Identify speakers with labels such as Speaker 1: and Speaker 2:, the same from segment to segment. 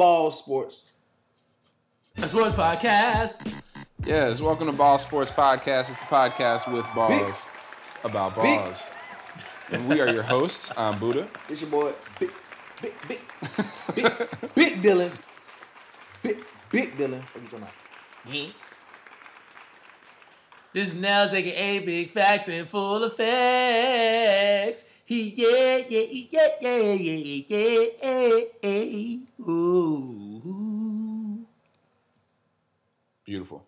Speaker 1: ball sports.
Speaker 2: A sports podcast.
Speaker 3: Yes, welcome to Ball Sports Podcast. It's the podcast with balls about
Speaker 1: Big.
Speaker 3: balls. And we are your hosts. I'm Buddha.
Speaker 1: It's your boy, Big, Big, Big, Big, Big Dylan. Big, Big Dylan. What you talking about?
Speaker 2: This is Nels, aka Big Facts and Full of Facts. He yeah yeah yeah yeah yeah yeah yeah. Ooh.
Speaker 3: Beautiful.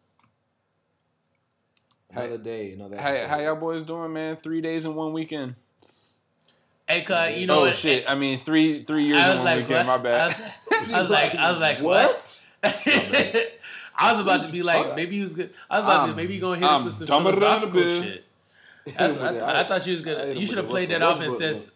Speaker 1: Another day, another
Speaker 3: How,
Speaker 1: episode.
Speaker 3: how y'all boys doing, man? Three days in one weekend.
Speaker 2: Hey, cuz, you know
Speaker 3: oh
Speaker 2: what?
Speaker 3: shit! I mean, three three years
Speaker 2: I
Speaker 3: in one
Speaker 2: like,
Speaker 3: weekend.
Speaker 2: what?
Speaker 3: My bad.
Speaker 2: I was, I was like, I was like, what?
Speaker 1: What?
Speaker 2: I was about to be like, maybe he was good. I was about to
Speaker 3: I'm-
Speaker 2: maybe you gonna hit us
Speaker 3: I'm
Speaker 2: with some
Speaker 3: dumber
Speaker 2: philosophical shit. That's, I,
Speaker 1: Yeah,
Speaker 2: I thought you was
Speaker 1: I
Speaker 2: gonna. You should have played that
Speaker 1: Russell
Speaker 2: off and
Speaker 1: Westbrook
Speaker 2: says,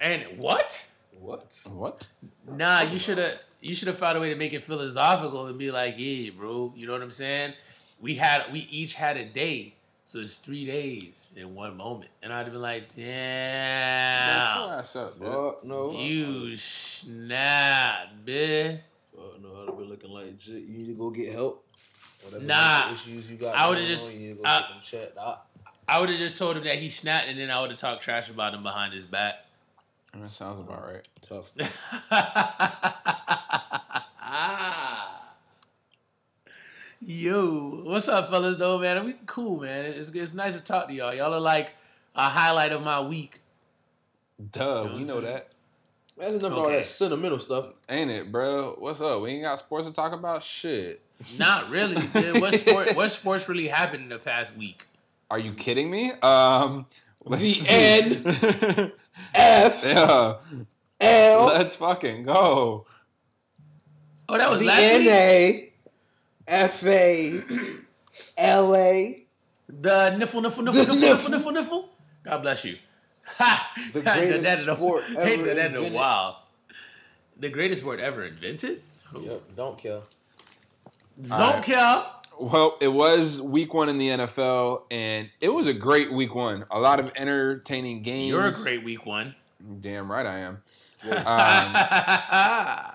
Speaker 2: and what?
Speaker 1: What?
Speaker 3: what?
Speaker 2: Nah, you should have. You should have found a way to make it philosophical and be like, yeah, bro. You know what I'm saying? We had, we each had a day, so it's three days in one moment, and I'd have been like,
Speaker 3: Shut your
Speaker 2: damn,
Speaker 3: ass up, dude.
Speaker 1: Fuck no.
Speaker 2: you snap, bitch.
Speaker 1: Fuck no. I'd have been looking like. You need to go get help. Whatever
Speaker 2: Nah.
Speaker 1: mental issues you got.
Speaker 2: I would've just-
Speaker 1: on, You need to go
Speaker 2: I-
Speaker 1: get them checked out.
Speaker 2: I would have just told him that he snapped, and then I would have talked trash about him behind his back.
Speaker 3: That sounds about right.
Speaker 1: Tough.
Speaker 2: Yo, what's up, fellas? Though, man, we cool, man. It's, it's nice to talk to y'all. Y'all are like a highlight of my week.
Speaker 3: Duh, we know that,
Speaker 1: That's enough of all that sentimental stuff.
Speaker 3: ain't it, bro? What's up? We ain't got sports to talk about. Shit.
Speaker 2: Not really. dude. What sport? What sports really happened in the past week?
Speaker 3: Are you kidding me? Um, let's
Speaker 1: The
Speaker 3: see.
Speaker 1: end. F
Speaker 3: yeah.
Speaker 1: L
Speaker 3: Let's fucking go.
Speaker 2: Oh, that was
Speaker 1: V
Speaker 2: last
Speaker 1: N
Speaker 2: week.
Speaker 1: A F A L A.
Speaker 2: The niffle, niffle, niffle, niffle, niffle,
Speaker 1: niffle.
Speaker 2: niffle, niffle. God bless you. Ha!
Speaker 1: The
Speaker 2: I ain't done
Speaker 1: greatest
Speaker 2: that in a,
Speaker 1: sport
Speaker 2: ain't
Speaker 1: ever
Speaker 2: done that in a
Speaker 1: invented.
Speaker 2: while. The greatest sport ever invented.
Speaker 1: Yep, don't kill.
Speaker 2: Don't care.
Speaker 3: Well, it was week one in the NFL, and it was a great week one. A lot of entertaining games.
Speaker 2: You're a great week one.
Speaker 3: Damn right I am.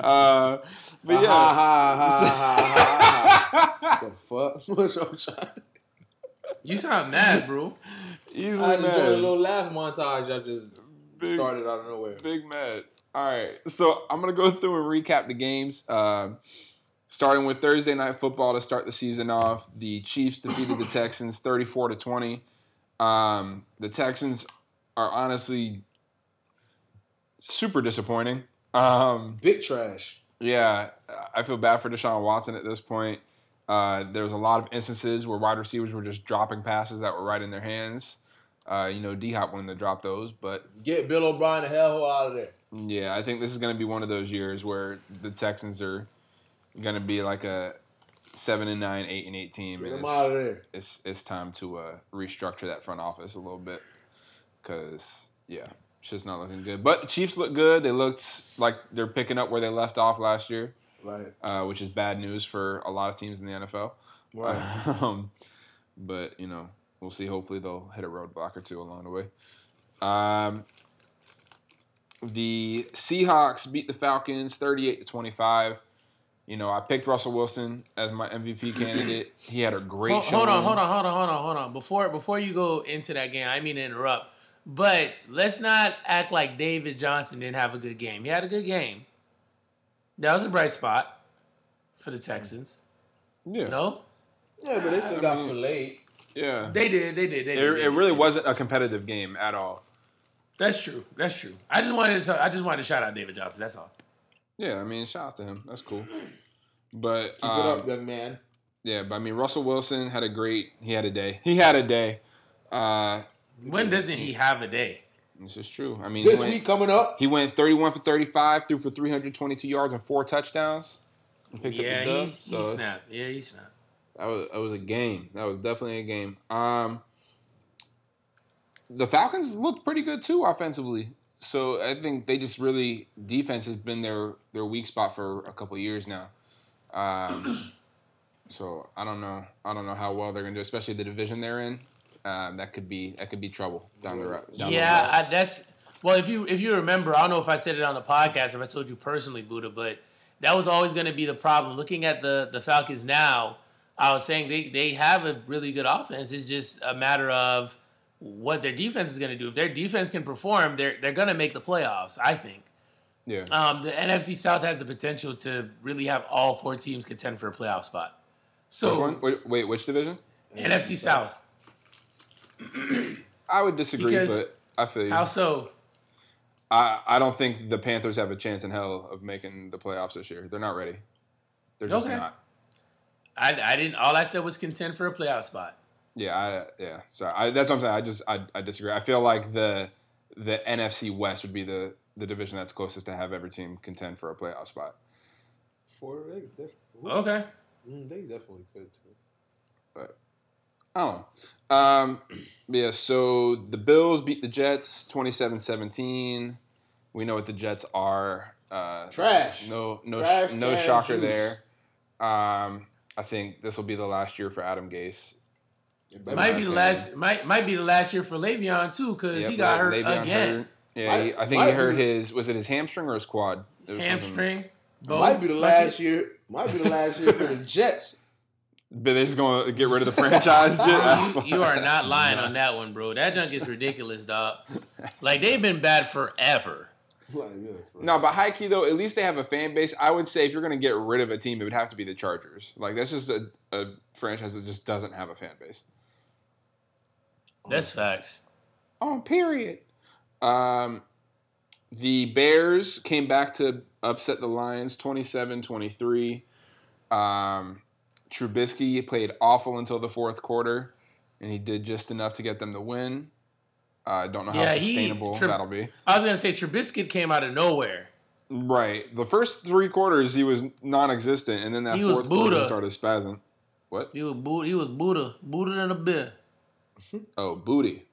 Speaker 3: uh, but yeah,
Speaker 1: the fuck? What's wrong, Sean?
Speaker 2: you sound mad, bro.
Speaker 3: easily
Speaker 1: I enjoyed a little laugh montage. I just
Speaker 3: Big-
Speaker 1: started out of nowhere.
Speaker 3: Big mad. All right, so I'm gonna go through and recap the games. Um starting with Thursday night football to start the season off. The Chiefs defeated the Texans 34 to 20. Um, the Texans are honestly super disappointing. Um,
Speaker 1: Big trash.
Speaker 3: yeah, I feel bad for Deshaun Watson at this point. Uh, there was a lot of instances where wide receivers were just dropping passes that were right in their hands. Uh, you know, D Hop wanted to drop those, but
Speaker 1: Get Bill O'Brien the hell out of there.
Speaker 3: Yeah, I think this is going to be one of those years where the Texans are going to be like a seven and nine, eight and eight team,
Speaker 1: Get
Speaker 3: and
Speaker 1: him out of
Speaker 3: it's, it's it's time to uh, restructure that front office a little bit because yeah, it's just not looking good. But the Chiefs look good. They looked like they're picking up where they left off last year,
Speaker 1: Right.
Speaker 3: uh, which is bad news for a lot of teams in the NFL.
Speaker 1: Right.
Speaker 3: Um, but you know, we'll see. Hopefully, they'll hit a roadblock or two along the way. Um, the Seahawks beat the Falcons thirty-eight to twenty-five. You know, I picked Russell Wilson as my MVP candidate. He had a great
Speaker 2: Hold, hold on, hold on, hold on, hold on, hold on. Before before you go into that game, I mean to interrupt, but let's not act like David Johnson didn't have a good game. He had a good game. That was a bright spot for the Texans.
Speaker 3: Yeah,
Speaker 2: No,
Speaker 1: Yeah, but they still got filleted.
Speaker 3: yeah.
Speaker 2: they did, they did, they
Speaker 3: It,
Speaker 2: did. they
Speaker 3: it
Speaker 2: did.
Speaker 3: really wasn't a competitive game at all.
Speaker 2: That's true. That's true. I just wanted to. Talk, I just wanted to shout out David Johnson. That's all.
Speaker 3: Yeah, I mean, shout out to him. That's cool. But
Speaker 1: Keep
Speaker 3: um,
Speaker 1: it up, young man.
Speaker 3: yeah, but I mean, Russell Wilson had a great. He had a day. He had a day. Uh,
Speaker 2: When doesn't he have a day?
Speaker 3: This is true. I mean,
Speaker 1: This
Speaker 3: went,
Speaker 1: week coming up.
Speaker 3: he went 31 for 35, threw for 322 yards and four touchdowns. And picked
Speaker 2: Yeah,
Speaker 3: up the
Speaker 2: he,
Speaker 3: dub.
Speaker 2: he
Speaker 3: so it's-
Speaker 2: snapped. Yeah, he snapped.
Speaker 3: that was that was a game. That was definitely a game. Um, the Falcons looked pretty good too offensively. So I think they just really defense has been their their weak spot for a couple years now. Um, so I don't know. I don't know how well they're gonna do, especially the division they're in. Um, that could be that could be trouble down the road. Down
Speaker 2: yeah,
Speaker 3: the road.
Speaker 2: I, that's well. If you if you remember, I don't know if I said it on the podcast or if I told you personally, Buddha, but that was always going to be the problem. Looking at the the Falcons now, I was saying they they have a really good offense. It's just a matter of what their defense is going to do. If their defense can perform, they're they're going to make the playoffs. I think.
Speaker 3: yeah.
Speaker 2: Um, the NFC South has the potential to really have all four teams contend for a playoff spot. So
Speaker 3: Which one? Wait, wait, which division?
Speaker 2: NFC South.
Speaker 3: I would disagree,
Speaker 2: Because-
Speaker 3: but I feel you.
Speaker 2: How so?
Speaker 3: I, I don't think the Panthers have a chance in hell of making the playoffs this year. They're not ready. They're just
Speaker 2: Okay.
Speaker 3: not.
Speaker 2: I, I didn't. All I said was contend for a playoff spot.
Speaker 3: Yeah, I, yeah. So I, that's what I'm saying. I just I, I disagree. I feel like the the NFC West would be the the division that's closest to have every team contend for a playoff spot.
Speaker 1: For
Speaker 2: Okay.
Speaker 1: Mm, they definitely could too.
Speaker 3: I don't know. Um, yeah, so the Bills beat the Jets 27-17. We know what the Jets are. Uh,
Speaker 1: Trash.
Speaker 3: No, no,
Speaker 1: Trash
Speaker 3: no
Speaker 1: can
Speaker 3: shocker
Speaker 1: juice.
Speaker 3: there. Um, I think this will be the last year for Adam Gase.
Speaker 1: It better
Speaker 2: Might be the last. Might might be the last year for Le'Veon too, because
Speaker 3: Yep,
Speaker 2: he got hurt
Speaker 3: Le'Veon
Speaker 2: again.
Speaker 3: hurt. Yeah, he, I think he
Speaker 1: might
Speaker 3: hurt his. Was it his hamstring or his quad? It was something-
Speaker 2: Hamstring. Both.
Speaker 1: Might be the last year. Might be the last year for the Jets.
Speaker 3: But they're just going to get rid of the franchise. Jet?
Speaker 2: You, you are not
Speaker 3: That's
Speaker 2: lying on that one, bro. That junk is ridiculous, dog. Like they've been bad forever.
Speaker 1: Like, yeah,
Speaker 3: No, but high key though, at least they have a fan base. I would say if you're going to get rid of a team, it would have to be the Chargers. Like that's just a, a franchise that just doesn't have a fan base.
Speaker 2: That's facts.
Speaker 3: Oh, period. Um, the Bears came back to upset the Lions 27-23. Um, Trubisky played awful until the fourth quarter, and he did just enough to get them the win. I don't know how
Speaker 2: Yeah, he-
Speaker 3: sustainable that'll be.
Speaker 2: I was gonna say Trubisky came out of nowhere.
Speaker 3: Right. The first three quarters he was non-existent, and then that
Speaker 2: He was
Speaker 3: fourth quarter he started spazzing. What?
Speaker 2: He was Buddha. He was Buddha. Buddha than a bear.
Speaker 3: Oh, booty.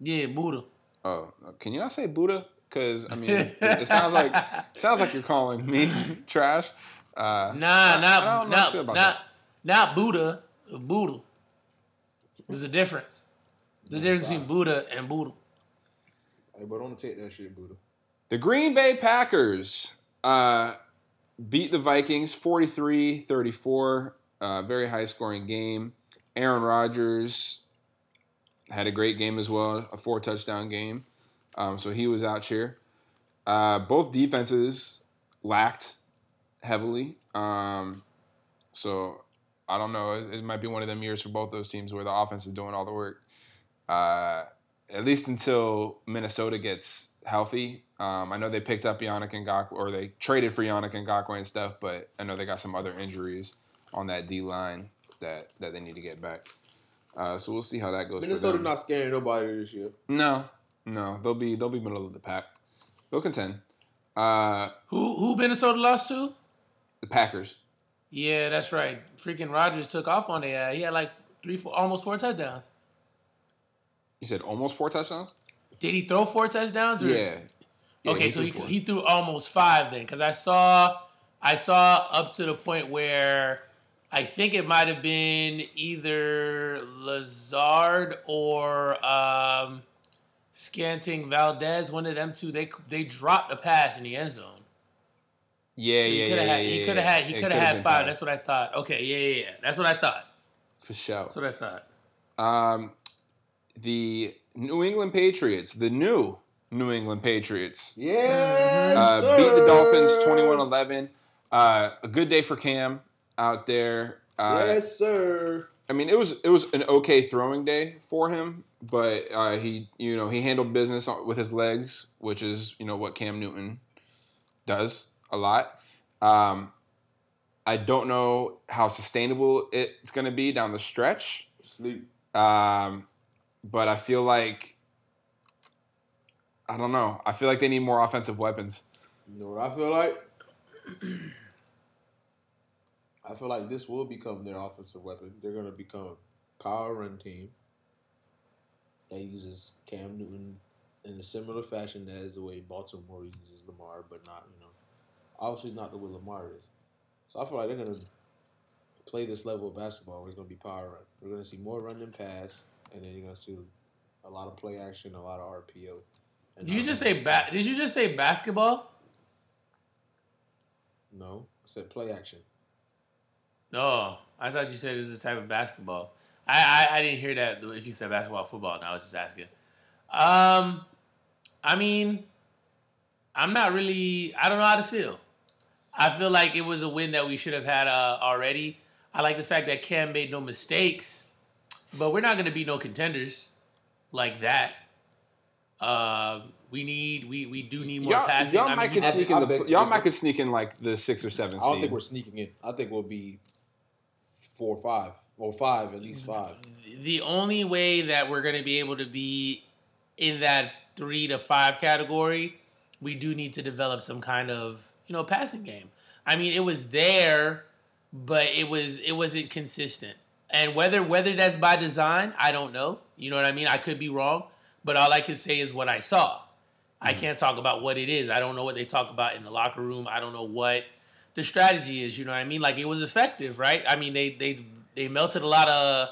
Speaker 2: Yeah, Buddha.
Speaker 3: Oh, can you not say Buddha? Because I mean, it, it sounds like it sounds like you're calling me trash. Uh,
Speaker 2: Nah,
Speaker 3: I- I
Speaker 2: not
Speaker 3: don't know
Speaker 2: not not not Buddha. Buddha. There's a difference. There's a difference between Buddha and Buddha.
Speaker 1: Hey, but don't take that shit, Buddha.
Speaker 3: The Green Bay Packers uh, beat the Vikings 43 34. Uh, very high scoring game. Aaron Rodgers had a great game as well, a four touchdown game. Um, so he was out here. Uh, both defenses lacked heavily. Um, so I don't know. It, it might be one of them years for both those teams where the offense is doing all the work. Uh, at least until Minnesota gets healthy. Um, I know they picked up Yannick Ngakoue, or they traded for Yannick Ngakoue and stuff, but I know they got some other injuries on that D line that, that they need to get back. Uh, so we'll see how that goes. for
Speaker 1: Minnesota
Speaker 3: them.
Speaker 1: not scaring nobody this year.
Speaker 3: No, no, they'll be they'll be middle of the pack. They'll contend. Uh,
Speaker 2: Who who Minnesota lost to?
Speaker 3: the Packers.
Speaker 2: Yeah, that's right. Freaking Rodgers took off on it. Uh, he had like three, four, almost four touchdowns.
Speaker 3: You said almost four touchdowns.
Speaker 2: Did he throw four touchdowns? Or?
Speaker 3: Yeah. Yeah,
Speaker 2: okay, so
Speaker 3: threw
Speaker 2: he,
Speaker 3: four.
Speaker 2: he threw almost five then, because I saw I saw up to the point where I think it might have been either Lazard or um, Scantling Valdes. One of them two. They they dropped a pass in the end zone.
Speaker 3: yeah,
Speaker 2: So he
Speaker 3: yeah,
Speaker 2: could have
Speaker 3: yeah,
Speaker 2: had
Speaker 3: yeah,
Speaker 2: he could have
Speaker 3: yeah.
Speaker 2: had he could have had
Speaker 3: been
Speaker 2: five. That's what I thought. Okay, yeah, yeah, yeah. That's what I thought.
Speaker 3: for sure.
Speaker 2: That's what I thought.
Speaker 3: Um, the New England Patriots, the new New England Patriots,
Speaker 1: Yes,
Speaker 3: uh, beat the Dolphins 21-11. Uh, a good day for Cam out there. Uh,
Speaker 1: yes, sir.
Speaker 3: I mean, it was it was an okay throwing day for him, but uh, he you know he handled business with his legs, which is you know what Cam Newton does a lot. Um, I don't know how sustainable it's going to be down the stretch,
Speaker 1: Sleep.
Speaker 3: um, but I feel like I don't know. I feel like they need more offensive weapons.
Speaker 1: You know what I feel like? I feel like this will become their offensive weapon. They're going to become a power run team that uses Cam Newton in a similar fashion as the way Baltimore uses Lamar, but not, you know, obviously not the way Lamar is. So I feel like they're going to play this level of basketball where it's going to be power run. We're going to see more run than pass, and then you're going to see a lot of play action, a lot of RPO.
Speaker 2: Did you just say ba- Did you just say basketball?
Speaker 1: No, I said play action.
Speaker 2: No, I thought you said it was a type of basketball. I, I I didn't hear that if you said basketball, football. and I was just asking. Um, I mean, I'm not really. I don't know how to feel. I feel like it was a win that we should have had uh, already. I like the fact that Cam made no mistakes, but we're not going to be no contenders like that. Uh, we need we we do need more
Speaker 3: Y'all,
Speaker 2: passing.
Speaker 3: y'all
Speaker 2: I
Speaker 3: might
Speaker 2: mean,
Speaker 3: could
Speaker 1: I
Speaker 3: sneak in the y'all might could sneak in like the six or seven.
Speaker 1: I don't
Speaker 3: seed.
Speaker 1: think we're sneaking in. I think we'll be four or five. Or five, at least five.
Speaker 2: the only way that we're going to be able to be in that three to five category, we do need to develop some kind of you know passing game. I mean, it was there, but it was it wasn't consistent. And whether whether that's by design, I don't know. You know what I mean? I could be wrong, but all I can say is what I saw. I mm. can't talk about what it is. I don't know what they talk about in the locker room. I don't know what the strategy is. You know what I mean? Like it was effective, right? I mean, they they they melted a lot of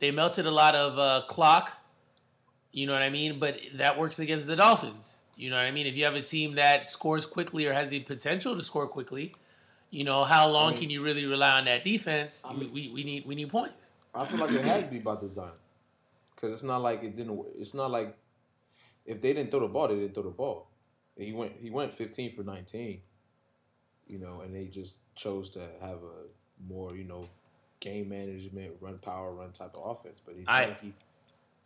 Speaker 2: they melted a lot of uh, clock. You know what I mean? But that works against the Dolphins. You know what I mean? If you have a team that scores quickly or has the potential to score quickly, you know how long
Speaker 1: mean-
Speaker 2: can you really rely on that defense?
Speaker 1: I
Speaker 2: we,
Speaker 1: mean-
Speaker 2: we, we need we need points.
Speaker 1: I feel like it had to be by design. Because it's not like it didn't. It's not like if they didn't throw the ball, they didn't throw the ball. He went. He went fifteen for nineteen. You know, and they just chose to have a more you know game management, run power, run type of offense. But it's
Speaker 2: I-
Speaker 1: like he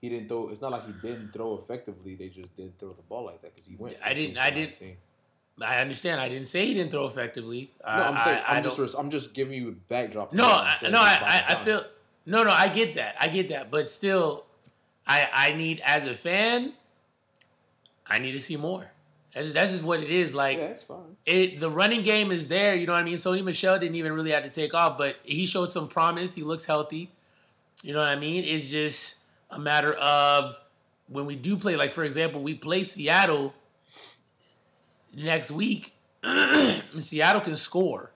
Speaker 1: he didn't throw. It's not like he didn't throw effectively. They just didn't throw the ball like that because he went.
Speaker 2: I didn't- I didn't- I understand. I didn't say he didn't throw effectively.
Speaker 1: No, I'm saying
Speaker 2: I,
Speaker 1: I'm just I'm just giving you a backdrop.
Speaker 2: No, I, no, I, I, I feel no, no. I get that. I get that. But still, I, I need as a fan, I need to see more. That's just, that's just what it is. Like
Speaker 1: Yeah,
Speaker 2: it, the running game is there. You know what I mean. Sony Michel didn't even really have to take off, but he showed some promise. He looks healthy. You know what I mean. It's just a matter of when we do play. Like for example, we play Seattle next week. Seattle can score.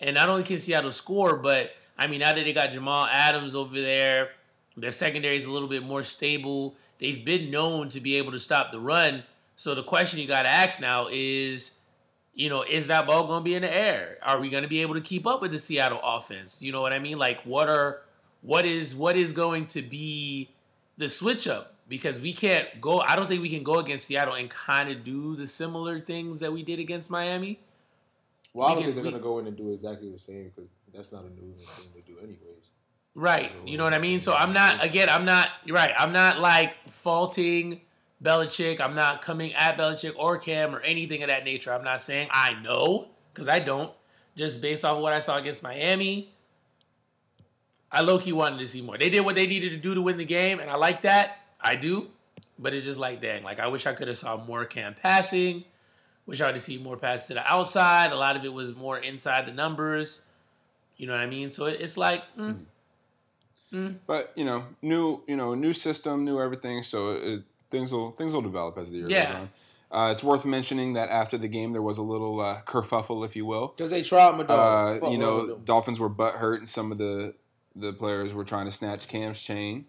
Speaker 2: And not only can Seattle score, but I mean, now that they got Jamal Adams over there, their secondary is a little bit more stable. They've been known to be able to stop the run. So the question you got to ask now is, you know, is that ball going to be in the air? Are we going to be able to keep up with the Seattle offense? You know what I mean? Like, what are what is what is going to be the switch up? Because we can't go. I don't think we can go against Seattle and kind of do the similar things that we did against Miami.
Speaker 1: Well, I
Speaker 2: We
Speaker 1: don't
Speaker 2: can-
Speaker 1: think they're
Speaker 2: we-
Speaker 1: gonna go in and do exactly the same because that's not a new thing to do anyways.
Speaker 2: Right. You know what I mean? So I'm not again, I'm not right. I'm not like faulting Belichick. I'm not coming at Belichick or Cam or anything of that nature. I'm not saying I know, because I don't. Just based off of what I saw against Miami. I low key wanted to see more. They did what they needed to do to win the game, and I like that. I do. But it's just like dang, like I wish I could have saw more Cam passing. Wish I had to see more passes to the outside. A lot of it was more inside the numbers. You know what I mean? So it's like, mm,
Speaker 3: But you know, new you know, new system, new everything. So it, things will things will develop as the year
Speaker 2: Yeah.
Speaker 3: goes on. Uh, it's worth mentioning that after the game there was a little uh, kerfuffle, if you will.
Speaker 1: Because they tried my dog.
Speaker 3: Uh, you know. Dolphins were butt hurt, and some of the the players were trying to snatch Cam's chain.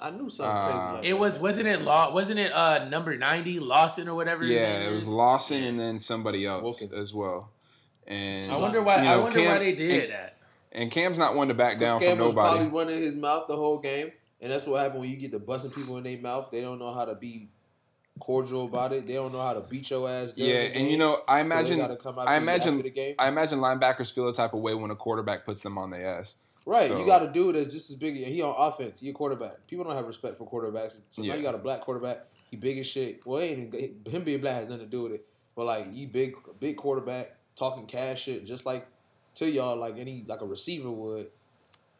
Speaker 1: I knew something
Speaker 3: uh,
Speaker 1: crazy. Like
Speaker 2: It was wasn't it Law wasn't it uh number ninety Lawson or whatever? his
Speaker 3: Yeah,
Speaker 2: name
Speaker 3: it was? Lawson and then somebody else
Speaker 1: Wilkins.
Speaker 3: as well. And
Speaker 2: I wonder why.
Speaker 3: you
Speaker 2: I
Speaker 3: know,
Speaker 2: wonder why they did
Speaker 3: and,
Speaker 2: that.
Speaker 3: And Cam's not one to back down
Speaker 1: Cam
Speaker 3: from
Speaker 1: was
Speaker 3: nobody.
Speaker 1: probably running his mouth the whole game, and that's what happened when you get the busting people in their mouth. They don't know how to be cordial about it. They don't know how to beat your ass.
Speaker 3: Yeah, and you know, I imagine,
Speaker 1: after
Speaker 3: I imagine,
Speaker 1: after the game.
Speaker 3: I imagine linebackers feel the type of way when a quarterback puts them on the ass.
Speaker 1: Right,
Speaker 3: So-
Speaker 1: you got a dude that's just as big. He on offense. He a quarterback. People don't have respect for quarterbacks. So
Speaker 3: Yeah.
Speaker 1: now you got a black quarterback. He big as shit. Well, ain't him being black has nothing to do with it. But like, he big, big quarterback talking cash shit, just like to y'all, like any like a receiver would.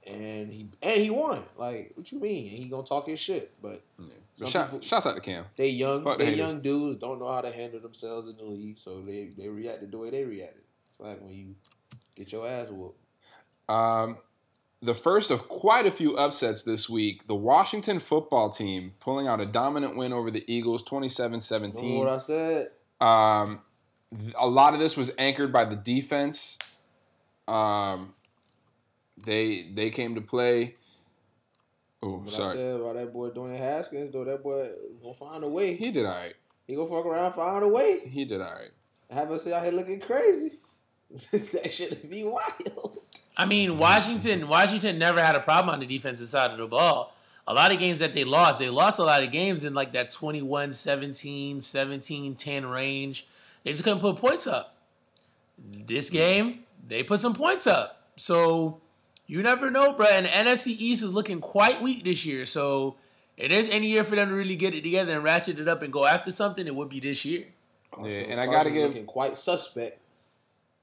Speaker 1: And he and he won. Like, what you mean? And he gonna talk his shit, but
Speaker 3: Yeah. But shout,
Speaker 1: people-
Speaker 3: shouts out to Cam.
Speaker 1: They young,
Speaker 3: Fuck
Speaker 1: they
Speaker 3: haters.
Speaker 1: young dudes don't know how to handle themselves in the league, so they they reacted the way they reacted. It's like when you get your ass whooped.
Speaker 3: Um, the first of quite a few upsets this week. The Washington football team pulling out a dominant win over the Eagles, 27-17.
Speaker 1: Remember what I said?
Speaker 3: Um, a lot of this was anchored by the defense. Um, they they came to play. Oh,
Speaker 1: What I
Speaker 3: sorry.
Speaker 1: said about that boy Dwayne Haskins, though that boy gonna find a way. He,
Speaker 3: He did all right.
Speaker 1: he gonna fuck around, find a way.
Speaker 3: He did all right.
Speaker 1: Have us out here looking crazy. that should be wild.
Speaker 2: I mean, Washington Washington never had a problem on the defensive side of the ball. A lot of games that they lost, they lost a lot of games in like that 21 17, 17 10 range. They just couldn't put points up. This game, they put some points up. So you never know, bro. And the NFC East is looking quite weak this year. So if there's any year for them to really get it together and ratchet it up and go after something, it would be this year.
Speaker 3: Yeah,
Speaker 1: Also,
Speaker 3: and I gotta
Speaker 1: Carson's
Speaker 3: give-
Speaker 1: looking quite suspect.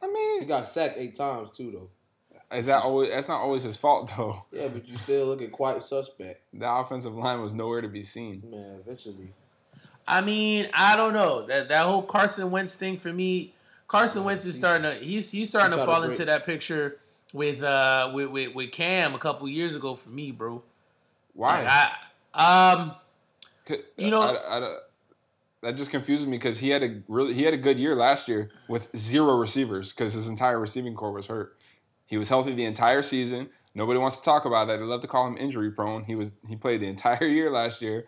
Speaker 3: I mean, He
Speaker 1: got sacked eight times too, though.
Speaker 3: is that always? That's not always his fault though.
Speaker 1: Yeah, but you still looking quite suspect,
Speaker 3: The offensive line was nowhere to be seen.
Speaker 1: man. Eventually,
Speaker 2: I mean, I don't know that that whole Carson Wentz thing for me. Carson Wentz is starting to he's he's starting to fall into that picture with uh with, with with Cam a couple years ago for me, bro.
Speaker 3: Why?
Speaker 2: Like, I, um, You know-
Speaker 3: I- I- that just confuses me because he had a really he had a good year last year with zero receivers because his entire receiving core was hurt. He was healthy the entire season. Nobody wants to talk about that. They love to call him injury prone. He was he played the entire year last year.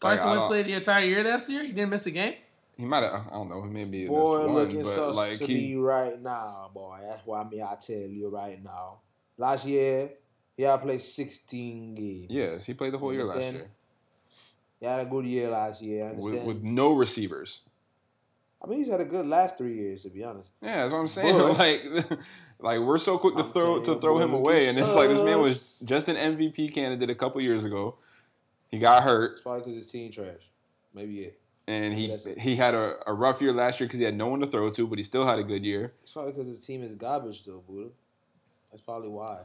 Speaker 2: Carson
Speaker 3: I
Speaker 2: Wentz played the entire year last year. He didn't miss a game.
Speaker 3: He might have I don't know maybe
Speaker 1: boy,
Speaker 3: one,
Speaker 1: looking
Speaker 3: but
Speaker 1: sus
Speaker 3: like
Speaker 1: to
Speaker 3: he
Speaker 1: me right now, boy. That's why me I tell you right now. Last year, he had played sixteen games.
Speaker 3: Yes, he played the whole year last year
Speaker 1: he had a good year last year. I
Speaker 3: with,
Speaker 1: understand.
Speaker 3: with no receivers.
Speaker 1: I mean, he's had a good last three years, to be honest.
Speaker 3: Yeah, that's what I'm saying.
Speaker 1: But-
Speaker 3: like, like we're so quick to
Speaker 1: I'm
Speaker 3: throw to throw him away, and it's like this man was just an MVP candidate a couple years ago. He got hurt,
Speaker 1: It's probably because his team trash. Maybe it.
Speaker 3: And he he had a, a rough year last year because he had no one to throw to, but he still had a good year.
Speaker 1: It's probably because his team is garbage, though, Buddha. That's probably why.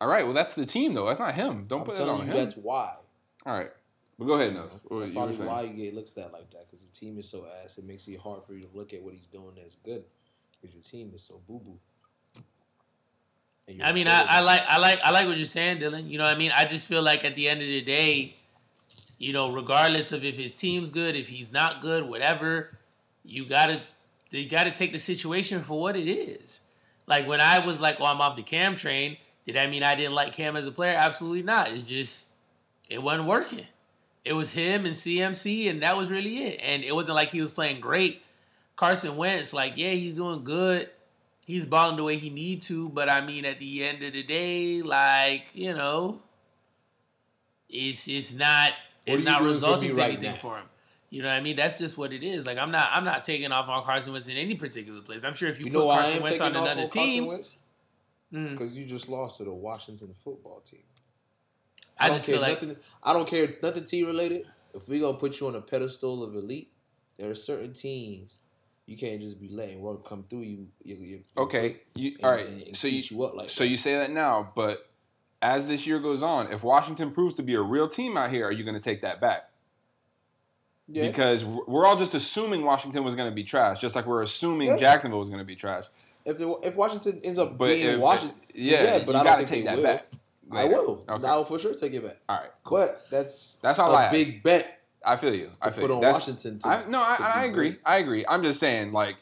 Speaker 3: All right, well that's the team though. That's not him. Don't
Speaker 1: I'm
Speaker 3: put it
Speaker 1: telling
Speaker 3: on
Speaker 1: you,
Speaker 3: him.
Speaker 1: that's why.
Speaker 3: All right, but go ahead, Nels. What
Speaker 1: That's
Speaker 3: you were
Speaker 1: probably
Speaker 3: saying?
Speaker 1: why you get looks at like that because the team is so ass. It makes it hard for you to look at what he's doing that's good because your team is so boo boo.
Speaker 2: I mean, I, I like I like I like what you're saying, Dylan. You know what I mean? I just feel like at the end of the day, you know, regardless of if his team's good, if he's not good, whatever, you gotta you gotta take the situation for what it is. Like when I was like, "Oh, I'm off the Cam train," did that mean I didn't like Cam as a player? Absolutely not. It's just it wasn't working. It was him and CMC, and that was really it. And it wasn't like he was playing great. Carson Wentz, like, yeah, he's doing good. He's balling the way he need to, but I mean, at the end of the day, like you know, it's it's not it's not resulting
Speaker 1: me
Speaker 2: to
Speaker 1: right
Speaker 2: anything
Speaker 1: now?
Speaker 2: for him. You know what I mean? That's just what it is. Like I'm not I'm not taking off on Carson Wentz in any particular place. I'm sure if you,
Speaker 1: You
Speaker 2: put
Speaker 1: know why
Speaker 2: Carson
Speaker 1: am
Speaker 2: Wentz on another
Speaker 1: on
Speaker 2: team,
Speaker 1: Carson Wentz?
Speaker 2: mm,
Speaker 1: Because you just lost to the Washington football team.
Speaker 2: I
Speaker 1: don't
Speaker 2: just
Speaker 1: care
Speaker 2: feel like
Speaker 1: nothing. I don't care nothing T related. If we gonna put you on a pedestal of elite, there are certain teams you can't just be letting work come through you. you, you
Speaker 3: Okay, you
Speaker 1: and-
Speaker 3: all right.
Speaker 1: and- and
Speaker 3: so you
Speaker 1: you up like
Speaker 3: so
Speaker 1: that.
Speaker 3: you say that now, but as this year goes on, if Washington proves to be a real team out here, are you going to take that back?
Speaker 1: yeah.
Speaker 3: Because we're all just assuming Washington was going to be trash, just like we're assuming
Speaker 1: Yeah.
Speaker 3: Jacksonville was going to be trash.
Speaker 1: if the, if Washington ends up
Speaker 3: But
Speaker 1: being
Speaker 3: if,
Speaker 1: Washington,
Speaker 3: yeah,
Speaker 1: but
Speaker 3: you
Speaker 1: I
Speaker 3: got
Speaker 1: don't
Speaker 3: to
Speaker 1: think
Speaker 3: take
Speaker 1: they
Speaker 3: that
Speaker 1: will.
Speaker 3: back.
Speaker 1: I will.
Speaker 3: Okay.
Speaker 1: I will for sure take it back.
Speaker 3: All right.
Speaker 1: But that's
Speaker 3: That's all
Speaker 1: a
Speaker 3: I
Speaker 1: big bet
Speaker 3: I feel you. I feel
Speaker 1: put
Speaker 3: you.
Speaker 1: on
Speaker 3: That's-
Speaker 1: Washington. To,
Speaker 3: I, no, I, I agree. I agree. I'm just saying, like,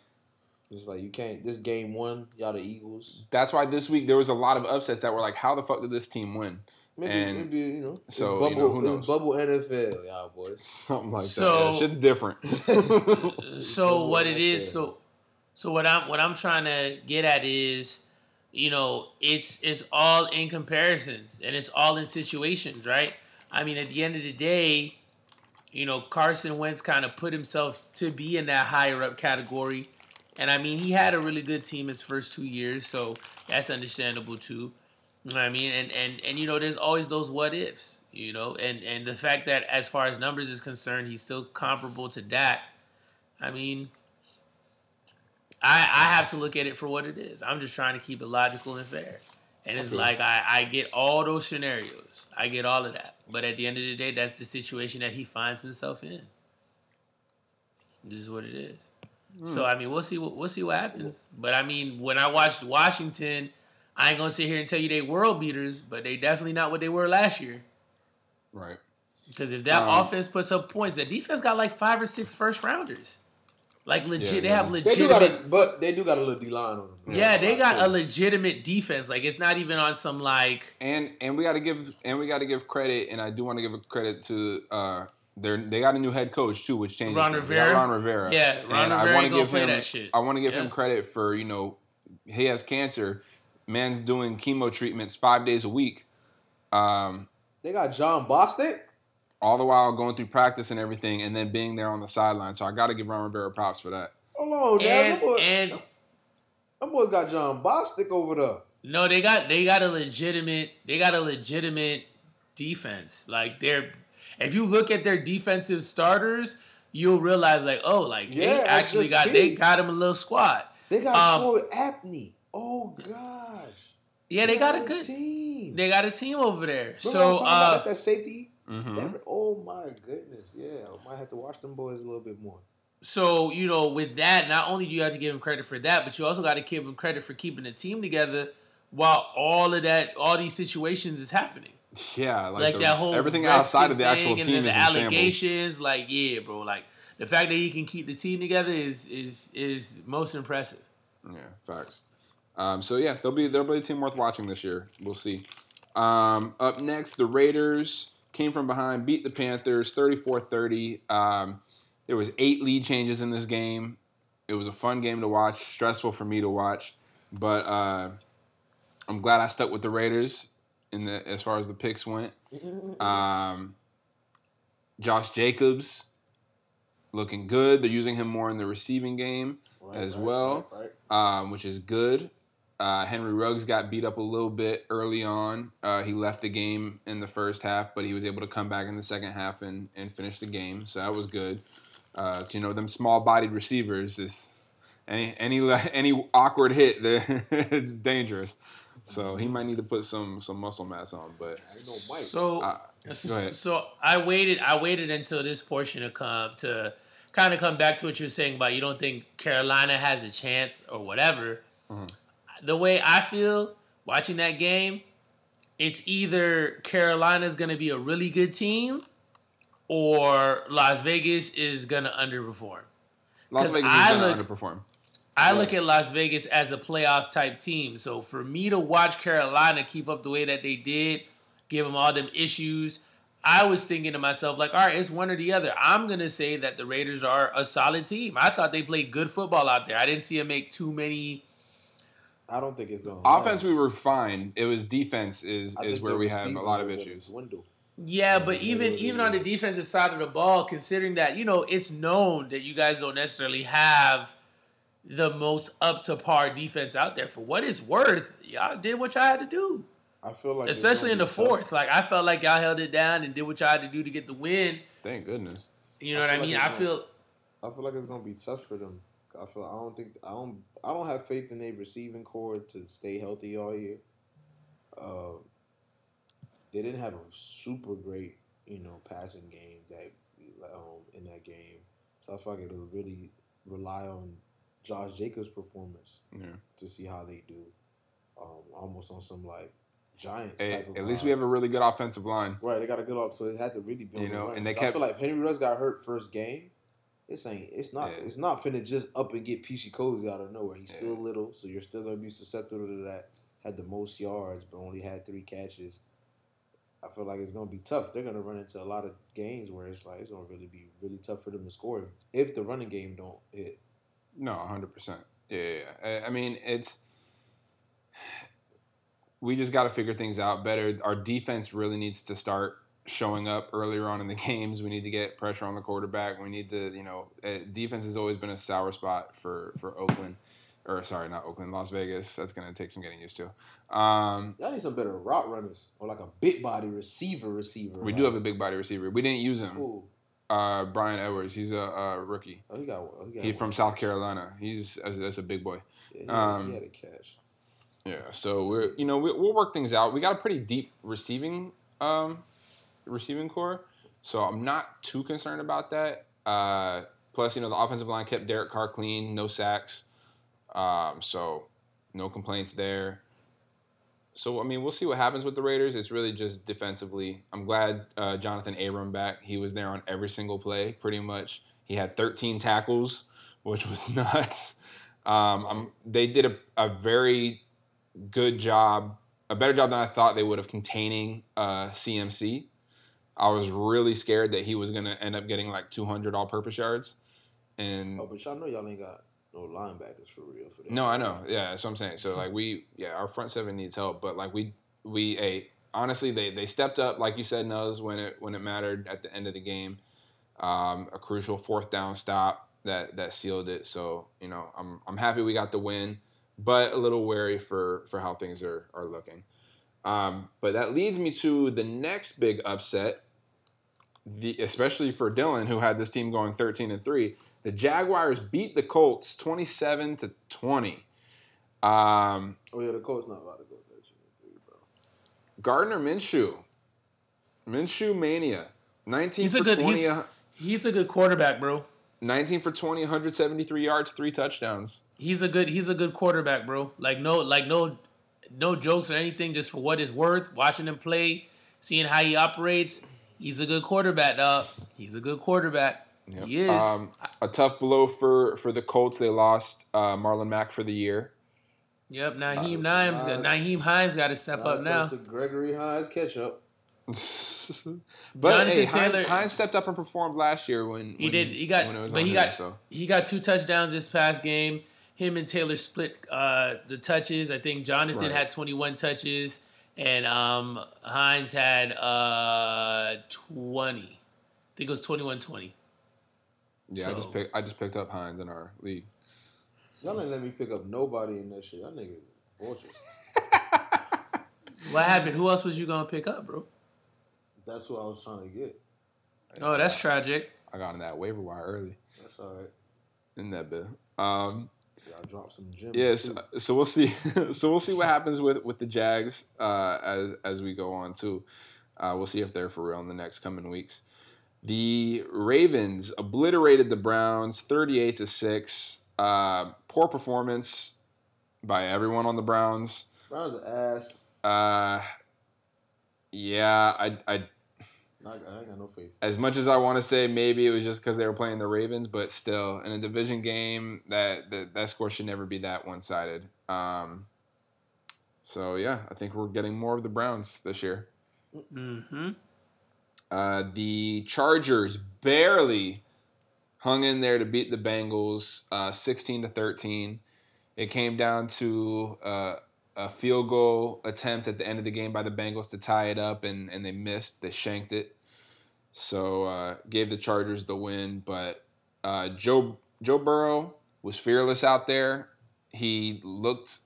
Speaker 1: It's like you can't. This game one, y'all the Eagles.
Speaker 3: that's why this week there was a lot of upsets that were like, how the fuck did this team win?
Speaker 1: Maybe,
Speaker 3: And
Speaker 1: maybe you know. it's
Speaker 3: so,
Speaker 1: bubble,
Speaker 3: you know, who
Speaker 1: it's
Speaker 3: knows?
Speaker 1: bubble NFL, y'all boys.
Speaker 3: Something like
Speaker 2: So-
Speaker 3: that. Shit's different.
Speaker 2: so what it is so so what i'm what i'm trying to get at is you know it's it's all in comparisons and it's all in situations right i mean at the end of the day you know carson wentz kind of put himself to be in that higher up category and i mean he had a really good team his first two years so that's understandable too you know what I mean, and and and you know, there's always those what ifs, you know, and and the fact that as far as numbers is concerned, he's still comparable to Dak. I mean, I I have to look at it for what it is. I'm just trying to keep it logical and fair. And it's like I, I get all those scenarios. I get all of that. But at the end of the day, that's the situation that he finds himself in. This is what it is. So I mean, we'll see. What, we'll see what happens. But I mean, when I watched Washington, I ain't gonna sit here and tell you they world beaters, but they definitely not what they were last year.
Speaker 3: Right.
Speaker 2: Because if that
Speaker 3: Um,
Speaker 2: offense puts up points, the defense got like five or six first rounders. Like legit,
Speaker 3: Yeah,
Speaker 2: they
Speaker 3: yeah.
Speaker 2: have
Speaker 1: They do
Speaker 2: legitimate.
Speaker 1: got a, but they do got a little D line on them.
Speaker 2: yeah, they got a legitimate defense. Like it's not even on some like
Speaker 3: And and we got to give and we got to give credit, and I do want to give a credit to uh, their they got a new head coach too, which changes.
Speaker 2: Ron Rivera?
Speaker 3: Ron Rivera.
Speaker 2: Yeah, Ron
Speaker 3: And I
Speaker 2: Rivera
Speaker 3: wanna give
Speaker 2: play
Speaker 3: him-
Speaker 2: that shit.
Speaker 3: I want to give him credit for you know he has cancer. Man's doing chemo treatments five days a week. Um,
Speaker 1: They got Jon Bostic.
Speaker 3: all the while going through practice and everything, and then being there on the sideline. So I got to give Ron Rivera props for that.
Speaker 1: Hold on, damn.
Speaker 2: and
Speaker 1: them boys,
Speaker 2: and
Speaker 1: them boys got Jon Bostic over there.
Speaker 2: no, they got they got a legitimate they got a legitimate defense. Like they're if you look at their defensive starters, you'll realize like oh like
Speaker 1: Yeah,
Speaker 2: they actually got
Speaker 1: peeped.
Speaker 2: they got him a little squad.
Speaker 1: They got
Speaker 2: Um,
Speaker 1: Troy Apke. Oh gosh.
Speaker 2: Yeah, they got a good
Speaker 1: team.
Speaker 2: they got a team over there.
Speaker 1: Remember I'm
Speaker 2: So
Speaker 1: talking about?
Speaker 2: uh,
Speaker 1: That's that safety.
Speaker 3: Mm-hmm.
Speaker 1: That- oh my goodness, yeah. I might have to watch them boys a little bit more.
Speaker 2: So you know, with that, not only do you have to give him credit for that, but you also got to give him credit for keeping the team together while all of that, all these situations is happening.
Speaker 3: Yeah, like,
Speaker 2: Like,
Speaker 3: the-
Speaker 2: that whole
Speaker 3: everything outside of the actual
Speaker 2: and
Speaker 3: team is
Speaker 2: the allegations. Like, yeah, bro, like the fact that he can keep the team together is is is most impressive.
Speaker 3: Yeah, facts. Um, so yeah, they'll be they'll be a team worth watching this year. We'll see. Um, up next, the Raiders came from behind, beat the Panthers 34-30. Um, there was eight lead changes in this game. It was a fun game to watch, stressful for me to watch, but uh, I'm glad I stuck with the Raiders in the as far as the picks went. Um, Josh Jacobs looking good. They're using him more in the receiving game as well
Speaker 1: Right, right.
Speaker 3: um, which is good. Uh, Henry Ruggs got beat up a little bit early on. Uh, he left the game in the first half, but he was able to come back in the second half and, and finish the game. So that was good. Uh, you know, them small-bodied receivers is any any any awkward hit, it's dangerous. So he might need to put some some muscle mass on. But
Speaker 1: I know Mike.
Speaker 2: So
Speaker 3: uh, go ahead.
Speaker 2: So I waited. I waited until this portion to come to kind of come back to what you were saying about you don't think Carolina has a chance or whatever.
Speaker 3: Mm-hmm.
Speaker 2: The way I feel watching that game, it's either Carolina's going to be a really good team, or Las Vegas is going to underperform.
Speaker 3: Las Vegas is going to
Speaker 2: look-
Speaker 3: underperform.
Speaker 2: I look at Las Vegas as a playoff type team. So for me to watch Carolina keep up the way that they did, give them all them issues, I was thinking to myself, like, all right, it's one or the other. I'm going to say that the Raiders are a solid team. I thought they played good football out there. I didn't see them make too many.
Speaker 1: I don't think it's going.
Speaker 3: Offense, we were fine. It was defense is
Speaker 1: I
Speaker 3: is where we have a lot of issues.
Speaker 1: Dwindle.
Speaker 2: Yeah, but even even on the defensive side of the ball, considering that you know it's known that you guys don't necessarily have the most up to par defense out there. For what it's worth, y'all did what y'all had to do.
Speaker 1: I feel like,
Speaker 2: especially in the
Speaker 1: be tough.
Speaker 2: fourth. Like I felt like y'all held it down and did what y'all had to do to get the win.
Speaker 3: Thank goodness.
Speaker 2: You know
Speaker 1: I
Speaker 2: what I
Speaker 1: feel like
Speaker 2: mean?
Speaker 1: it's
Speaker 2: I
Speaker 1: not-
Speaker 2: feel
Speaker 1: I feel like it's gonna be tough for them. I feel I don't think I don't I don't have faith in their receiving core to stay healthy all year. Uh, they didn't have a super great you know passing game that um, in that game, so I feel like it'll really rely on Josh Jacobs' performance
Speaker 3: Yeah.
Speaker 1: to see how they do. Um, almost on some like Giants.
Speaker 3: At,
Speaker 1: type of
Speaker 3: at least we have a really good offensive line.
Speaker 1: Right, they got a good off, so it had to really be.
Speaker 3: You know, and they kept-
Speaker 1: I feel like if Henry Ruggs got hurt first game, this ain't. It's not.
Speaker 3: Yeah.
Speaker 1: It's not finna just up and get Peachy Cozy out of nowhere. He's
Speaker 3: Yeah.
Speaker 1: still little, so you're still gonna be susceptible to that. Had the most yards, but only had three catches. I feel like it's gonna be tough. They're gonna run into a lot of games where it's like it's gonna really be really tough for them to score if the running game don't hit.
Speaker 3: No, hundred percent. Yeah, yeah, yeah. I, I mean, it's we just got to figure things out better. Our defense really needs to start showing up earlier on in the games. We need to get pressure on the quarterback. We need to, you know, uh, defense has always been a sour spot for for Oakland, or sorry, not Oakland, Las Vegas. That's gonna take some getting used to. Um,
Speaker 1: Y'all need some better route runners or like a big body receiver. Receiver.
Speaker 3: we do have a big body receiver. We didn't use him.
Speaker 1: Ooh.
Speaker 3: Uh, Bryan Edwards. He's a, a rookie.
Speaker 1: Oh, he got. Oh, he got
Speaker 3: He's from South Carolina. He's that's, that's a big boy.
Speaker 1: Yeah, he,
Speaker 3: um,
Speaker 1: he had a catch.
Speaker 3: Yeah, so we're you know we, we'll work things out. We got a pretty deep receiving um receiving core, so I'm not too concerned about that. Uh, plus, you know the offensive line kept Derek Carr clean, no sacks, um, so no complaints there. So I mean, we'll see what happens with the Raiders. It's really just defensively. I'm glad uh, Johnathan Abram back. He was there on every single play, pretty much. He had 13 tackles, which was nuts. Um, they did a, a very good job, a better job than I thought they would of containing uh, CMC. I was really scared that he was going to end up getting like 200 all-purpose yards, and
Speaker 1: Oh, but y'all know y'all ain't got no linebackers for real for that.
Speaker 3: no, I know. Yeah, that's what I'm saying. So like we, yeah, our front seven needs help, but like we, we, a honestly, they they stepped up, like you said, Nuz, when it when it mattered at the end of the game. Um, a crucial fourth down stop that that sealed it. So you know, I'm I'm happy we got the win, but a little wary for for how things are are looking. Um, but that leads me to the next big upset. The, especially for Dylan, who had this team going 13 and 3, the Jaguars beat the Colts 27 to 20. Um,
Speaker 1: Oh yeah, the Colts not about to go thirteen and three, bro.
Speaker 3: Gardner Minshew, Minshew mania, 19
Speaker 2: He's a
Speaker 3: for
Speaker 2: good
Speaker 3: 20,
Speaker 2: he's,
Speaker 3: uh,
Speaker 2: he's a good quarterback, bro.
Speaker 3: 19 for 20, 173 yards, three touchdowns.
Speaker 2: He's a good he's a good quarterback, bro. Like no like no no jokes or anything, just for what it's worth. Watching him play, seeing how he operates, he's a good quarterback, dog. He's a good quarterback.
Speaker 3: Yep.
Speaker 2: He is.
Speaker 3: Um, a tough blow for for the Colts. They lost uh, Marlon Mack for the year.
Speaker 2: yep,
Speaker 1: Nyheim
Speaker 2: Hines got Nyheim Hines got to step up now.
Speaker 1: out to Gregory Hines ketchup.
Speaker 3: but
Speaker 2: Jonathan
Speaker 3: hey, Hines,
Speaker 2: Taylor-
Speaker 3: Hines stepped up and performed last year when
Speaker 2: He
Speaker 3: when-
Speaker 2: did. He got,
Speaker 3: when it was
Speaker 2: but he
Speaker 3: him,
Speaker 2: got,
Speaker 3: so.
Speaker 2: he got two touchdowns this past game. Him and Taylor split uh, the touches. I think Jonathan
Speaker 3: Right.
Speaker 2: had 21 touches, and um, Hines had uh, 20. I think it was 21-20.
Speaker 3: yeah. I just
Speaker 2: so-
Speaker 3: picked I just picked up Hines in our league.
Speaker 1: Y'all ain't let me pick up nobody in that shit. Y'all niggas vultures.
Speaker 2: What happened? Who else was you gonna pick up, bro?
Speaker 1: That's what I was trying to get.
Speaker 2: Oh, that's tragic.
Speaker 3: I got in that waiver wire early
Speaker 1: That's all right.
Speaker 3: in that bit. Um,
Speaker 1: Y'all drop some gems.
Speaker 3: Yes, so we'll see. so we'll see what happens with with the Jags uh, as as we go on too. Uh, we'll see if they're for real in the next coming weeks. The Ravens obliterated the Browns, thirty-eight to six. Uh, poor performance by everyone on the Browns.
Speaker 1: Brown's ass.
Speaker 3: Uh, yeah, I, I
Speaker 1: Not, I got no faith.
Speaker 3: as much as I want to say maybe it was just because they were playing the Ravens, but still in a division game that that, that score should never be that one sided. Um, so yeah, I think we're getting more of the Browns this year.
Speaker 2: Mm-hmm.
Speaker 3: Uh, the Chargers barely hung in there to beat the Bengals, uh, sixteen to thirteen. It came down to uh, a field goal attempt at the end of the game by the Bengals to tie it up, and, and they missed. They shanked it, so uh, gave the Chargers the win. But uh, Joe Joe Burrow was fearless out there. He looked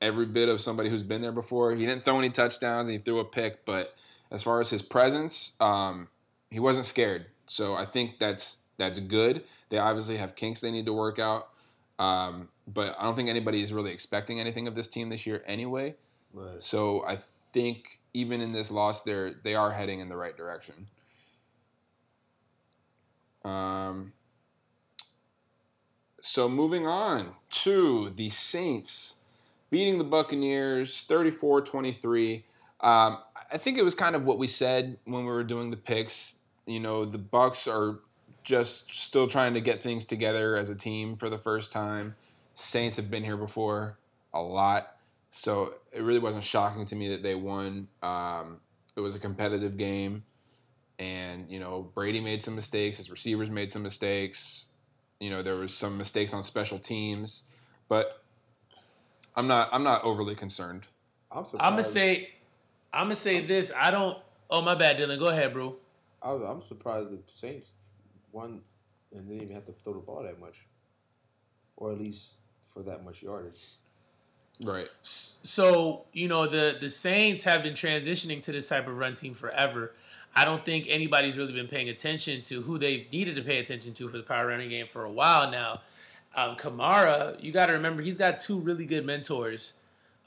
Speaker 3: every bit of somebody who's been there before. He didn't throw any touchdowns, he threw a pick, but as far as his presence, um, he wasn't scared. So I think that's that's good. They obviously have kinks they need to work out, um, but I don't think anybody is really expecting anything of this team this year anyway.
Speaker 1: Right.
Speaker 3: So I think even in this loss, they're they are heading in the right direction. Um. So moving on to the Saints beating the Buccaneers 34-23. Um, I think it was kind of what we said when we were doing the picks. You know, the Bucs are just still trying to get things together as a team for the first time. Saints have been here before a lot, so it really wasn't shocking to me that they won. Um, it was a competitive game, and you know Brady made some mistakes. His receivers made some mistakes. You know there was some mistakes on special teams, but I'm not I'm not overly concerned.
Speaker 1: I'm surprised.
Speaker 2: I'm gonna say, I'm gonna say this. I don't. Oh my bad, Dylan. Go ahead, bro.
Speaker 1: I was, I'm surprised the Saints won and didn't even have to throw the ball that much, or at least for that much yardage.
Speaker 3: Right.
Speaker 2: So you know the the Saints have been transitioning to this type of run team forever. I don't think anybody's really been paying attention to who they needed to pay attention to for the power running game for a while now. Um, Kamara, you got to remember he's got two really good mentors.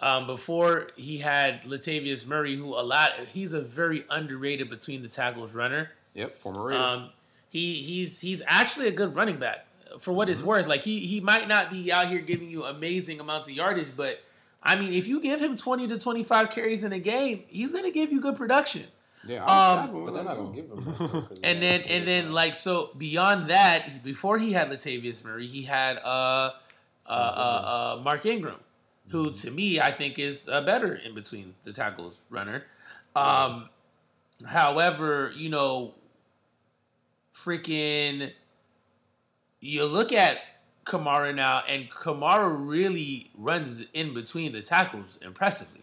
Speaker 2: Um, before he had Latavius Murray, who a lot he's a very underrated between the tackles runner.
Speaker 3: Yep, former Raider.
Speaker 2: Um, he he's he's actually a good running back for what it's worth. Like he he might not be out here giving you amazing amounts of yardage, but I mean, if you give him twenty to twenty five carries in a game, he's gonna give you good production.
Speaker 3: yeah,
Speaker 2: um,
Speaker 3: I'm
Speaker 1: But
Speaker 3: but
Speaker 1: they're not gonna give him. that, though, 'cause they
Speaker 2: And then and then like so beyond that, before he had Latavius Murray, he had uh uh uh, uh Mark Ingram, who to me I think is uh, better in between the tackles runner. Um, however, you know, freaking, you look at Kamara now, and Kamara really runs in between the tackles impressively.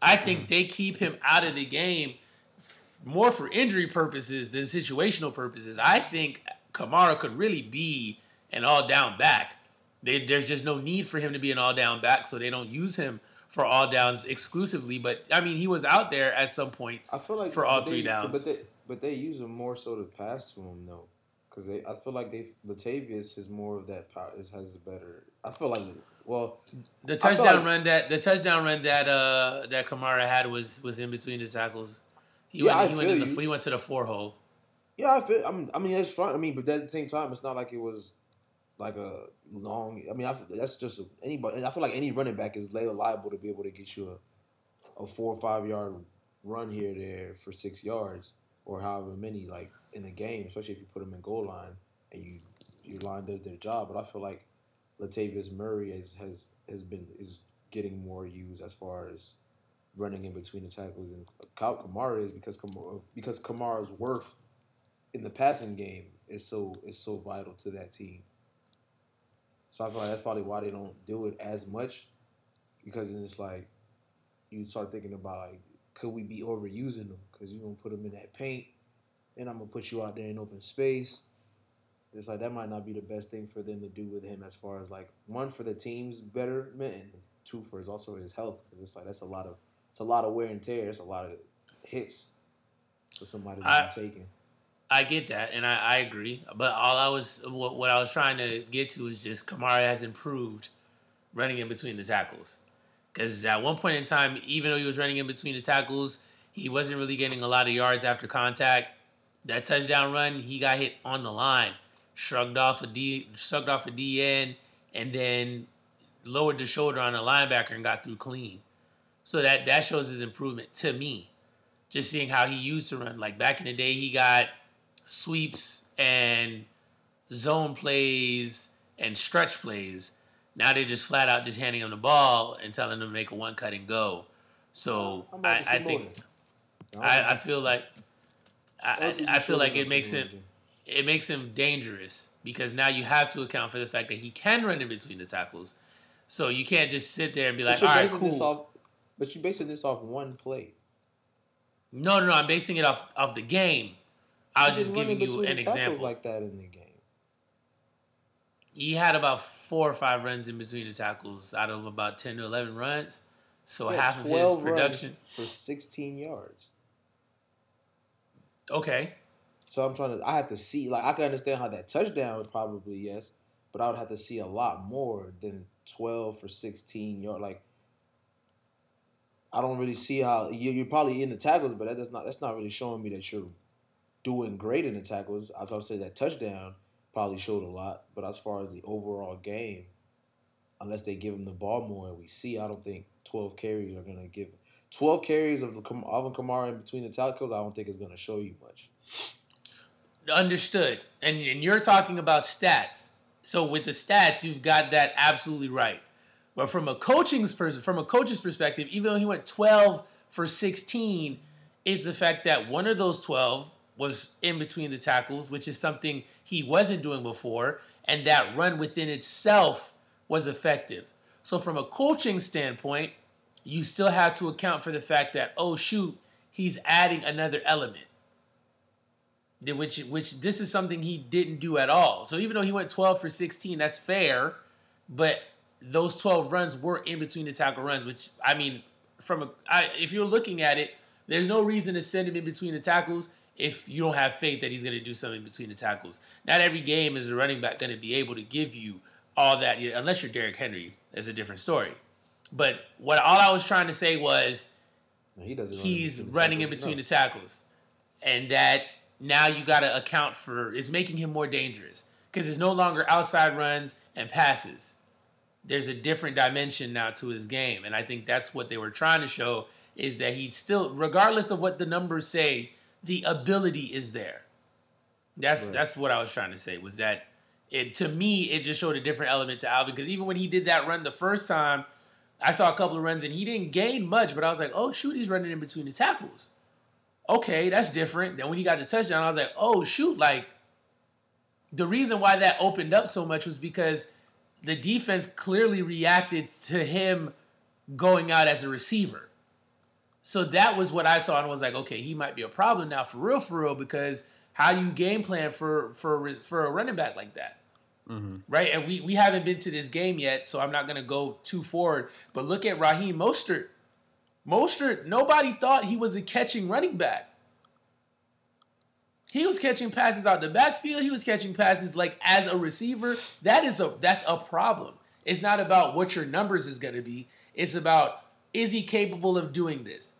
Speaker 2: I think mm. they keep him out of the game f- more for injury purposes than situational purposes. I think Kamara could really be an all down back. They, there's just no need for him to be an all down back, so they don't use him for all downs exclusively. But I mean, he was out there at some points
Speaker 1: I feel like
Speaker 2: for all
Speaker 1: but
Speaker 2: three downs.
Speaker 1: But they but they use him more so to pass to him though, because they I feel like they Latavius is more of that power. Is has a better. I feel like well
Speaker 2: The touchdown
Speaker 1: like-
Speaker 2: run that the touchdown run that uh that Kamara had was was in between the tackles. He
Speaker 1: Yeah,
Speaker 2: went
Speaker 1: I
Speaker 2: he went in the he went to the four hole.
Speaker 1: yeah I feel I mean I mean that's fine I mean but at the same time it's not like it was like a long I mean I, that's just anybody and I feel like any running back is liable to be able to get you a a four or five yard run here or there for six yards or however many like in a game especially if you put them in goal line and you your line does their job but I feel like Latavius Murray has has has been is getting more used as far as running in between the tackles and Kyle Kamara is because Kamara, because Kamara's worth in the passing game is so is so vital to that team. So I feel like that's probably why they don't do it as much because it's like you start thinking about like could we be overusing them because you're gonna put them in that paint and I'm gonna put you out there in open space. It's like that might not be the best thing for them to do with him as far as like one for the team's betterment and two for his also his health because it's like that's a lot of it's a lot of wear and tear. It's a lot of hits for somebody to
Speaker 2: I-
Speaker 1: be taking.
Speaker 2: I get that, and I, I agree. But all I was what, what I was trying to get to is just Kamara has improved running in between the tackles. Because at one point in time, even though he was running in between the tackles, he wasn't really getting a lot of yards after contact. That touchdown run, he got hit on the line, shrugged off a D, shrugged off a DN, and then lowered the shoulder on a linebacker and got through clean. So that that shows his improvement to me. Just seeing how he used to run. Like back in the day, he got sweeps and zone plays and stretch plays. Now they're just flat out just handing him the ball and telling him to make a one cut and go. So I, I think. I, I feel like I, I,
Speaker 1: give
Speaker 2: I
Speaker 1: you
Speaker 2: feel like it makes him it makes him dangerous because now you have to account for the fact that he can run in between the tackles. So you can't just sit there and be like, all
Speaker 1: this
Speaker 2: cool.
Speaker 1: off. But you're basing this off one play.
Speaker 2: No, no, no. I'm basing it off of the game. I was just giving
Speaker 1: in
Speaker 2: you an example.
Speaker 1: like that in the game.
Speaker 2: He had about four or five runs in between the tackles out of about 10 to 11 runs. So half of his
Speaker 1: 12 runs
Speaker 2: production.
Speaker 1: for 16 yards.
Speaker 2: Okay.
Speaker 1: So I'm trying to. I have to see. Like I can understand how that touchdown would probably yes, but I would have to see a lot more than 12 for 16 yard. Like I don't really see how you, you're probably in the tackles, but that's not. That's not really showing me that you're doing great in the tackles. I would say that touchdown probably showed a lot, but as far as the overall game, unless they give him the ball more, and we see, I don't think 12 carries are gonna give. 12 carries of Alvin Kamara in between the tackles, I don't think is going to show you much.
Speaker 2: Understood. And, and you're talking about stats. So with the stats, you've got that absolutely right. But from a coaching's pers- from a coach's perspective, even though he went 12 for 16, is the fact that one of those 12 was in between the tackles, which is something he wasn't doing before, and that run within itself was effective. So from a coaching standpoint, you still have to account for the fact that oh shoot, he's adding another element which which this is something he didn't do at all. So even though he went 12 for 16, that's fair, but those 12 runs were in between the tackle runs, which I mean, from a I, if you're looking at it, there's no reason to send him in between the tackles if you don't have faith that he's going to do something between the tackles. Not every game is a running back going to be able to give you all that, unless you're Derrick Henry. That's a different story. But what all I was trying to say was
Speaker 1: he doesn't.
Speaker 2: he's
Speaker 1: the
Speaker 2: running in between the tackles, and that now you got to account for is making him more dangerous because it's no longer outside runs and passes. There's a different dimension now to his game, and I think that's what they were trying to show is that he still, regardless of what the numbers say, the ability is there. That's
Speaker 1: Right.
Speaker 2: that's what I was trying to say was that it to me it just showed a different element to Alvin because even when he did that run the first time, I saw a couple of runs and he didn't gain much, but I was like, oh shoot, he's running in between the tackles. Okay, that's different. Then when he got the touchdown, I was like, oh shoot, like the reason why that opened up so much was because the defense clearly reacted to him going out as a receiver. So that was what I saw and was like, okay, he might be a problem now for real, for real, because how do you game plan for for for a running back like that? Mm-hmm. Right, and we we haven't been to this game yet, so I'm not gonna go too forward. But look at Raheem Mostert. Mostert, nobody thought he was a catching running back. He was catching passes out the backfield. He was catching passes like as a receiver. That is a that's a problem. It's not about what your numbers is going to be. It's about is he capable of doing this?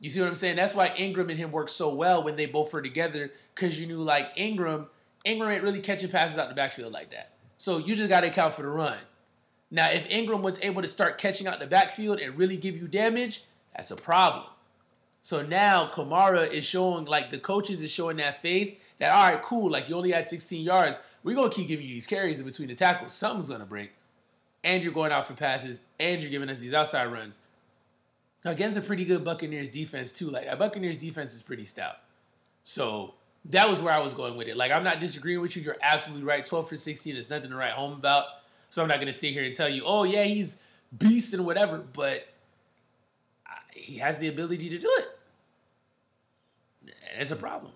Speaker 2: You see what I'm saying? That's why Ingram and him worked so well when they both were together because you knew like Ingram, Ingram ain't really catching passes out the backfield like that. So you just got to account for the run. Now, if Ingram was able to start catching out the backfield and really give you damage, that's a problem. So now Kamara is showing, like the coaches is showing that faith that all right, cool, like you only had 16 yards. We're gonna keep giving you these carries in between the tackles. Something's gonna break. And you're going out for passes, and you're giving us these outside runs. Against a pretty good Buccaneers defense, too. Like that Buccaneers defense is pretty stout. So that was where I was going with it. Like, I'm not disagreeing with you. You're absolutely right. 12 for 16 is nothing to write home about. So I'm not going to sit here and tell you, oh, yeah, he's beast and whatever. But he has the ability to do it. And it's a problem.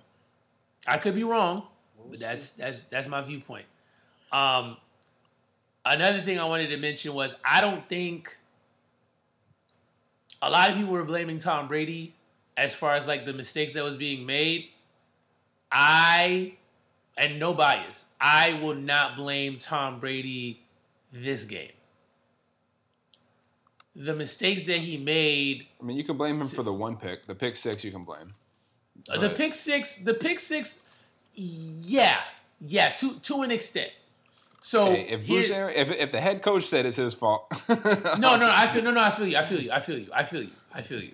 Speaker 2: I could be wrong, but that's that's that's my viewpoint. Um, another thing I wanted to mention was I don't think a lot of people were blaming Tom Brady as far as like the mistakes that was being made. I and no bias, I will not blame Tom Brady this game. The mistakes that he made
Speaker 3: I mean, you can blame him for the one pick. The pick six, you can blame.
Speaker 2: The pick six, the pick six, yeah, yeah, to to an extent. So
Speaker 3: Hey, if Bruce, Aaron, if if the head coach said it's his fault,
Speaker 2: no, no, I feel no, no, I feel you, I feel you, I feel you, I feel you, I feel you.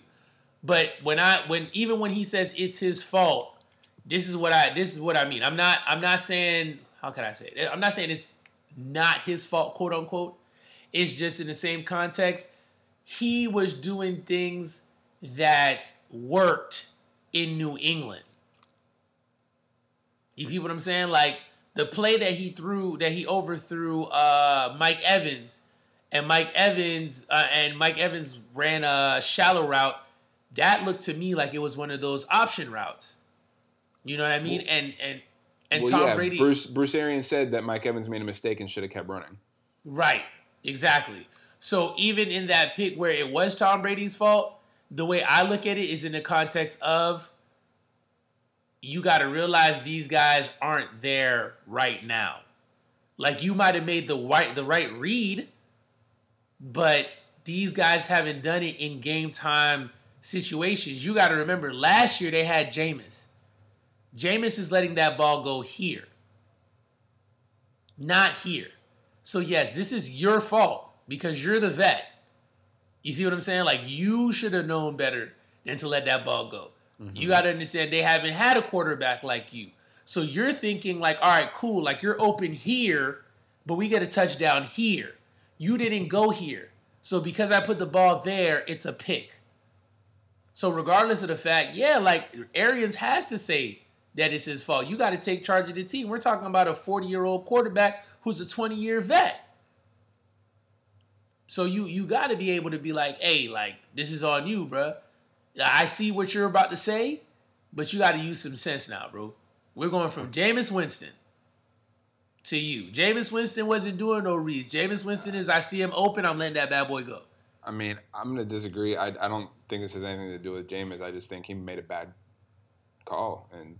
Speaker 2: But when I when even when he says it's his fault, this is what I this is what I mean. I'm not I'm not saying how can I say it? I'm not saying it's not his fault, quote unquote. It's just in the same context. He was doing things that worked in New England. You people what I'm saying? Like the play that he threw, that he overthrew uh, Mike Evans, and Mike Evans uh, and Mike Evans ran a shallow route. That looked to me like it was one of those option routes. You know what I mean? And and and
Speaker 3: well,
Speaker 2: Tom
Speaker 3: yeah,
Speaker 2: Brady,
Speaker 3: Bruce Bruce Arians said that Mike Evans made a mistake and should have kept running.
Speaker 2: Right. Exactly. So even in that pick where it was Tom Brady's fault, the way I look at it is in the context of you got to realize these guys aren't there right now. Like you might have made the right the right read, but these guys haven't done it in game time situations. You got to remember last year they had Jameis. Jameis is letting that ball go here, not here. So yes, this is your fault because you're the vet. You see what I'm saying? Like you should have known better than to let that ball go. Mm-hmm. You got to understand they haven't had a quarterback like you. So you're thinking like, all right, cool, like you're open here, but we get a touchdown here. You didn't go here. So because I put the ball there, it's a pick. So regardless of the fact, yeah, like Arians has to say that it's his fault. You got to take charge of the team. We're talking about a 40 year old quarterback who's a 20 year vet. So you you got to be able to be like, hey, like this is on you, bruh. I see what you're about to say, but you got to use some sense now, bro. We're going from Jameis Winston to you. Jameis Winston wasn't doing no reads. Jameis Winston is I see him open, I'm letting that bad boy go.
Speaker 3: I mean, I'm gonna disagree. I, I don't think this has anything to do with Jameis. I just think he made a bad call and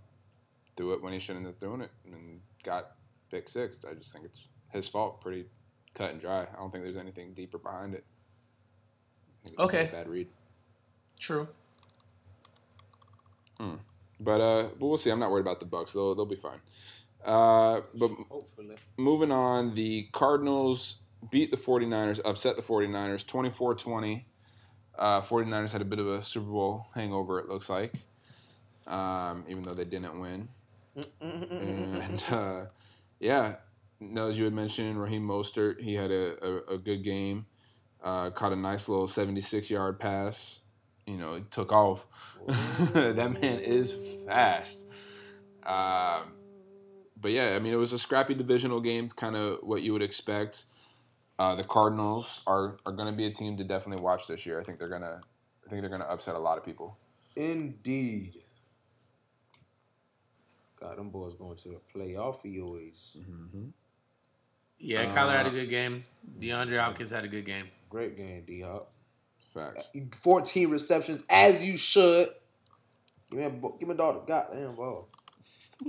Speaker 3: threw it when he shouldn't have thrown it and got pick six. I just think it's his fault, pretty cut and dry. I don't think there's anything deeper behind it.
Speaker 2: Okay.
Speaker 3: Bad read.
Speaker 2: True.
Speaker 3: But uh, but we'll see. I'm not worried about the Bucs. They'll they'll be fine. Uh, but
Speaker 1: Hopefully.
Speaker 3: moving on, the Cardinals beat the 49ers, upset the 49ers 24-20. Uh, 49ers had a bit of a Super Bowl hangover, it looks like, um, even though they didn't win. And uh, yeah, no, as you had mentioned, Raheem Mostert, he had a, a, a good game. Uh, caught a nice little 76 yard pass. You know, he took off. that man is fast. Um, but yeah, I mean, it was a scrappy divisional game, kind of what you would expect. Uh, the Cardinals are, are going to be a team to definitely watch this year. I think they're gonna, I think they're gonna upset a lot of people.
Speaker 1: Indeed. God, them boys going to the playoff EOAs.
Speaker 3: Mm-hmm.
Speaker 2: Yeah,
Speaker 3: Uh,
Speaker 2: Kyler had a good game. DeAndre Hopkins had a good game.
Speaker 1: Great game, D Hop.
Speaker 3: Facts.
Speaker 1: 14 receptions, as you should. Give me, a, give me a the goddamn ball.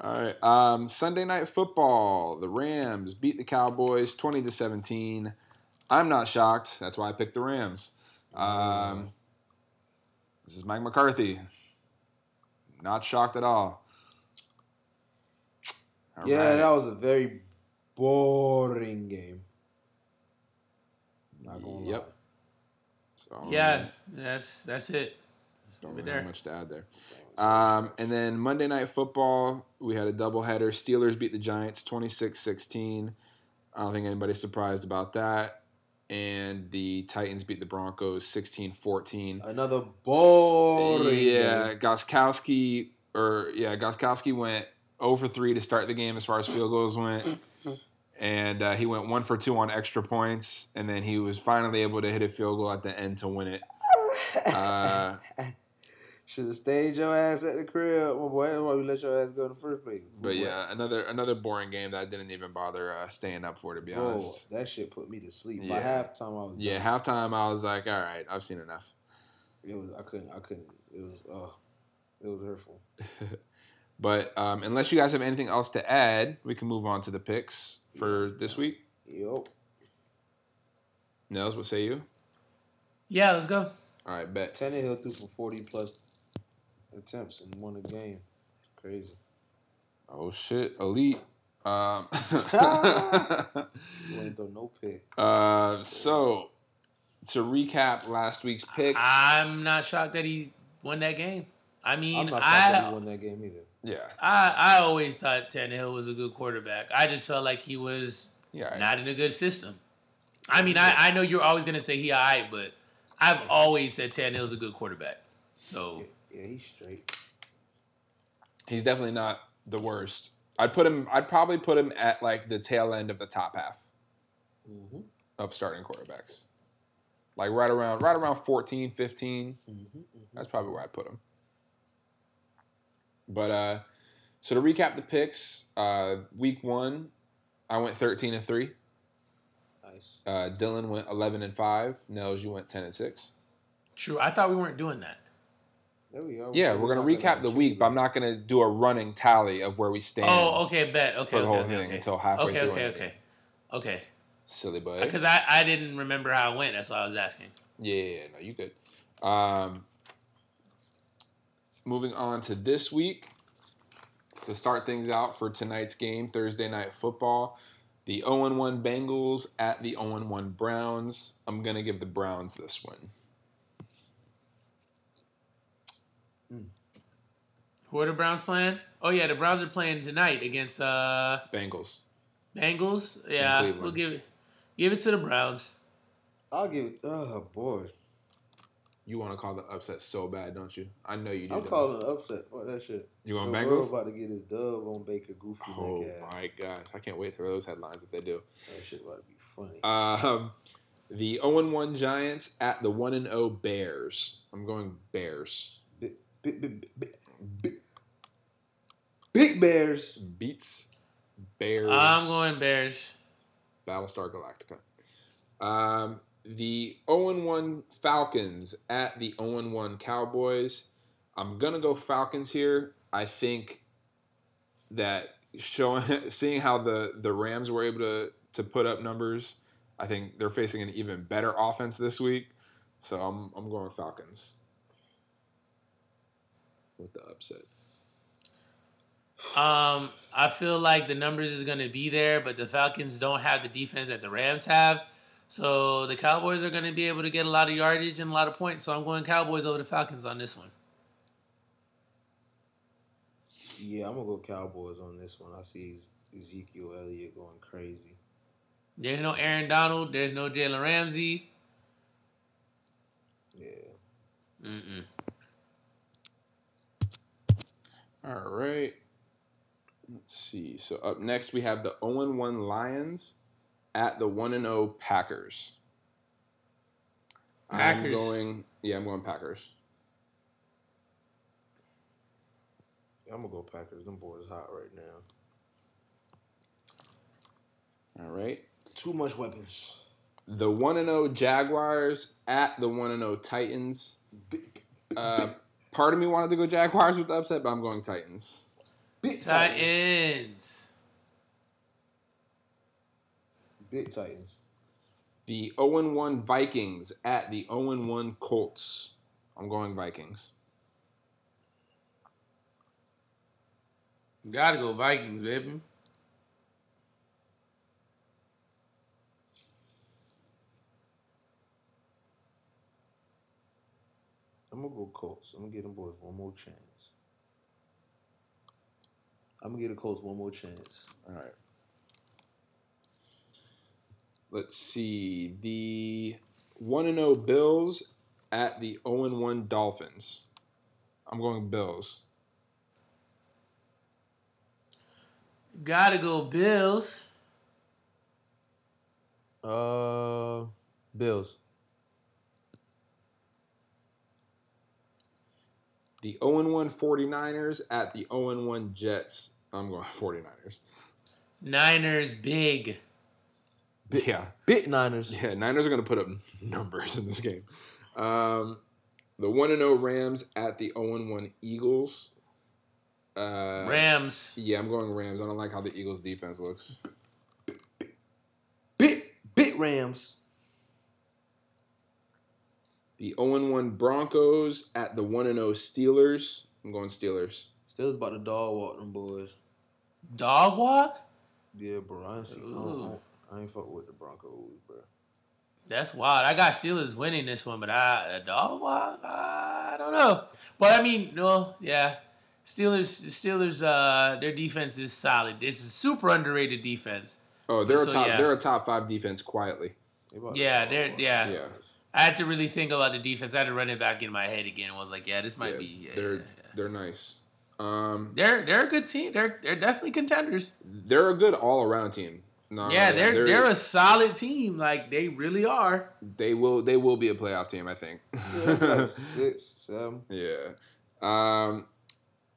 Speaker 3: All right. Um, Sunday night football. The Rams beat the Cowboys twenty to seventeen. I'm not shocked. That's why I picked the Rams. Um, this is Mike McCarthy. Not shocked at all. All
Speaker 1: yeah,
Speaker 3: right.
Speaker 1: that was a very boring game. Not gonna
Speaker 3: Yep.
Speaker 1: lie.
Speaker 3: So,
Speaker 2: Yeah, that's that's it.
Speaker 3: Don't
Speaker 2: Over
Speaker 3: really have much to add there. Um, and then Monday Night Football, we had a doubleheader. Steelers beat the Giants 26 16. I don't think anybody's surprised about that. And the Titans beat the Broncos 16 14.
Speaker 1: Another boring
Speaker 3: Yeah,
Speaker 1: game.
Speaker 3: Gostkowski, or yeah, Gostkowski went 0 for 3 to start the game as far as field goals went. And uh, he went one for two on extra points, and then he was finally able to hit a field goal at the end to win it. Uh,
Speaker 1: Should have stayed your ass at the crib, my boy. That's why we let your ass go in the first place.
Speaker 3: But yeah, another another boring game that I didn't even bother uh, staying up for, to be honest.
Speaker 1: that shit put me to sleep. By halftime, I was
Speaker 3: Yeah,
Speaker 1: done.
Speaker 3: halftime I was like, all right, I've seen enough.
Speaker 1: It was I couldn't I couldn't. It was uh, it was hurtful.
Speaker 3: But um, unless you guys have anything else to add, we can move on to the picks for this week.
Speaker 1: Yup.
Speaker 3: Nels, what say you?
Speaker 2: Yeah, let's go.
Speaker 3: All right, bet.
Speaker 1: Tannehill threw for forty plus attempts and won the game. Crazy.
Speaker 3: Oh shit, elite. Um,
Speaker 1: You ain't throw no pick.
Speaker 3: uh, so to recap last week's picks,
Speaker 2: I'm not shocked that he won that game. I mean,
Speaker 1: I'm
Speaker 2: mean,
Speaker 1: not shocked that he
Speaker 2: I,
Speaker 1: won that game either.
Speaker 3: Yeah,
Speaker 2: I I always thought Tannehill was a good quarterback. I just felt like he was
Speaker 3: yeah,
Speaker 2: not in a good system. I mean, I, I know you're always gonna say he alright, but I've always said Tannehill's a good quarterback. So
Speaker 1: Yeah, he's straight.
Speaker 3: he's definitely not the worst. I'd put him. I'd probably put him at like the tail end of the top half
Speaker 1: Mm-hmm.
Speaker 3: of starting quarterbacks. Like right around right around 14, 15.
Speaker 1: Mm-hmm.
Speaker 3: That's probably where I'd put him. But uh so to recap the picks, uh week 1 I went 13 and 3.
Speaker 1: Nice.
Speaker 3: Uh Dylan went 11 and 5. Nels you went 10 and 6.
Speaker 2: true. I thought we weren't doing that.
Speaker 1: There we are.
Speaker 3: Yeah, we're going to recap the week, but I'm not going to do a running tally of where we stand
Speaker 2: Oh, okay, bet. Okay,
Speaker 3: for the
Speaker 2: okay,
Speaker 3: whole
Speaker 2: okay,
Speaker 3: thing
Speaker 2: okay.
Speaker 3: until halfway
Speaker 2: Okay,
Speaker 3: through.
Speaker 2: okay,
Speaker 3: it.
Speaker 2: okay, okay.
Speaker 3: Silly boy.
Speaker 2: Because I, I didn't remember how it went. That's why I was asking.
Speaker 3: Yeah, yeah, yeah, no, you good. Um, moving on to this week to start things out for tonight's game, Thursday night football. The 0 1 Bengals at the 0 1 Browns. I'm going to give the Browns this one.
Speaker 2: Who are the Browns playing? Oh yeah, the Browns are playing tonight against uh
Speaker 3: Bengals.
Speaker 2: Bengals. Yeah, we'll give it give it to the Browns.
Speaker 1: I'll give it. To Oh boy,
Speaker 3: You want to call the upset so bad, don't you? I know you do.
Speaker 1: I'm calling an upset. Fuck that shit.
Speaker 3: You want
Speaker 1: Joe
Speaker 3: Bengals?
Speaker 1: Burrow about to get his dub on Baker Goofy.
Speaker 3: Oh
Speaker 1: neck ass.
Speaker 3: my gosh. I can't wait for those headlines if they do.
Speaker 1: That shit about to be funny.
Speaker 3: Um, the 0 1 Giants at the 1 0 Bears. I'm going Bears.
Speaker 1: big, big, big, big, big, big Bears.
Speaker 3: Beats Bears.
Speaker 2: I'm going Bears.
Speaker 3: Battlestar Galactica. Um, the 0 1 Falcons at the 0 1 Cowboys. I'm gonna go Falcons here. I think that showing seeing how the the Rams were able to to put up numbers I think they're facing an even better offense this week. So I'm I'm going Falcons with the upset.
Speaker 2: Um, I feel like the numbers is going to be there, but the Falcons don't have the defense that the Rams have. So the Cowboys are going to be able to get a lot of yardage and a lot of points. So I'm going Cowboys over the Falcons on this one.
Speaker 1: Yeah, I'm gonna go Cowboys on this one. I see Ezekiel Elliott going crazy.
Speaker 2: There's no Aaron Donald. There's no Jalen Ramsey.
Speaker 1: Yeah.
Speaker 2: Mm-mm.
Speaker 3: All right. Let's see. So up next we have the 0 1 Lions at the 1 and 0 Packers. I'm
Speaker 2: Packers.
Speaker 3: going yeah, I'm going Packers.
Speaker 1: I'm gonna go Packers. Them boys hot right now.
Speaker 3: All right.
Speaker 1: Too much weapons.
Speaker 3: The 1 and 0 Jaguars at the 1 and 0 Titans. Uh, part of me wanted to go Jaguars with the upset, but I'm going Titans.
Speaker 1: Titans.
Speaker 2: Titans.
Speaker 1: Big Titans.
Speaker 3: The 0 1 Vikings at the 0 1 Colts. I'm going Vikings.
Speaker 2: Gotta go Vikings, baby.
Speaker 1: I'm gonna go Colts. I'm gonna give them boys one more chance. I'm gonna give the Colts one more chance.
Speaker 3: All right. Let's see. The 1 0 Bills at the 0 1 Dolphins. I'm going Bills.
Speaker 2: Gotta go Bills.
Speaker 1: Uh, Bills.
Speaker 3: The 0 1 49ers at the 0 1 Jets. I'm going 49ers.
Speaker 2: Niners big.
Speaker 1: Big-
Speaker 3: Yeah.
Speaker 1: Big Niners.
Speaker 3: Yeah, Niners are going to put up numbers in this game. Um, the 1 0 Rams at the 0 1 Eagles. Uh,
Speaker 2: Rams.
Speaker 3: Yeah, I'm going Rams. I don't like how the Eagles defense looks.
Speaker 1: Bit Bit Rams.
Speaker 3: The 0 1 Broncos at the 1 0 Steelers. I'm going Steelers.
Speaker 1: Steelers about to dog walk them boys.
Speaker 2: Dog walk?
Speaker 1: Yeah, bro. I ain't, see, I,
Speaker 2: Ooh.
Speaker 1: don't, I ain't fuck with the Broncos, bro.
Speaker 2: That's wild. I got Steelers winning this one, but I a dog walk? I don't know. But I mean, no, yeah. Steelers Steelers uh their defense is solid. This is super underrated defense.
Speaker 3: Oh, they're
Speaker 2: So,
Speaker 3: a top.
Speaker 2: yeah.
Speaker 3: They're a top five defense quietly.
Speaker 1: They
Speaker 2: Yeah, they're
Speaker 1: walk.
Speaker 2: yeah.
Speaker 3: Yeah.
Speaker 2: I had to really think about the defense. I had to run it back in my head again. and was like, yeah, this might
Speaker 3: Yeah,
Speaker 2: be. Yeah,
Speaker 3: they're
Speaker 2: yeah.
Speaker 3: they're nice. Um,
Speaker 2: they're they're a good team. They're they're definitely contenders.
Speaker 3: they're a good all around team. No,
Speaker 2: yeah, they're, they're a solid team. Like they really are.
Speaker 3: they will they will be a playoff team. I think.
Speaker 1: Yeah, like six, seven.
Speaker 3: Yeah. Um,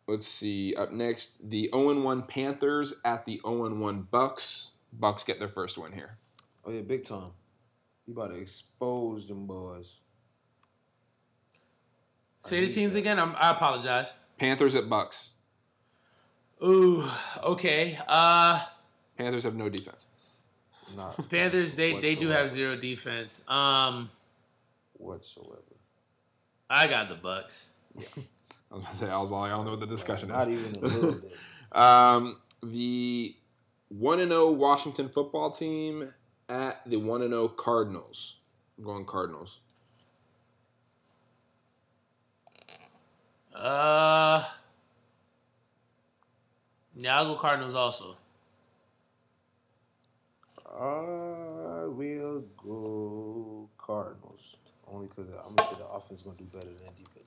Speaker 3: let's see. Up next, the 0 1 Panthers at the 0 1 Bucs. Bucs get their first win here.
Speaker 1: Oh yeah, big time. You about to expose them boys.
Speaker 2: Say the teams
Speaker 1: that.
Speaker 2: again. I'm, I apologize.
Speaker 3: Panthers at Bucs.
Speaker 2: Ooh, okay. Uh,
Speaker 3: Panthers have no defense.
Speaker 1: Not
Speaker 2: Panthers they they do have zero defense. Um,
Speaker 1: whatsoever.
Speaker 2: I got the Bucs.
Speaker 3: I was gonna say I was all I don't know what the discussion
Speaker 1: Not
Speaker 3: is.
Speaker 1: even a little bit.
Speaker 3: Um, the one and zero Washington football team at the one and zero Cardinals. I'm going Cardinals.
Speaker 2: Uh, yeah, I'll go Cardinals also.
Speaker 1: I will go Cardinals. Only because I'm gonna say the offense gonna do better than defense.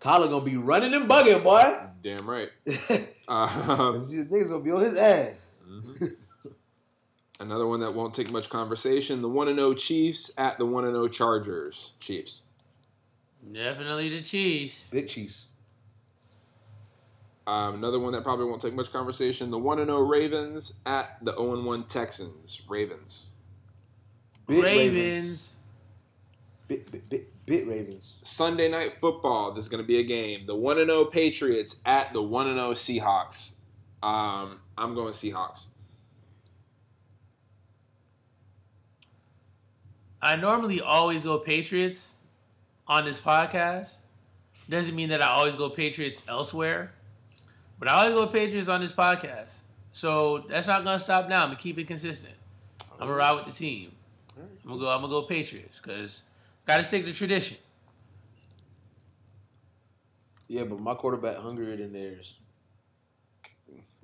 Speaker 1: Kyler gonna be running and bugging, boy.
Speaker 3: Damn right.
Speaker 1: These
Speaker 3: Um,
Speaker 1: niggas gonna be on his ass.
Speaker 3: another one that won't take much conversation. The one and zero Chiefs at the one and zero Chargers. Chiefs.
Speaker 2: Definitely the Chiefs.
Speaker 1: Big Chiefs.
Speaker 3: Um, another one that probably won't take much conversation. The one and zero Ravens at the zero and one Texans. Ravens.
Speaker 1: Big
Speaker 2: Ravens.
Speaker 1: Big, big, big, big Ravens.
Speaker 3: Sunday night football. This is going to be a game. The one and zero Patriots at the one and zero Seahawks. Um, I'm going Seahawks.
Speaker 2: I normally always go Patriots on this podcast. Doesn't mean that I always go Patriots elsewhere, but I always go Patriots on this podcast. So that's not gonna stop now. I'm gonna keep it consistent. I'm gonna ride with the team. I'm gonna go. I'm gonna go Patriots because gotta stick to tradition.
Speaker 1: Yeah, but my quarterback hungrier than theirs.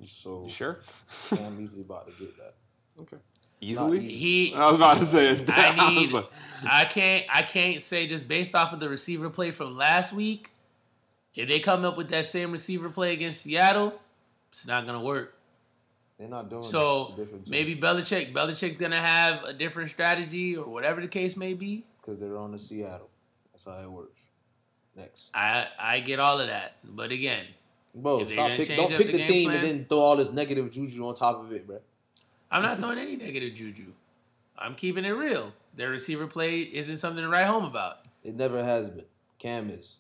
Speaker 1: So
Speaker 3: You sure?
Speaker 1: Cam easily about to get that.
Speaker 3: Okay.
Speaker 1: Easily?
Speaker 3: Easily.
Speaker 2: He
Speaker 3: I was about to say it's
Speaker 2: I
Speaker 3: was
Speaker 2: need.
Speaker 3: about-
Speaker 2: I can't. I can't say just based off of the receiver play from last week. If they come up with that same receiver play against Seattle, it's not gonna work.
Speaker 1: They're not doing
Speaker 2: So
Speaker 1: It's a different team.
Speaker 2: maybe Belichick, Belichick gonna have a different strategy or whatever the case may be.
Speaker 1: because they're on the Seattle. That's how it works. Next,
Speaker 2: I I get all of that, but again,
Speaker 1: bro, stop pick. Don't pick
Speaker 2: the
Speaker 1: the, team
Speaker 2: plan-
Speaker 1: and then throw all this negative juju on top of it, bro.
Speaker 2: I'm not throwing any negative juju. I'm keeping it real. Their receiver play isn't something to write home about.
Speaker 1: It never has been. Cam is.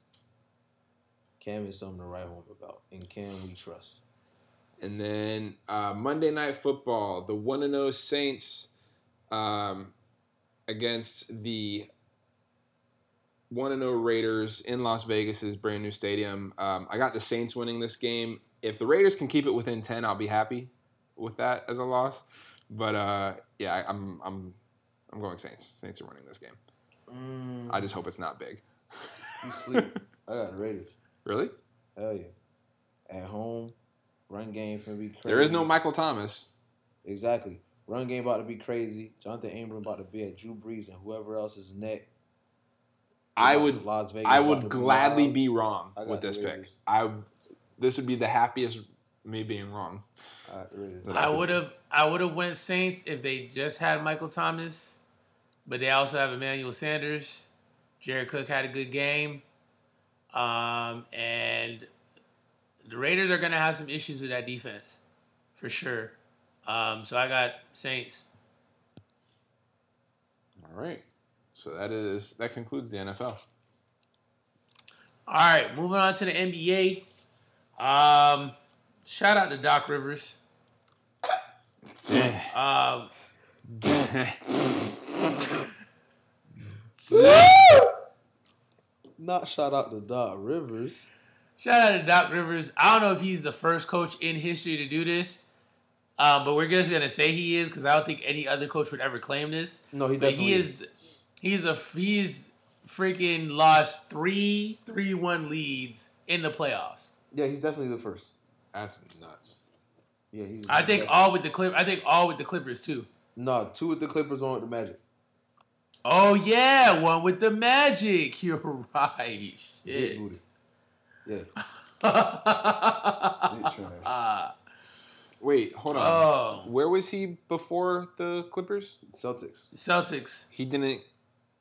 Speaker 1: Cam is something to write home about, and Cam we trust.
Speaker 3: And then uh, Monday Night Football, the 1 and 0 Saints um, against the 1 and 0 Raiders in Las Vegas's brand new stadium. Um, I got the Saints winning this game. If the Raiders can keep it within 10, I'll be happy with that as a loss. But uh, yeah, I, I'm, I'm, I'm going Saints. Saints are winning this game.
Speaker 1: Mm,
Speaker 3: I just hope it's not big.
Speaker 1: you sleep. I got Raiders.
Speaker 3: Really?
Speaker 1: Hell yeah. At home, run game finna be crazy.
Speaker 3: There is no Michael Thomas.
Speaker 1: Exactly. Run game about to be crazy. Johnathan Abram about to be at Drew Brees and whoever else's neck.
Speaker 3: I would
Speaker 1: Las Vegas
Speaker 3: I would gladly
Speaker 1: wild.
Speaker 3: be wrong
Speaker 1: I got
Speaker 3: with this pick. I this would be the happiest me being wrong.
Speaker 1: I got the Raiders.
Speaker 3: But
Speaker 2: I would have I would have went Saints if they just had Michael Thomas, but they also have Emmanuel Sanders. Jared Cook had a good game, um, and the Raiders are gonna have some issues with that defense, for sure. Um, so I got Saints.
Speaker 3: All right. So that is that concludes the NFL.
Speaker 2: All right, moving on to the NBA. Um, shout out to Doc Rivers. Um,
Speaker 1: Not shout out to Doc Rivers.
Speaker 2: Shout out to Doc Rivers. I don't know if he's the first coach in history to do this, um, but we're just gonna say he is because I don't think any other coach would ever claim this.
Speaker 1: No, he
Speaker 2: But
Speaker 1: definitely
Speaker 2: he is. He's a he's freaking lost three three one leads in the playoffs.
Speaker 1: Yeah, he's definitely the first.
Speaker 3: That's nuts.
Speaker 1: Yeah, he's.
Speaker 2: I think all with the clip. I think all with the Clippers too.
Speaker 1: No, two with the Clippers, one with the Magic.
Speaker 2: Oh yeah, one with the Magic. You're right.
Speaker 1: Big
Speaker 2: Shit.
Speaker 1: booty. Yeah.
Speaker 3: Big
Speaker 1: Big trash.
Speaker 3: Wait, hold on.
Speaker 2: oh,
Speaker 3: Where was he before the Clippers?
Speaker 1: Celtics.
Speaker 2: Celtics.
Speaker 3: He didn't.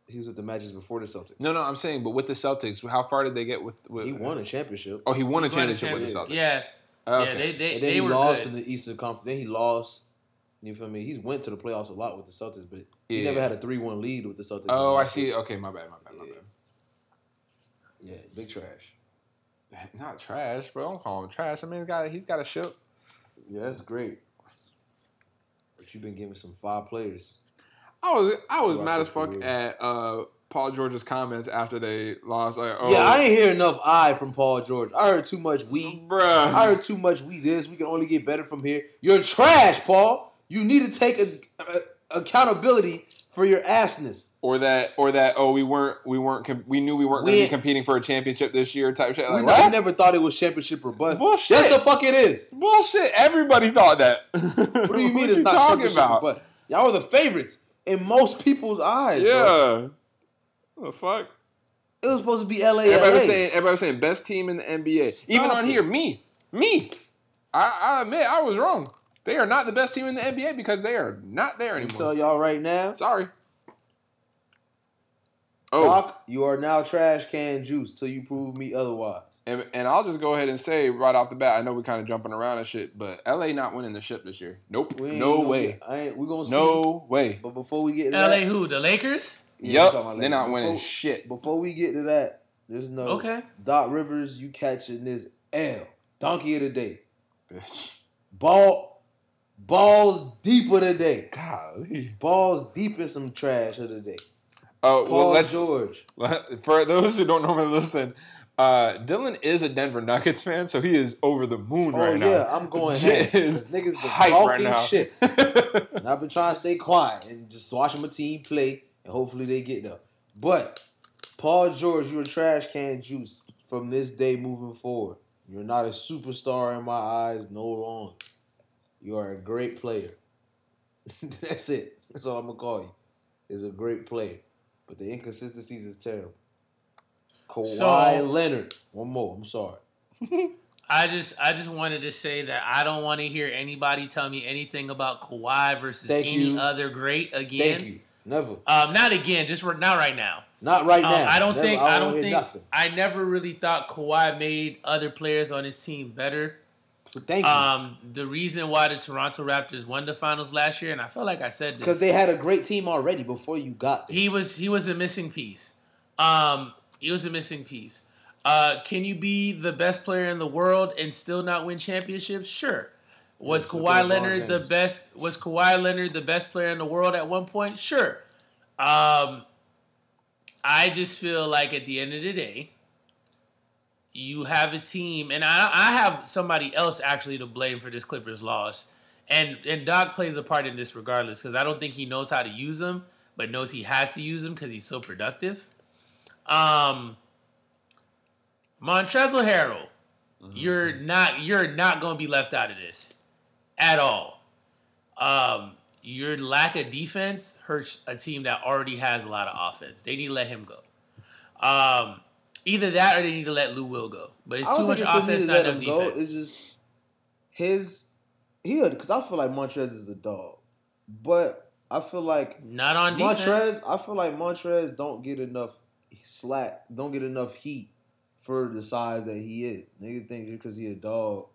Speaker 1: He was with the Magic before the Celtics.
Speaker 3: No, no, I'm saying, but with the Celtics, how far did they get with? with
Speaker 1: He won a championship.
Speaker 3: Oh, he won a
Speaker 2: He won a
Speaker 3: championship with the Celtics.
Speaker 2: Yeah, ah,
Speaker 3: Okay.
Speaker 2: yeah. They they,
Speaker 1: and then
Speaker 2: they
Speaker 1: he
Speaker 2: were
Speaker 1: lost
Speaker 2: good.
Speaker 1: in the Eastern Conference. Then he lost. You feel me? He's went to the playoffs a lot with the Celtics, but he
Speaker 3: Yeah.
Speaker 1: never had a three-one lead with the Celtics.
Speaker 3: oh, I see. Okay, my bad, my bad, my
Speaker 1: Yeah.
Speaker 3: bad.
Speaker 1: Yeah, big trash.
Speaker 3: Not trash, bro. Don't call him trash. I mean, he's got he's got a ship.
Speaker 1: Yeah, that's great. But you've been giving some five players.
Speaker 3: I was I was mad as fuck
Speaker 1: career.
Speaker 3: at uh, Paul George's comments after they lost. Like, oh,
Speaker 1: Yeah, I ain't hear enough I from Paul George. I heard too much we.
Speaker 3: bruh.
Speaker 1: I heard too much we this. We can only get better from here. You're trash, Paul. You need to take a, a- accountability for your assness.
Speaker 3: or that or that oh we weren't we weren't com- we knew we weren't going to be competing for a championship this year type shit. Like
Speaker 1: we,
Speaker 3: what?
Speaker 1: never thought it was championship or bust.
Speaker 3: Bullshit.
Speaker 1: Yes, the fuck it is.
Speaker 3: Bullshit. Everybody thought that.
Speaker 1: What do you mean it's not championship or bust? Y'all were the favorites in most people's eyes. bro.
Speaker 3: Yeah. What the fuck?
Speaker 1: It was supposed to be LA.
Speaker 3: Everybody
Speaker 1: LA.
Speaker 3: was saying everybody was saying best team in the NBA.
Speaker 1: Stop
Speaker 3: Even on
Speaker 1: it.
Speaker 3: here, me, me. I, I admit I was wrong. They are not the best team in the NBA because they are not there
Speaker 1: I
Speaker 3: anymore.
Speaker 1: tell y'all right now,
Speaker 3: Sorry. Oh,
Speaker 1: Doc, you are now trash can juice till you prove me otherwise.
Speaker 3: and, and I'll just go ahead and say right off the bat, I know we're kind of jumping around and shit, but LA not winning the ship this year. Nope.
Speaker 1: We ain't
Speaker 3: No
Speaker 1: gonna
Speaker 3: way.
Speaker 1: get- I ain't, we gonna see.
Speaker 3: No way.
Speaker 1: But before we get to
Speaker 2: LA
Speaker 1: that,
Speaker 2: who? The Lakers?
Speaker 1: Yeah, I'm
Speaker 3: Yup. They're not winning
Speaker 1: Before-
Speaker 3: shit.
Speaker 1: before we get to that, just know
Speaker 2: Okay.
Speaker 1: Doc Rivers, you catching this L. Donkey of the day.
Speaker 3: Bitch.
Speaker 1: Ball balls deeper today.
Speaker 3: Golly.
Speaker 1: Balls deep in some trash of the day.
Speaker 3: Oh, well,
Speaker 1: Paul
Speaker 3: let's
Speaker 1: George.
Speaker 3: for those who don't normally listen. Uh, Dylan is a Denver Nuggets fan, so he is over the moon
Speaker 1: Oh
Speaker 3: right now.
Speaker 1: yeah, I'm going
Speaker 3: Shit
Speaker 1: ham. niggas been
Speaker 3: hype
Speaker 1: talking
Speaker 3: right now.
Speaker 1: shit. And I've been trying to stay quiet and just watching my team play, and hopefully they get there. But Paul George, you're a trash can juice from this day moving forward. You're not a superstar in my eyes no longer. You are a great player. That's it. That's all I'm gonna call you. Is a great player, but the inconsistencies is terrible. Kawhi
Speaker 2: So-
Speaker 1: Leonard. One more. I'm sorry.
Speaker 2: I just I just wanted to say that I don't want to hear anybody tell me anything about Kawhi versus
Speaker 1: Thank
Speaker 2: any
Speaker 1: you.
Speaker 2: other great again.
Speaker 1: Thank you. Never.
Speaker 2: Um, not again, just for, not right now.
Speaker 1: Not right
Speaker 2: Um,
Speaker 1: now.
Speaker 2: I don't
Speaker 1: Never.
Speaker 2: think I don't
Speaker 1: hear
Speaker 2: think
Speaker 1: nothing.
Speaker 2: I never really thought Kawhi made other players on his team better.
Speaker 1: Thank you.
Speaker 2: Um, the reason why the Toronto Raptors won the finals last year, and I felt like I said this,
Speaker 1: Because they had a great team already before you got there.
Speaker 2: he was he was a missing piece. Um, he was a missing piece. Uh, can you be the best player in the world and still not win championships? Sure. Was Kawhi Leonard the best? Was Kawhi Leonard the best player in the world at one point? Sure. Um, I just feel like at the end of the day, you have a team, and I, I have somebody else actually to blame for this Clippers loss. And and Doc plays a part in this regardless because I don't think he knows how to use them, but knows he has to use them because he's so productive. Um, Montrezl Harrell, you're not you're not going to be left out of this at all. Um, your lack of defense hurts a team that already has a lot of offense. They need to let him go. Um, either that or they need to let Lou Will go. But it's too much
Speaker 1: it's
Speaker 2: offense, not enough
Speaker 1: him go.
Speaker 2: defense.
Speaker 1: It's just his he because I feel like Montrez is a dog, but I feel like
Speaker 2: not on defense.
Speaker 1: Montrez. I feel like Montrez don't get enough slack, don't get enough heat for the size that he is. Niggas think just because he a dog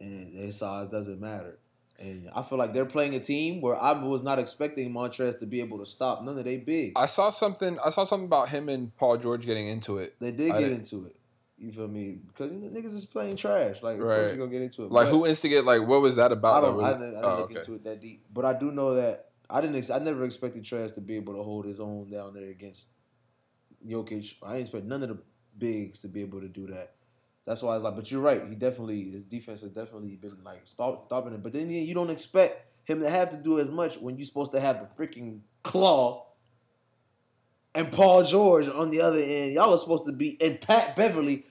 Speaker 1: and his size doesn't matter. And I feel like they're playing a team where I was not expecting Montrez to be able to stop none of they big.
Speaker 3: I saw something. I saw something about him and Paul George getting into it.
Speaker 1: They did
Speaker 3: I
Speaker 1: get
Speaker 3: didn't-
Speaker 1: into it. You feel me? Because niggas is playing trash. Like, of
Speaker 3: Right.
Speaker 1: course you gonna get into it.
Speaker 3: Like
Speaker 1: But
Speaker 3: who instigated? Like what was that about?
Speaker 1: I don't.
Speaker 3: Like,
Speaker 1: I didn't, I oh, didn't
Speaker 3: oh,
Speaker 1: look
Speaker 3: okay.
Speaker 1: into it that deep. But I do know that I didn't. Ex- I never expected Trash to be able to hold his own down there against Jokic. I didn't expect none of the bigs to be able to do that. That's why I was like, but you're right. He definitely his defense has definitely been like stop, stopping it. But then you don't expect him to have to do as much when you're supposed to have a freaking claw. And Paul George on the other end, y'all are supposed to be and Pat Beverley.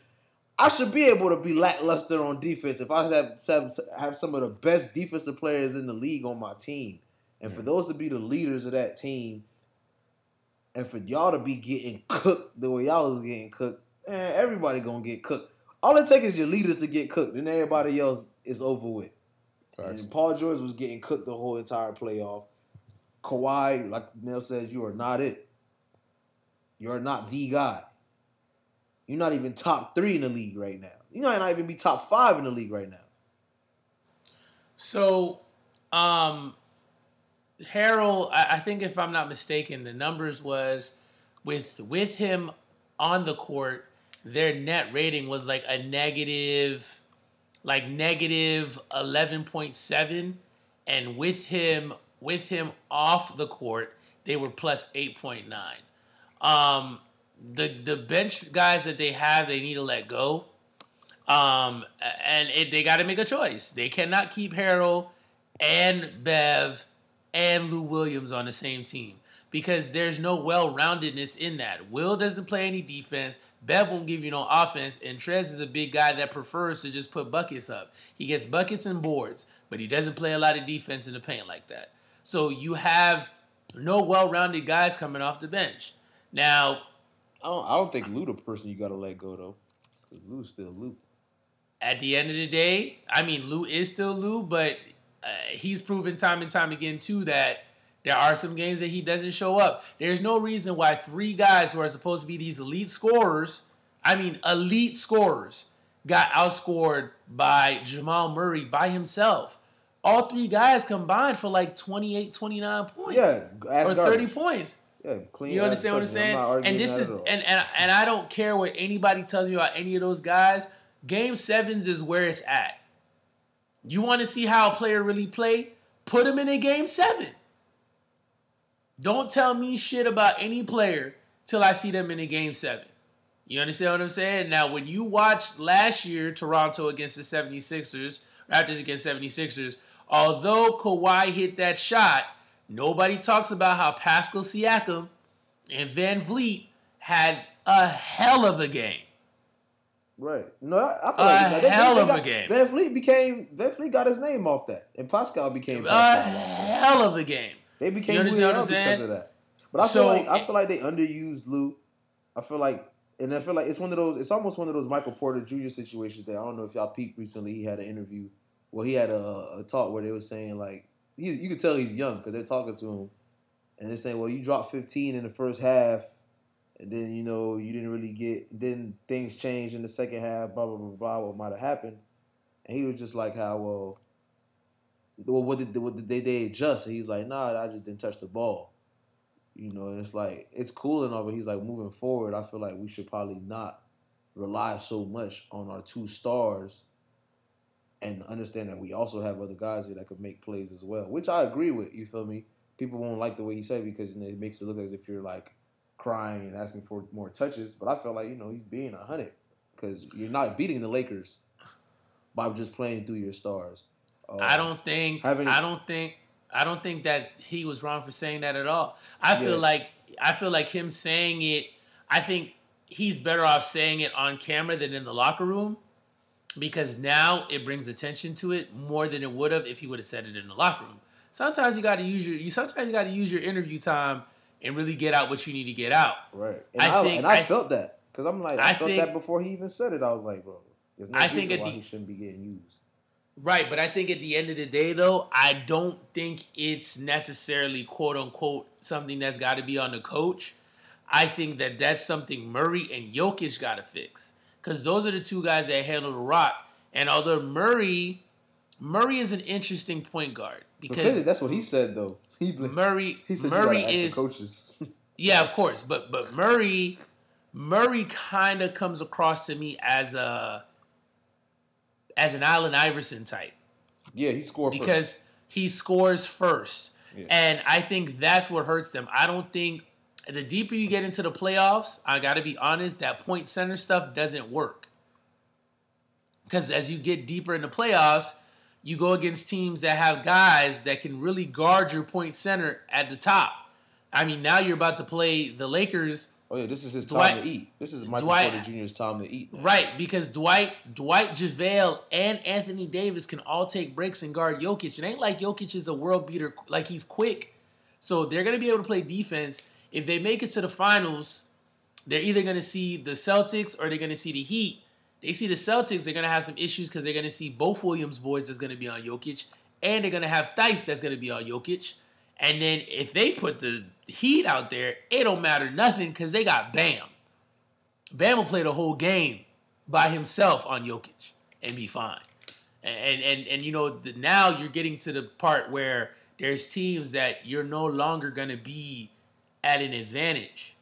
Speaker 1: I should be able to be lackluster on defense if I have have, have some of the best defensive players in the league on my team, and for those to be the leaders of that team, and for y'all to be getting cooked the way y'all was getting cooked, man, everybody gonna get cooked. All it takes is your leaders to get cooked, and everybody else is over with.
Speaker 3: Facts.
Speaker 1: And Paul George was getting cooked the whole entire playoff. Kawhi, like Nell said, you are not it. You are not the guy. You're not even top three in the league right now. You might not even be top five in the league right now.
Speaker 2: So, um, Harrell, I, I think if I'm not mistaken, the numbers was with with him on the court, their net rating was like a negative, like negative eleven point seven, and with him with him off the court, they were plus eight point nine. Um, the the bench guys that they have, they need to let go. Um, and it, they got to make a choice. They cannot keep Harrell and Bev and Lou Williams on the same team because there's no well-roundedness in that. Will doesn't play any defense. Bev won't give you no offense, and Trez is a big guy that prefers to just put buckets up. He gets buckets and boards, but he doesn't play a lot of defense in the paint like that. So you have no well-rounded guys coming off the bench. Now,
Speaker 1: I don't, I don't think Lou the person you got to let go though, because Lou's still Lou.
Speaker 2: at the end of the day, I mean, Lou is still Lou, but uh, he's proven time and time again too that there are some games that he doesn't show up. There's no reason why three guys who are supposed to be these elite scorers, I mean, elite scorers, got outscored by Jamal Murray by himself. All three guys combined for like 28, 29 points.
Speaker 1: Yeah,
Speaker 2: or
Speaker 1: garbage.
Speaker 2: 30 points.
Speaker 1: Yeah, clean.
Speaker 2: You understand what I'm saying?
Speaker 1: arguing
Speaker 2: and this is and, and and I don't care what anybody tells me about any of those guys. Game sevens is where it's at. You want to see how a player really play? Put him in a game seven. Don't tell me shit about any player till I see them in a game seven. You understand what I'm saying? Now, when you watched last year Toronto against the 76ers, Raptors against 76ers, although Kawhi hit that shot, nobody talks about how Pascal Siakam and VanVleet had a hell of a game.
Speaker 1: Right. No, I, I feel
Speaker 2: A
Speaker 1: like they- they-
Speaker 2: hell
Speaker 1: they
Speaker 2: of
Speaker 1: got-
Speaker 2: a game.
Speaker 1: VanVleet became VanVleet got his name off that, and Pascal became
Speaker 2: A
Speaker 1: Pascal.
Speaker 2: hell of a game.
Speaker 1: They became who they are because
Speaker 2: saying?
Speaker 1: of that. But I
Speaker 2: So,
Speaker 1: feel like I feel like they underused Lou. I feel like, and I feel like it's one of those. It's almost one of those Michael Porter Jr. situations. That I don't know if y'all peeped recently. He had an interview. Well, he had a, a talk where they were saying like he, you could tell he's young because they're talking to him, and they're saying, "Well, you dropped 15 in the first half, and then you know you didn't really get. Then things changed in the second half. Blah blah blah blah. What might have happened?" And he was just like, "How well." Well, what did, what did they, they adjust? And he's like, nah, I just didn't touch the ball. You know, and it's like it's cool and all, but he's like moving forward. I feel like we should probably not rely so much on our two stars, and understand that we also have other guys here that could make plays as well. Which I agree with. You feel me? People won't like the way he said it because it makes it look as if you're like crying and asking for more touches. But I feel like you know he's being a hundred because you're not beating the Lakers by just playing through your stars. Uh,
Speaker 2: I don't think
Speaker 1: having-
Speaker 2: I don't think I don't think that he was wrong for saying that at all. I feel like I feel like him saying it. I think he's better off saying it on camera than in the locker room because now it brings attention to it more than it would have if he would have said it in the locker room. Sometimes you got to use your you sometimes you got to use your interview time and really get out what you need to get out.
Speaker 1: Right. And
Speaker 2: I
Speaker 1: I,
Speaker 2: think-
Speaker 1: and I,
Speaker 2: I-
Speaker 1: felt that because I'm like I,
Speaker 2: I
Speaker 1: felt
Speaker 2: think-
Speaker 1: that before he even said it. I was like, bro, there's no
Speaker 2: I
Speaker 1: reason
Speaker 2: think
Speaker 1: why
Speaker 2: the-
Speaker 1: he shouldn't be getting used.
Speaker 2: Right, but I think at the end of the day, though, I don't think it's necessarily quote unquote something that's got to be on the coach. I think that that's something Murray and Jokic got to fix because those are the two guys that handle the rock. And although Murray, Murray is an interesting point guard
Speaker 1: Because that's what he said though. He
Speaker 2: Murray,
Speaker 1: he said
Speaker 2: Murray is
Speaker 1: coaches.
Speaker 2: yeah, of course, but but Murray, Murray kind of comes across to me as a as an Allen Iverson type.
Speaker 1: yeah, he scored first.
Speaker 2: because he scores first.
Speaker 1: Yeah.
Speaker 2: And I think that's what hurts them. I don't think the deeper you get into the playoffs, I got to be honest, that point center stuff doesn't work. Because as you get deeper in the playoffs, you go against teams that have guys that can really guard your point center at the top. I mean, now you're about to play the Lakers
Speaker 1: Oh yeah, this is his
Speaker 2: Dwight-
Speaker 1: time to eat. This is Michael
Speaker 2: Dwight-
Speaker 1: Porter Jr.'s time to eat.
Speaker 2: Right, because Dwight, Dwight JaVale, and Anthony Davis can all take breaks and guard Jokic. It ain't like Jokic is a world beater, like he's quick. So they're gonna be able to play defense. If they make it to the finals, they're either gonna see the Celtics or they're gonna see the Heat. They see the Celtics, they're gonna have some issues because they're gonna see both Williams boys that's gonna be on Jokic, and they're gonna have Theis that's gonna be on Jokic. And then if they put the Heat out there, it don't matter nothing because they got Bam. Bam will play the whole game by himself on Jokic and be fine. And and and you know the, now you're getting to the part where there's teams that you're no longer gonna be at an advantage.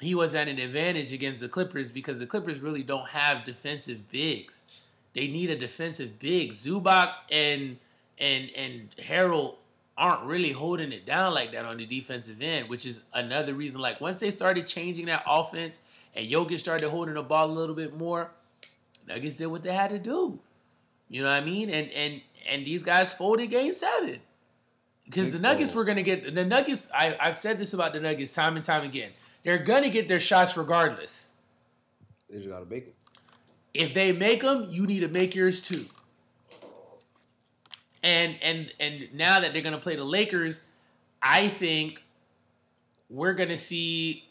Speaker 2: He was at an advantage against the Clippers because the Clippers really don't have defensive bigs. They need a defensive big. Zubac and and and Harrell aren't really holding it down like that on the defensive end, which is another reason. Like once they started changing that offense and Jokic started holding the ball a little bit more, Nuggets did what they had to do. You know what I mean? And and and these guys folded game seven. Because the Nuggets were gonna get the Nuggets, I, I've said this about the Nuggets time and time again. They're gonna get their shots regardless.
Speaker 1: They just gotta bake it.
Speaker 2: If they make them, you need to make yours too. And and and now that they're gonna play the Lakers, I think we're gonna see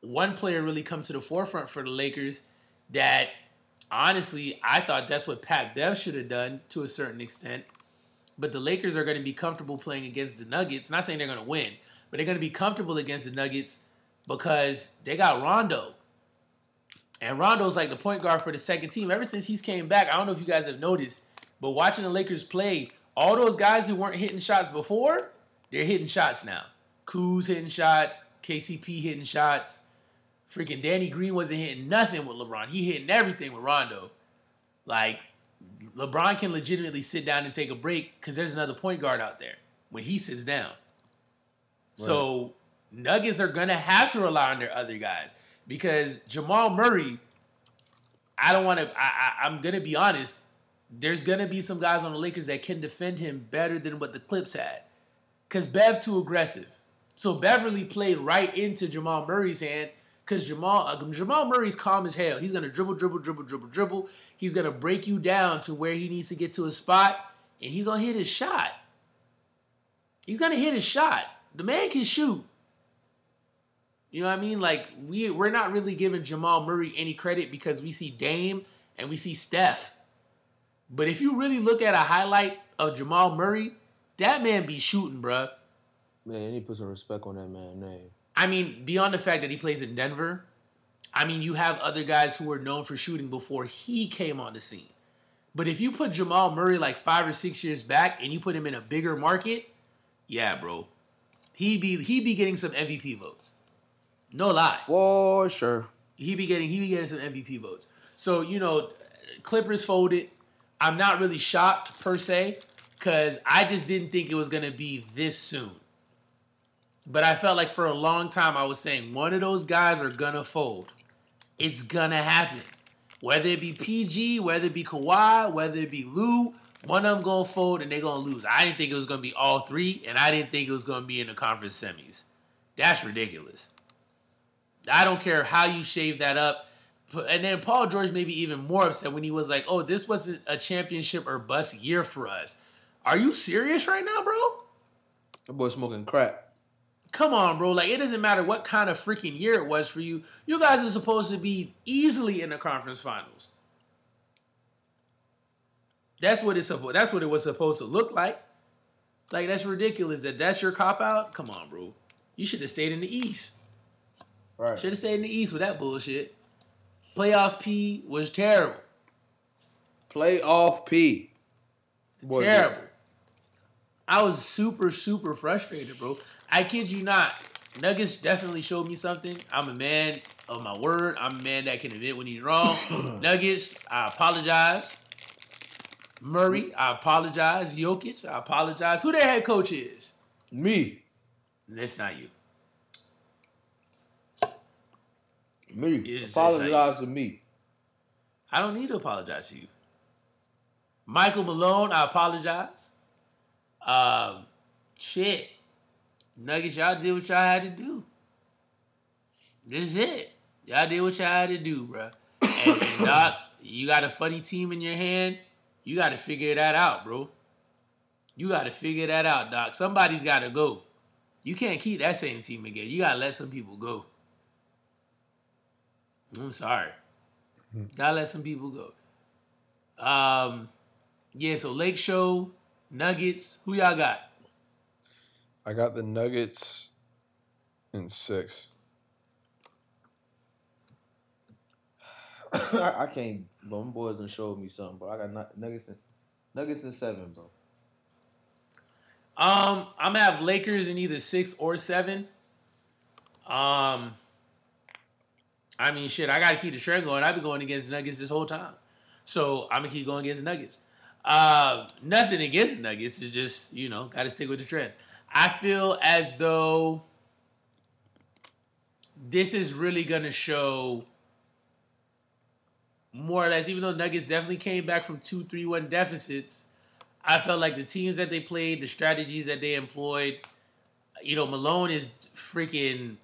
Speaker 2: one player really come to the forefront for the Lakers that honestly I thought that's what Pat Bev should have done to a certain extent. But the Lakers are going to be comfortable playing against the Nuggets. Not saying they're going to win, but they're going to be comfortable against the Nuggets because they got Rondo. And Rondo's like the point guard for the second team. Ever since he's came back, I don't know if you guys have noticed, but watching the Lakers play, all those guys who weren't hitting shots before, they're hitting shots now. Kuz hitting shots, KCP hitting shots. Freaking Danny Green wasn't hitting nothing with LeBron. He hitting everything with Rondo. Like LeBron can legitimately sit down and take a break because there's another point guard out there when he sits down. Advantage. So Nuggets are gonna have to rely on their other guys because Jamal Murray. I don't want to. I, I, I'm gonna be honest. There's gonna be some guys on the Lakers that can defend him better than what the Clips had, because Bev too aggressive. So Beverley played right into Jamal Murray's hand because Jamal uh, Jamal Murray's calm as hell. He's gonna dribble, dribble, dribble, dribble, dribble. He's gonna break you down to where he needs to get to a spot, and he's gonna hit his shot. He's gonna hit his shot. The man can shoot. You know what I mean? Like we we're not really giving Jamal Murray any credit because we see Dame and we see Steph. But if you really look at a highlight of Jamal Murray, that man be shooting, bruh.
Speaker 1: Man, you need to put some respect on that man's name.
Speaker 2: I mean, beyond the fact that he plays in Denver, I mean, you have other guys who were known for shooting before he came on the scene. But if you put Jamal Murray like five or six years back and you put him in a bigger market, yeah, bro, he be he be getting some MVP votes. No lie,
Speaker 1: For sure.
Speaker 2: he be getting he be getting some MVP votes. So you know, Clippers folded. I'm not really shocked per se because I just didn't think it was gonna be this soon. But I felt like for a long time I was saying one of those guys are gonna fold. It's gonna happen. Whether it be PG, whether it be Kawhi, whether it be Lou, one of them gonna fold and they're gonna lose. I didn't think it was gonna be all three, and I didn't think it was gonna be in the conference semis. That's ridiculous. I don't care how you shave that up. And then Paul George may be even more upset when he was like, "Oh, this wasn't a championship or bust year for us." Are you serious right now, bro?
Speaker 1: That boy smoking crack.
Speaker 2: Come on, bro. Like it doesn't matter what kind of freaking year it was for you. You guys are supposed to be easily in the conference finals. That's what it's supposed. That's what it was supposed to look like. Like that's ridiculous. That that's your cop out. Come on, bro. You should have stayed in the East.
Speaker 1: Right.
Speaker 2: Should have stayed in the East with that bullshit. Playoff P was terrible.
Speaker 1: Playoff P. Boy,
Speaker 2: terrible. I was super, super frustrated, bro. I kid you not. Nuggets definitely showed me something. I'm a man of my word. I'm a man that can admit when he's wrong. Nuggets, I apologize. Murray, I apologize. Jokic, I apologize. Who their head coach is?
Speaker 1: Me.
Speaker 2: That's not you.
Speaker 1: Me.
Speaker 2: It's
Speaker 1: Apologize to me.
Speaker 2: I don't need to apologize to you. Michael Malone, I apologize. Um, shit. Nuggets, y'all did what y'all had to do. This is it. Y'all did what y'all had to do, bro. And, and Doc, you got a funny team in your hand. You got to figure that out, bro. You got to figure that out, Doc. Somebody's got to go. You can't keep that same team again. You got to let some people go. I'm sorry. Gotta let some people go. Um, yeah. So Lake Show, Nuggets. Who y'all got?
Speaker 3: I got the Nuggets in six.
Speaker 1: I, I can't. But them boys done showed me something, bro. I got nu- Nuggets in, Nuggets in seven, bro.
Speaker 2: Um, I'm gonna have Lakers in either six or seven. Um, I mean, shit, I gotta keep the trend going. I've been going against Nuggets this whole time, so I'm gonna keep going against Nuggets. Uh, nothing against Nuggets. It's just you know, gotta stick with the trend. I feel as though this is really gonna show more or less. Even though Nuggets definitely came back from two, three, one deficits. I felt like the teams that they played, the strategies that they employed, you know, Malone is freaking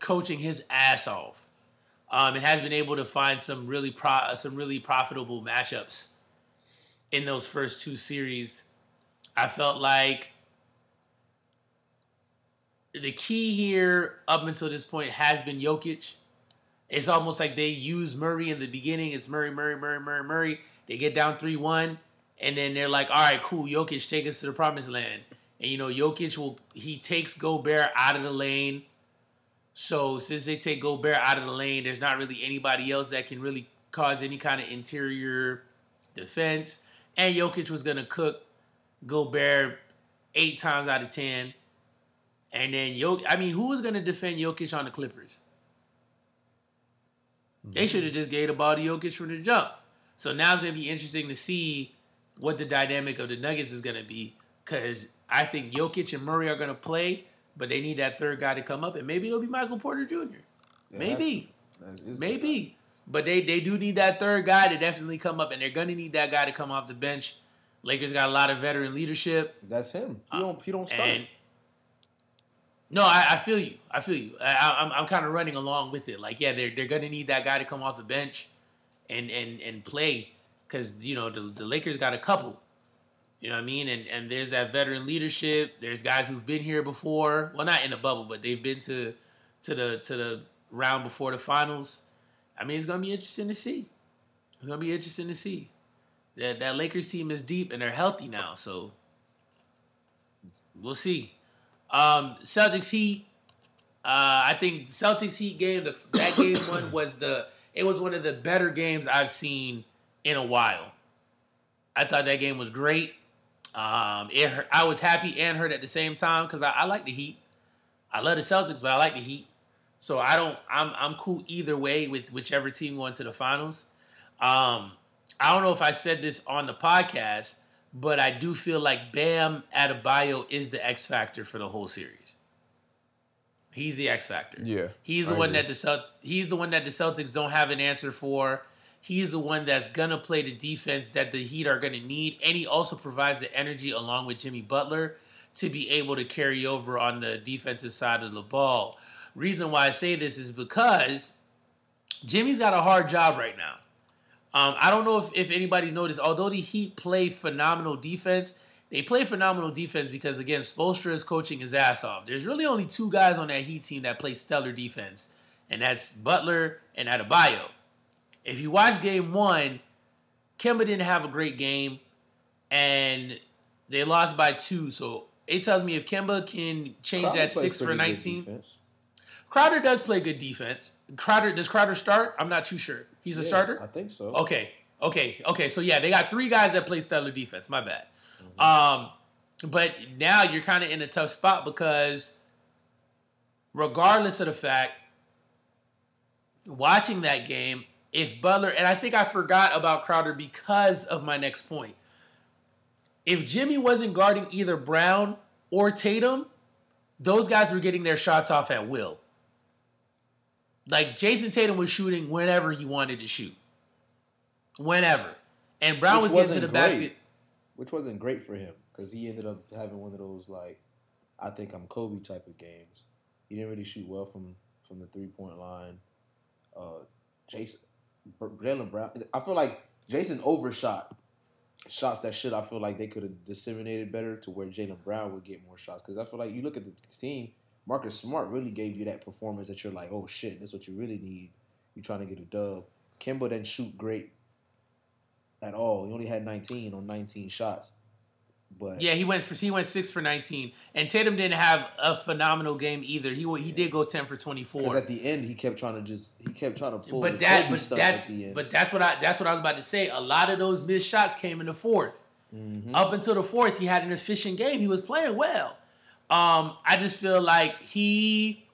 Speaker 2: coaching his ass off. Um, and has been able to find some really pro- some really profitable matchups in those first two series. I felt like the key here up until this point has been Jokic. It's almost like they use Murray in the beginning. It's Murray, Murray, Murray, Murray, Murray. They get down 3 1, and then they're like, all right, cool, Jokic, take us to the promised land. And, you know, Jokic will, he takes Gobert out of the lane. So since they take Gobert out of the lane, there's not really anybody else that can really cause any kind of interior defense. And Jokic was going to cook Gobert eight times out of 10. And then Jokic, I mean, who was going to defend Jokic on the Clippers? They mm-hmm. should have just gave the ball to Jokic from the jump. So now it's going to be interesting to see what the dynamic of the Nuggets is going to be because I think Jokic and Murray are going to play, but they need that third guy to come up, and maybe it'll be Michael Porter Jr.
Speaker 1: Yeah,
Speaker 2: maybe,
Speaker 1: that's- that
Speaker 2: maybe, but they they do need that third guy to definitely come up, and they're gonna need that guy to come off the bench. Lakers got a lot of veteran leadership.
Speaker 1: That's him. He don't. He don't start.
Speaker 2: Uh, And no, I, I feel you. I feel you. I, I- I'm I'm kind of running along with it. Like, yeah, they're they're gonna need that guy to come off the bench and and and play because you know the, the Lakers got a couple. You know what I mean? And and there's that veteran leadership. There's guys who've been here before. Well, not in the bubble, but they've been to to the to the round before the finals. I mean, it's gonna be interesting to see. It's gonna be interesting to see. That that Lakers team is deep and they're healthy now, so we'll see. Um, Celtics Heat. Uh, I think Celtics Heat game. The, that game one was the. It was one of the better games I've seen in a while. I thought that game was great. Um, it hurt, I was happy and hurt at the same time because I, I like the Heat. I love the Celtics, but I like the Heat. So I don't. I'm I'm cool either way with whichever team going to the finals. Um, I don't know if I said this on the podcast, but I do feel like Bam Adebayo is the X factor for the whole series. He's the X factor.
Speaker 3: Yeah,
Speaker 2: He's the
Speaker 3: I
Speaker 2: one
Speaker 3: agree.
Speaker 2: that the Celt- he's the one that the Celtics don't have an answer for. He's the one that's gonna play the defense that the Heat are gonna need, and he also provides the energy along with Jimmy Butler to be able to carry over on the defensive side of the ball. Reason why I say this is because Jimmy's got a hard job right now. Um, I don't know if, if anybody's noticed, although the Heat play phenomenal defense, they play phenomenal defense because, again, Spoelstra is coaching his ass off. There's really only two guys on that Heat team that play stellar defense, and that's Butler and Adebayo. If you watch game one, Kemba didn't have a great game, and they lost by two. So it tells me if Kemba can change
Speaker 1: Crowder
Speaker 2: that six for 19. Crowder does play good defense. Crowder does Crowder start? I'm not too sure. He's a
Speaker 1: Yeah,
Speaker 2: starter.
Speaker 1: I think so.
Speaker 2: Okay, okay, okay. So yeah, they got three guys that play stellar defense. My bad.
Speaker 1: Mm-hmm.
Speaker 2: Um, but now you're kind of in a tough spot because, regardless of the fact, watching that game, if Butler and I think I forgot about Crowder because of my next point. If Jimmy wasn't guarding either Brown or Tatum, those guys were getting their shots off at will. Like Jayson Tatum was shooting whenever he wanted to shoot. Whenever. And Brown
Speaker 1: Which
Speaker 2: was getting to the
Speaker 1: great.
Speaker 2: basket.
Speaker 1: which wasn't great for him because he ended up having one of those like I think I'm Kobe type of games. He didn't really shoot well from from the three point line. Uh, Jayson, Jaylen Brown. I feel like Jayson overshot shots that should. I feel like they could have disseminated better to where Jaylen Brown would get more shots because I feel like you look at the team. Marcus Smart really gave you that performance that you're like, oh shit, that's what you really need. You're trying to get a dub. Kemba didn't shoot great at all. He only had 19 on 19 shots. But
Speaker 2: Yeah, he went for he went six for nineteen, and Tatum didn't have a phenomenal game either. He he did go ten for twenty four.
Speaker 1: at the end he kept trying to just he kept trying to pull
Speaker 2: But
Speaker 1: the
Speaker 2: that but that's
Speaker 1: the
Speaker 2: but that's what I that's what I was about to say. A lot of those missed shots came in the 4th
Speaker 1: Mm-hmm.
Speaker 2: Up until the fourth, he had an efficient game. He was playing well. Um, I just feel like he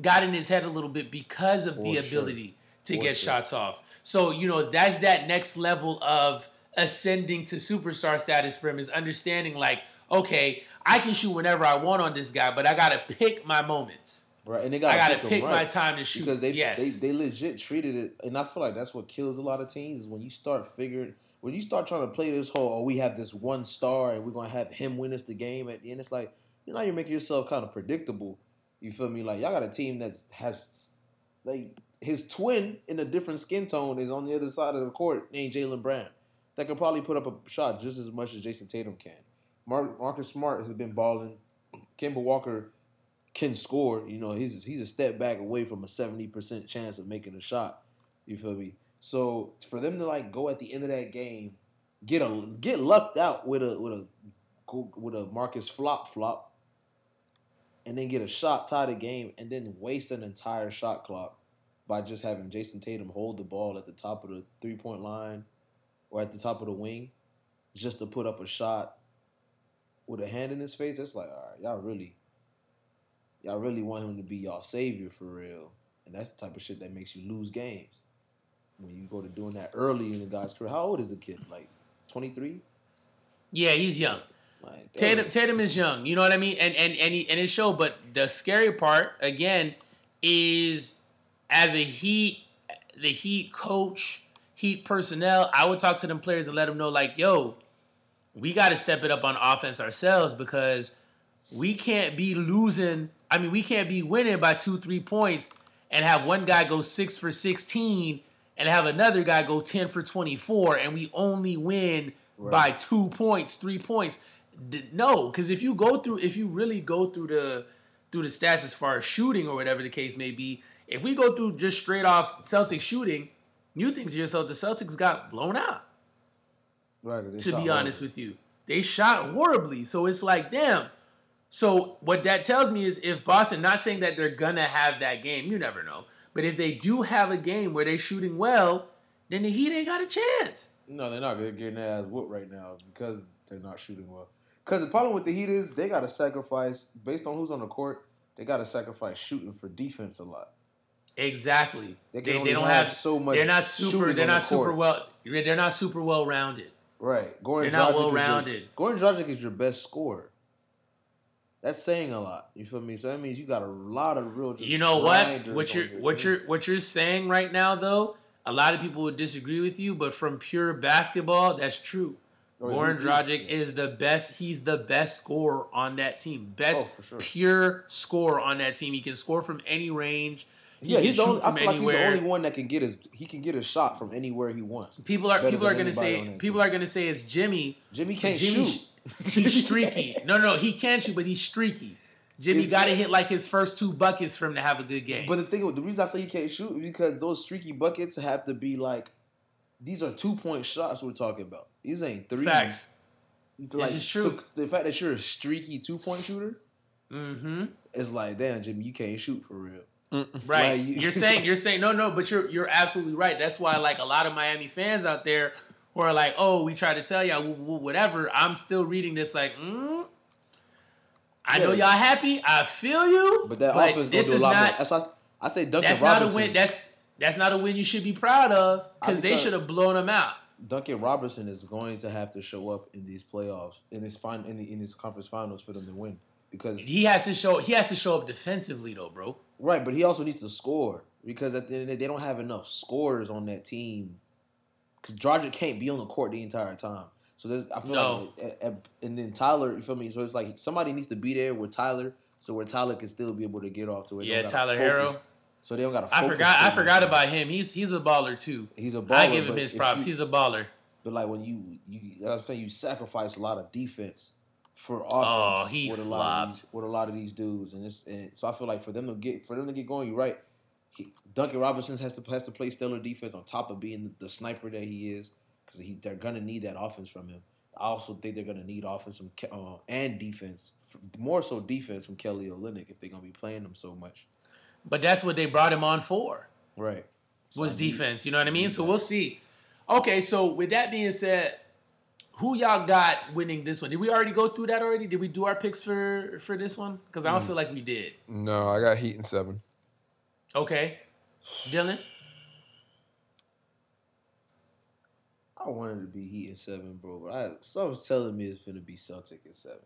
Speaker 2: got in his head a little bit because of the
Speaker 1: For sure.
Speaker 2: ability to
Speaker 1: For
Speaker 2: get
Speaker 1: sure.
Speaker 2: shots off. So you know that's that next level of ascending to superstar status for him is understanding like okay I can shoot whenever I want on this guy, but I gotta pick my moments.
Speaker 1: right, and they gotta
Speaker 2: I gotta
Speaker 1: pick,
Speaker 2: pick my time to shoot.
Speaker 1: because they,
Speaker 2: yes.
Speaker 1: they they legit treated it, and I feel like that's what kills a lot of teams is when you start figuring when you start trying to play this whole oh we have this one star and we're gonna have him win us the game at the end. It's like you know you're making yourself kind of predictable. You feel me? Like y'all got a team that has like his twin in a different skin tone is on the other side of the court named Jaylen Brown that can probably put up a shot just as much as Jayson Tatum can. Mar- Marcus Smart has been balling. Kemba Walker can score. You know, he's he's a step back away from a seventy percent chance of making a shot. You feel me? So for them to like go at the end of that game, get a get lucked out with a with a with a Marcus flop flop, and then get a shot tie the game, and then waste an entire shot clock by just having Jayson Tatum hold the ball at the top of the three point line or at the top of the wing, just to put up a shot with a hand in his face. That's like, all right, y'all really y'all really want him to be y'all savior for real. And that's the type of shit that makes you lose games. When you go to doing that early in the guy's career. How old is the kid? Like 23?
Speaker 2: yeah, he's young.
Speaker 1: Like,
Speaker 2: Tatum. Tatum is young, you know what I mean, and and and he, and it showed. But the scary part again is as a Heat, the Heat coach, Heat personnel. I would talk to them players and let them know like, yo, we got to step it up on offense ourselves because we can't be losing. I mean, we can't be winning by two three points and have one guy go six for sixteen and have another guy go ten for twenty four, and we only win by two points, three points. No, because if you go through, if you really go through the through the stats as far as shooting or whatever the case may be, if we go through just straight off Celtics shooting, you think to yourself the Celtics got blown out.
Speaker 1: Right,
Speaker 2: To be honest with you, they shot horribly. So it's like, damn. So what that tells me is if Boston, not saying that they're gonna have that game, you never know. But if they do have a game where they're shooting well, then the Heat ain't got a chance.
Speaker 1: No, they're not getting their ass whooped right now because they're not shooting well. Because the problem with the Heat is they got to sacrifice based on who's on the court. They got to sacrifice shooting for defense a lot.
Speaker 2: Exactly.
Speaker 1: They
Speaker 2: They, they, don't
Speaker 1: have
Speaker 2: have
Speaker 1: so much
Speaker 2: They're not super. They're
Speaker 1: on the
Speaker 2: not super
Speaker 1: court.
Speaker 2: well. They're not super well rounded.
Speaker 1: Right, Goran
Speaker 2: They're not
Speaker 1: is your-
Speaker 2: well-rounded.
Speaker 1: Goran Dragic is your best scorer. That's saying a lot. You feel me? So that means you got a lot of real.
Speaker 2: You know what? What you're what
Speaker 1: team.
Speaker 2: you're what you're saying right now, though, a lot of people would disagree with you, but from pure basketball, that's true.
Speaker 1: Oh,
Speaker 2: Goran Dragic
Speaker 1: he-
Speaker 2: is the best. He's the best scorer on that team. Best
Speaker 1: Oh, sure.
Speaker 2: pure scorer on that team. He can score from any range. He
Speaker 1: Yeah, he's the only, I feel like he's the only one that can get his. He can get a shot from anywhere he wants.
Speaker 2: people are
Speaker 1: better
Speaker 2: people are gonna say people are gonna say it's Jimmy.
Speaker 1: Jimmy can't
Speaker 2: Jimmy,
Speaker 1: shoot.
Speaker 2: he's streaky. No, no, no, he can shoot, but he's streaky. Jimmy got to hit like his first two buckets for him to have a good game.
Speaker 1: But the thing, the reason I say he can't shoot is because those streaky buckets have to be like, these are two point shots we're talking about. These ain't three.
Speaker 2: Facts.
Speaker 1: Like,
Speaker 2: is true.
Speaker 1: so the fact that you're a streaky two point shooter
Speaker 2: Mm-hmm.
Speaker 1: is like, damn, Jimmy, you can't shoot for real.
Speaker 2: Right.
Speaker 1: Like, you-
Speaker 2: you're saying you're saying no no, but you're you're absolutely right. That's why like a lot of Miami fans out there who are like, oh, we tried to tell y'all wh- wh- whatever. I'm still reading this like, mm, I know y'all happy. I feel you.
Speaker 1: But that offense gonna do a lot
Speaker 2: not,
Speaker 1: more. That's why I, I say Duncan
Speaker 2: That's
Speaker 1: Robinson.
Speaker 2: not a win. That's that's not a win you should be proud of because they should have blown them out.
Speaker 1: Duncan Robertson is going to have to show up in these playoffs in this fin- in, the, in these conference finals for them to win because
Speaker 2: He has to show. He has to show up defensively though, bro.
Speaker 1: Right, but he also needs to score because at the end of the day they don't have enough scorers on that team because Dragic can't be on the court the entire time. So there's, I feel
Speaker 2: No.
Speaker 1: like, at- at- and then Tyler, you feel me? So it's like somebody needs to be there with Tyler, so where Tyler can still be able to get off to it.
Speaker 2: Yeah, Tyler Herro.
Speaker 1: So they don't got.
Speaker 2: I forgot. I forgot about him. He's he's a baller too.
Speaker 1: He's a baller.
Speaker 2: I give him his props.
Speaker 1: you-
Speaker 2: He's a baller.
Speaker 1: But like when you you, you know what I'm saying you sacrifice a lot of defense for offense.
Speaker 2: Oh, he
Speaker 1: with a lot of these, with a lot of these dudes, and it's and so I feel like for them to get for them to get going, you're right. He, Duncan Robinson has to has to play stellar defense on top of being the, the sniper that he is, because he they're gonna need that offense from him. I also think they're gonna need offense from uh, and defense, more so defense from Kelly Olynyk if they're gonna be playing them so much.
Speaker 2: But that's what they brought him on for.
Speaker 1: Right. So
Speaker 2: was
Speaker 1: need-
Speaker 2: defense. You know what I mean? So we'll see. Okay, so with that being said, who y'all got winning this one? Did we already go through that already? Did we do our picks for for this one? Because I
Speaker 1: Mm.
Speaker 2: don't feel like we did.
Speaker 3: No, I got Heat in seven.
Speaker 2: Okay, Dylan.
Speaker 1: I wanted to be Heat in seven, bro, but I something's telling me it's gonna be Celtic in seven.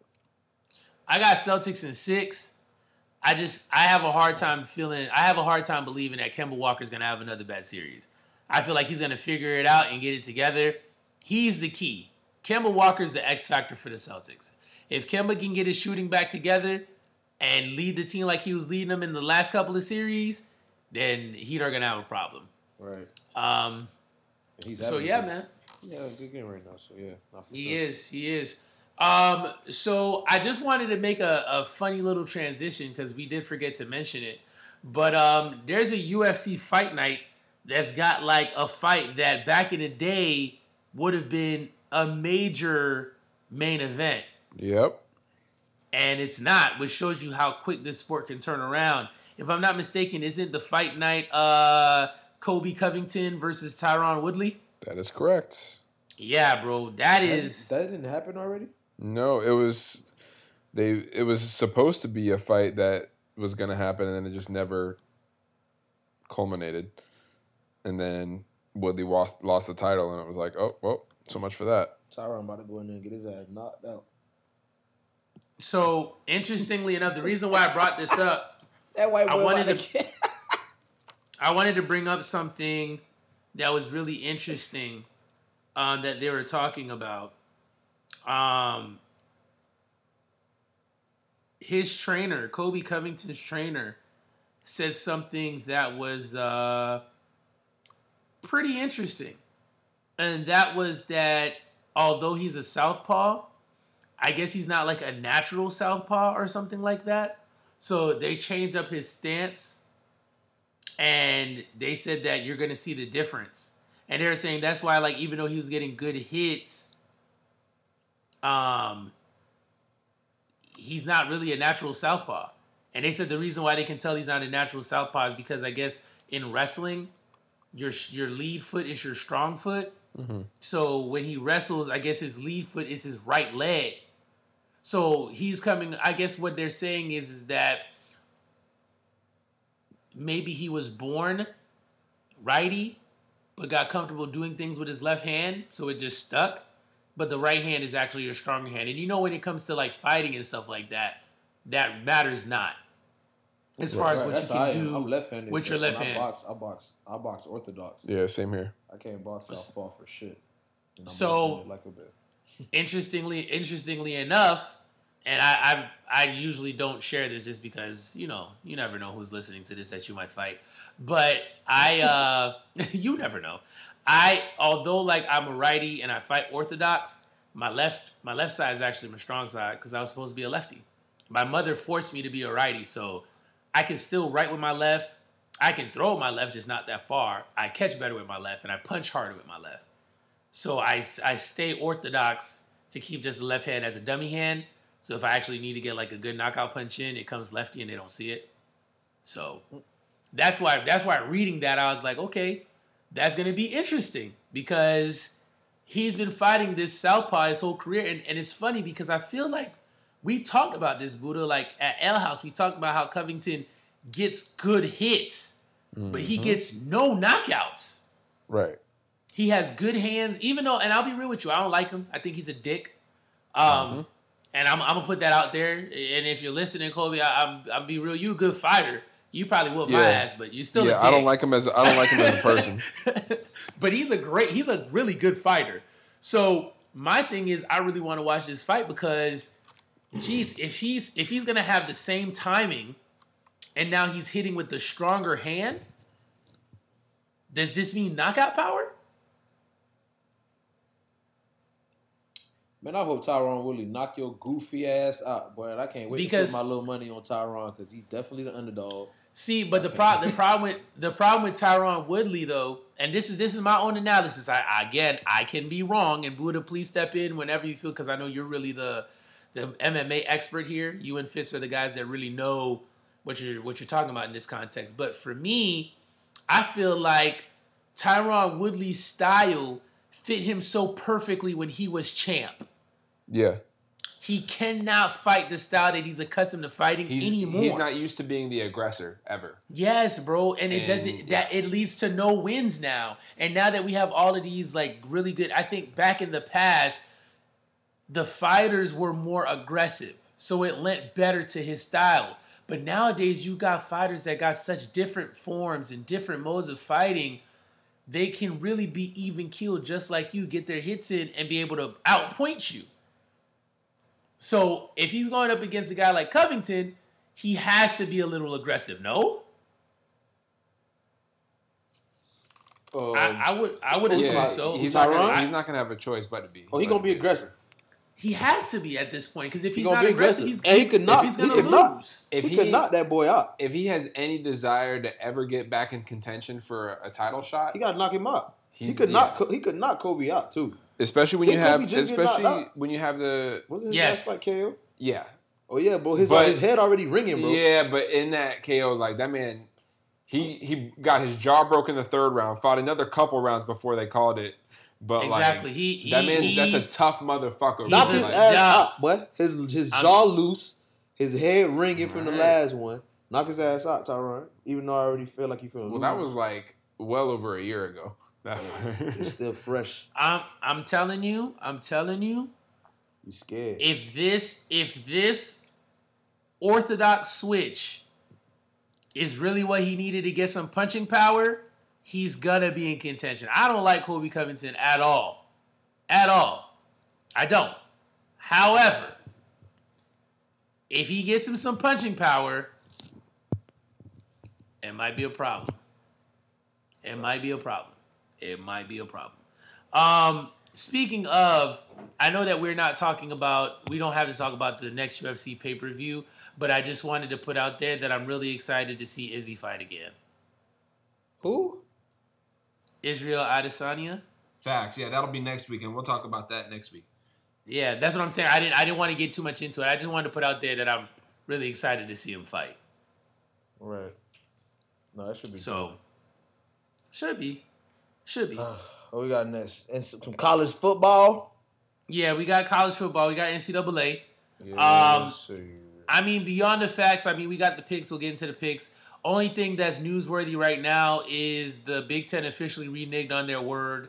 Speaker 2: I got Celtics in six. I just I have a hard time feeling. I have a hard time believing that Kemba Walker's gonna have another bad series. I feel like he's gonna figure it out and get it together. He's the key. Kemba Walker is the X factor for the Celtics. If Kemba can get his shooting back together and lead the team like he was leading them in the last couple of series, then Heat are gonna have a problem.
Speaker 1: Right.
Speaker 2: Um,
Speaker 1: He's
Speaker 2: so yeah,
Speaker 1: good-
Speaker 2: man.
Speaker 1: Yeah, good game right now. So yeah,
Speaker 2: He
Speaker 1: sure.
Speaker 2: is. He is. Um, so I just wanted to make a, a funny little transition because we did forget to mention it. But um, there's a UFC fight night that's got like a fight that back in the day would have been a major main event.
Speaker 3: Yep.
Speaker 2: And it's not, which shows you how quick this sport can turn around. If I'm not mistaken, isn't the fight night uh Colby Covington versus Tyron Woodley?
Speaker 3: That is correct.
Speaker 2: Yeah, bro. That
Speaker 1: That-
Speaker 2: is
Speaker 1: that didn't happen already.
Speaker 3: No, it was they it was supposed to be a fight that was gonna happen and then it just never culminated. And then Woodley lost lost the title and it was like, oh well, so much for that.
Speaker 1: Tyron about to go in there and get his ass knocked out.
Speaker 2: So interestingly enough, the reason why I brought this up,
Speaker 1: That white
Speaker 2: I wanted to-
Speaker 1: to-
Speaker 2: I wanted to bring up something that was really interesting um, that they were talking about. Um, his trainer, Colby Covington's trainer, said something that was uh, pretty interesting. And that was that although he's a southpaw, I guess he's not like a natural southpaw or something like that. So they changed up his stance and they said that you're going to see the difference. And they're saying that's why like even though he was getting good hits um he's not really a natural southpaw. And they said the reason why they can tell he's not a natural southpaw is because I guess in wrestling your your lead foot is your strong foot. Mm-hmm. So when he wrestles, I guess his lead foot is his right leg. So he's coming. I guess what they're saying is is that maybe he was born righty, but got comfortable doing things with his left hand, so it just stuck. But the right hand is actually your stronger hand, and you know when it comes to like fighting and stuff like that, that matters not. As far as
Speaker 1: Right,
Speaker 2: what
Speaker 1: that's
Speaker 2: you
Speaker 1: how I
Speaker 2: can do
Speaker 1: left-handed.
Speaker 2: with your left hand.
Speaker 1: I box, I box. I box orthodox.
Speaker 3: Yeah, same here.
Speaker 1: I can't box southpaw for shit.
Speaker 2: So-
Speaker 1: like a bit.
Speaker 2: interestingly interestingly enough and I, I i usually don't share this just because you know you never know who's listening to this that you might fight but i uh you never know i although like i'm a righty and i fight orthodox my left my left side is actually my strong side because i was supposed to be a lefty my mother forced me to be a righty so i can still write with my left i can throw my left just not that far i catch better with my left and i punch harder with my left so I, I stay orthodox to keep just the left hand as a dummy hand. So if I actually need to get like a good knockout punch in, it comes lefty and they don't see it. So that's why that's why reading that I was like, okay, that's gonna be interesting because he's been fighting this southpaw his whole career, and, and it's funny because I feel like we talked about this Buddha like at L House. We talked about how Covington gets good hits, but he gets no knockouts
Speaker 3: Right.
Speaker 2: he has good hands, even though, and I'll be real with you, I don't like him. I think he's a dick. Um, and I'm, I'm gonna put that out there. And if you're listening, Colby, I, I'm, I'm be real. You a good fighter. You probably whoop my ass, but you still. a
Speaker 3: yeah. I don't like him as a, I don't like him as a person.
Speaker 2: but he's a great. He's a really good fighter. So my thing is, I really want to watch this fight because, geez, if he's if he's gonna have the same timing, and now he's hitting with the stronger hand, does this mean knockout power?
Speaker 1: Man, I hope Tyron Woodley knock your goofy ass out, boy. I can't wait
Speaker 2: Because-
Speaker 1: to put my little money on Tyron because he's definitely the underdog.
Speaker 2: See, but the problem the problem with the problem with Tyron Woodley though, and this is this is my own analysis. I again I can be wrong, and Buddha, please step in whenever you feel, because I know you're really the the MMA expert here. You and Fitz are the guys that really know what you're what you're talking about in this context. But for me, I feel like Tyron Woodley's style fit him so perfectly when he was champ.
Speaker 3: Yeah.
Speaker 2: He cannot fight the style that he's accustomed to fighting
Speaker 3: He's
Speaker 2: anymore.
Speaker 3: he's not used to being the aggressor ever.
Speaker 2: Yes, bro, and it
Speaker 3: And,
Speaker 2: doesn't that it leads to no wins now. And now that we have all of these like really good, I think back in the past, the fighters were more aggressive, so it lent better to his style. But nowadays, you got fighters that got such different forms and different modes of fighting. They can really be even keeled, just like you, get their hits in and be able to outpoint you. So if he's going up against a guy like Covington, he has to be a little aggressive. No,
Speaker 1: Um,
Speaker 2: I, I would I would
Speaker 1: Yeah,
Speaker 2: assume
Speaker 3: Yeah,
Speaker 2: so.
Speaker 3: he's not, gonna, he's not gonna have a choice but to be.
Speaker 1: oh, he
Speaker 3: but
Speaker 1: gonna
Speaker 3: to
Speaker 1: be aggressive.
Speaker 2: He has to be at this point because if
Speaker 1: He
Speaker 2: he's
Speaker 1: gonna
Speaker 2: not
Speaker 1: be
Speaker 2: aggressive,
Speaker 1: aggressive.
Speaker 2: he's,
Speaker 1: And he could not-
Speaker 2: he's
Speaker 1: he
Speaker 2: gonna
Speaker 1: could not-
Speaker 2: lose.
Speaker 3: If
Speaker 1: he,
Speaker 3: he,
Speaker 1: could knock that boy out.
Speaker 3: if he has any desire to ever get back in contention for a, a title shot,
Speaker 1: He got to knock him out. He could
Speaker 3: yeah.
Speaker 1: knock. He could knock Colby out too.
Speaker 3: especially when
Speaker 1: Didn't
Speaker 3: you have,
Speaker 1: Colby just get knocked
Speaker 3: especially when you have the
Speaker 1: Wasn't his
Speaker 2: Yes.
Speaker 1: last fight KO?
Speaker 3: yeah,
Speaker 1: Oh yeah, bro. His
Speaker 3: But-
Speaker 1: his head already ringing, bro.
Speaker 3: yeah. But in that KO, like that man, he he got his jaw broken the third round. Fought another couple rounds before they called it. But
Speaker 2: Exactly.
Speaker 3: like
Speaker 2: He, he
Speaker 3: that man,
Speaker 2: he,
Speaker 3: that's a tough motherfucker.
Speaker 1: Knock his
Speaker 3: Like,
Speaker 1: ass
Speaker 2: yeah.
Speaker 1: out, boy. His his
Speaker 2: I'm-
Speaker 1: jaw loose, his head ringing from the last one. Knock his ass out, Tyron. Even though I already feel like you feeling.
Speaker 3: well, that was like well over a year ago. That
Speaker 1: it's still fresh.
Speaker 2: I'm I'm telling you, I'm telling you,
Speaker 1: You scared?
Speaker 2: if this if this orthodox switch is really what he needed to get some punching power, he's gonna be in contention. I don't like Colby Covington at all. At all. I don't. However, if he gets him some punching power, it might be a problem. It might be a problem. It might be a problem. Um, speaking of, I know that we're not talking about, we don't have to talk about the next UFC pay per view, but I just wanted to put out there that I'm really excited to see Izzy fight again.
Speaker 1: Who?
Speaker 2: Israel Adesanya.
Speaker 4: Facts. Yeah, that'll be next week, and we'll talk about that next week.
Speaker 2: Yeah, that's what I'm saying. I didn't I didn't want to get too much into it. I just wanted to put out there that I'm really excited to see him fight.
Speaker 1: Right. No, that should be.
Speaker 2: So should be. Should be.
Speaker 1: Uh, what we got next? And some some college football.
Speaker 2: Yeah, we got college football, we got NCAA.
Speaker 1: Yeah,
Speaker 2: Um,
Speaker 1: let's see.
Speaker 2: I mean, beyond the facts, I mean, we got the picks. We'll get into the picks. Only thing that's newsworthy right now is the Big Ten officially reneged on their word.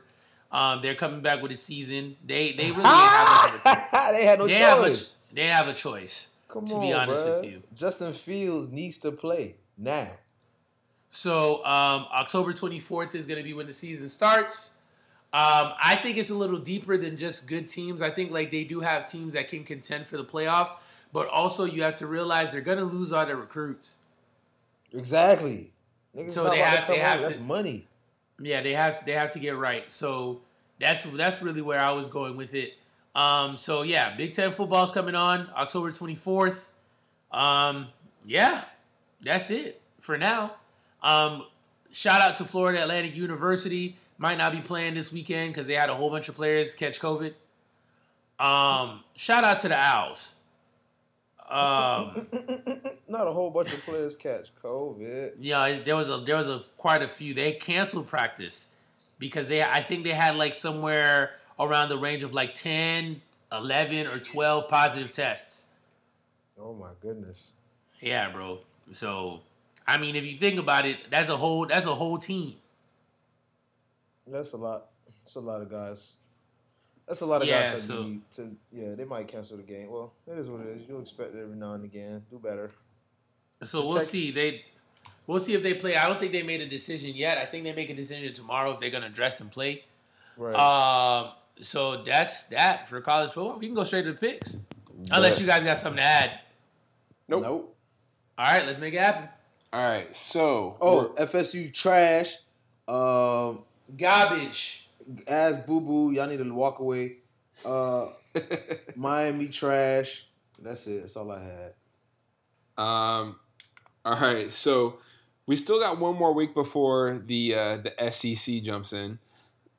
Speaker 2: Um, they're coming back with a season. They they really have much of a,
Speaker 1: they had no
Speaker 2: they have a,
Speaker 1: choice.
Speaker 2: they have a choice.
Speaker 1: Come
Speaker 2: to
Speaker 1: on,
Speaker 2: be honest
Speaker 1: bruh.
Speaker 2: with you.
Speaker 1: Justin Fields needs to play now.
Speaker 2: So um, October 24th is going to be when the season starts. Um, I think it's a little deeper than just good teams. I think like they do have teams that can contend for the playoffs, but also you have to realize they're going to lose all their recruits.
Speaker 1: Exactly. Niggas
Speaker 2: So they have- they have to-
Speaker 1: money.
Speaker 2: Yeah, they have to, they have to get right. So that's that's really where I was going with it. Um, so yeah, Big Ten football's coming on October 24th. Um, yeah, that's it for now. Um, shout out to Florida Atlantic University. Might not be playing this weekend because they had a whole bunch of players catch COVID. Um, shout out to the Owls. Um,
Speaker 1: Not a whole bunch of players catch COVID.
Speaker 2: Yeah, there was a there was a quite a few. They canceled practice because they I think they had like somewhere around the range of like 10, 11 or 12 positive tests.
Speaker 1: Oh my goodness.
Speaker 2: Yeah, bro. So, I mean, if you think about it, that's a whole that's a whole team.
Speaker 1: That's a lot. That's a lot of guys. That's a lot of
Speaker 2: Yeah,
Speaker 1: guys that
Speaker 2: so-
Speaker 1: need to. Yeah, they might cancel the game. Well, it is what it is. You'll expect it every now and again. Do better.
Speaker 2: So we'll
Speaker 1: Check-
Speaker 2: see. They we'll see if they play. I don't think they made a decision yet. I think they make a decision tomorrow if they're gonna dress and play.
Speaker 1: Right.
Speaker 2: Um, so that's that for college football. We can go straight to the picks, unless you guys got something to add.
Speaker 3: Nope.
Speaker 1: nope.
Speaker 2: All right, let's make it happen.
Speaker 3: All right, so
Speaker 1: Oh, FSU trash. Um,
Speaker 2: Garbage.
Speaker 1: Ass boo boo. Y'all need to walk away. Uh, Miami trash. That's it. That's all I had.
Speaker 3: Um, all right, so we still got one more week before the uh, the SEC jumps in.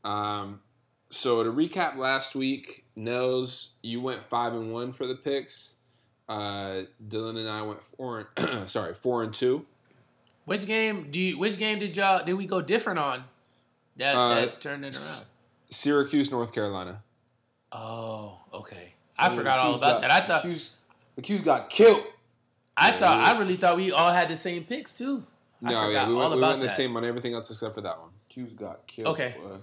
Speaker 3: Um, so to recap, last week, Nels, you went five and one for the picks. Uh, Dylan and I went four. And, sorry, four and two.
Speaker 2: Which game do you? Which game did y'all? Did we go different on? That,
Speaker 3: Uh,
Speaker 2: that turned it around.
Speaker 3: s- Syracuse, North Carolina.
Speaker 2: Oh, okay. I
Speaker 1: Yeah,
Speaker 2: forgot all about
Speaker 1: got-
Speaker 2: that. I thought.
Speaker 1: Q's, the Q's got killed.
Speaker 2: I thought. I really thought we all had the same picks too. I
Speaker 3: No,
Speaker 2: forgot
Speaker 3: yeah, we
Speaker 2: all
Speaker 3: went, we
Speaker 2: about
Speaker 3: went the
Speaker 2: that.
Speaker 3: same on everything else except for that one.
Speaker 1: Q's got killed.
Speaker 2: Okay.
Speaker 1: boy.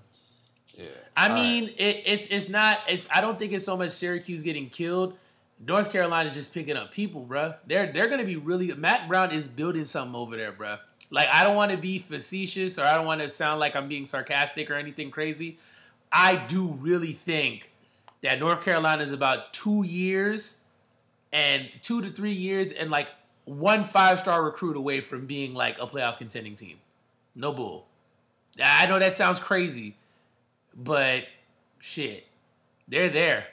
Speaker 3: Yeah.
Speaker 2: I
Speaker 3: All
Speaker 2: mean,
Speaker 3: right.
Speaker 2: it, it's it's not. It's I don't think it's so much Syracuse getting killed. North Carolina just picking up people, bruh. They're they're gonna be really. Mack Brown is building something over there, bruh. Like I don't want to be facetious or I don't want to sound like I'm being sarcastic or anything crazy. I do really think that North Carolina is about two years and two to three years and like one five star recruit away from being like a playoff contending team. No bull. I know that sounds crazy, but shit, they're there.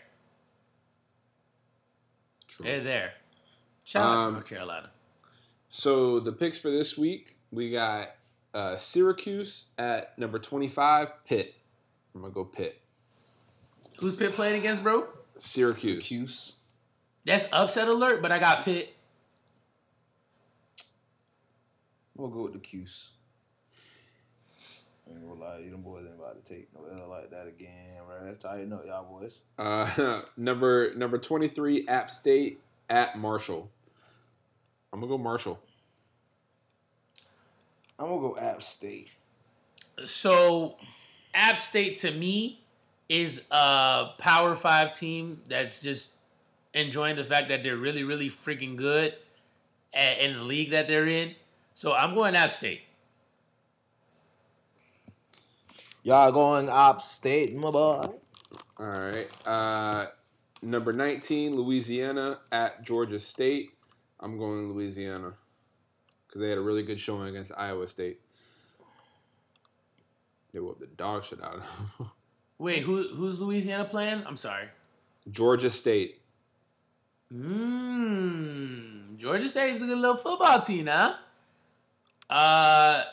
Speaker 2: They're there. Shout out
Speaker 3: Um,
Speaker 2: to North Carolina.
Speaker 3: So the picks for this week, we got uh, Syracuse at number twenty-five. Pitt. I'm gonna go Pitt.
Speaker 2: Who's Pitt playing against, bro?
Speaker 3: Syracuse.
Speaker 1: Q's.
Speaker 2: That's upset alert, but I got Pitt.
Speaker 1: I'm gonna go with the Q's. I ain't gonna lie, you them boys ain't about to take no L like that again, right? Tighten up, y'all boys.
Speaker 3: Uh, number number twenty-three, App State at Marshall. I'm gonna go Marshall.
Speaker 1: I'm gonna go App State.
Speaker 2: So, App State to me is a Power Five team that's just enjoying the fact that they're really, really freaking good at, in the league that they're in. So I'm going App State.
Speaker 1: Y'all going upstate, my boy.
Speaker 3: All right. Uh, number 19, Louisiana at Georgia State. I'm going Louisiana because they had a really good showing against Iowa State. They whooped the dog shit out of them.
Speaker 2: Wait, who who's Louisiana playing? I'm sorry.
Speaker 3: Georgia State.
Speaker 2: Mmm. Georgia State is a good little football team, huh? Uh,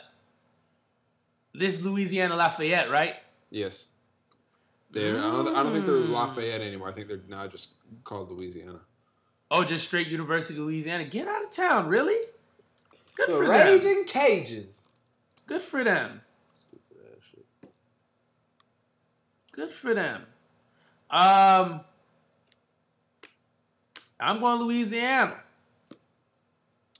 Speaker 2: this Louisiana Lafayette, right?
Speaker 3: Yes. They're, I, don't, I don't think they're Lafayette anymore. I think they're now just called Louisiana.
Speaker 2: Oh, just straight University of Louisiana. Get out of town, really? Good
Speaker 1: The
Speaker 2: for them.
Speaker 1: Raging Cajuns.
Speaker 2: Good for them.
Speaker 1: Stupid ass shit.
Speaker 2: Good for them. Um, I'm going Louisiana.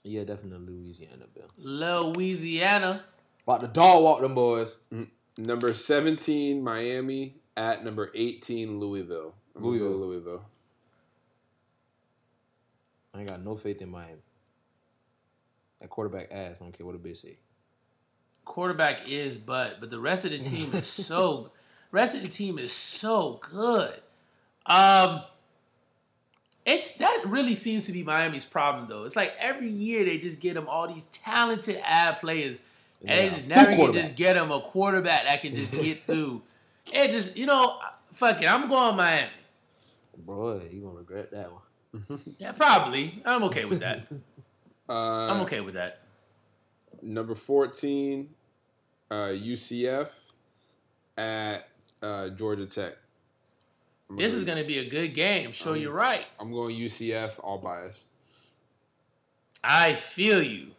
Speaker 1: Yeah, definitely Louisiana, Bill.
Speaker 2: Louisiana.
Speaker 1: About to dog walk them boys.
Speaker 3: Number 17, Miami at number 18, Louisville. I'm gonna go
Speaker 1: Louisville.
Speaker 3: Louisville.
Speaker 1: I ain't got no faith in Miami. That quarterback ass. I don't care what a bitch say.
Speaker 2: Quarterback is but, but the rest of the team is so. Rest of the team is so good. Um, it's that really seems to be Miami's problem though. It's like every year they just get them all these talented ad players, and they just never can just get them a quarterback that can just get through. It just you know, fuck it. I'm going Miami.
Speaker 1: Boy, you gonna regret that one.
Speaker 2: Yeah, probably. I'm okay with that.
Speaker 3: Uh,
Speaker 2: I'm okay with that.
Speaker 3: Number 14, uh, UCF at uh, Georgia Tech. I'm
Speaker 2: This
Speaker 3: go-
Speaker 2: is gonna be a good game. Show you're right.
Speaker 3: I'm going UCF, all bias.
Speaker 2: I feel you.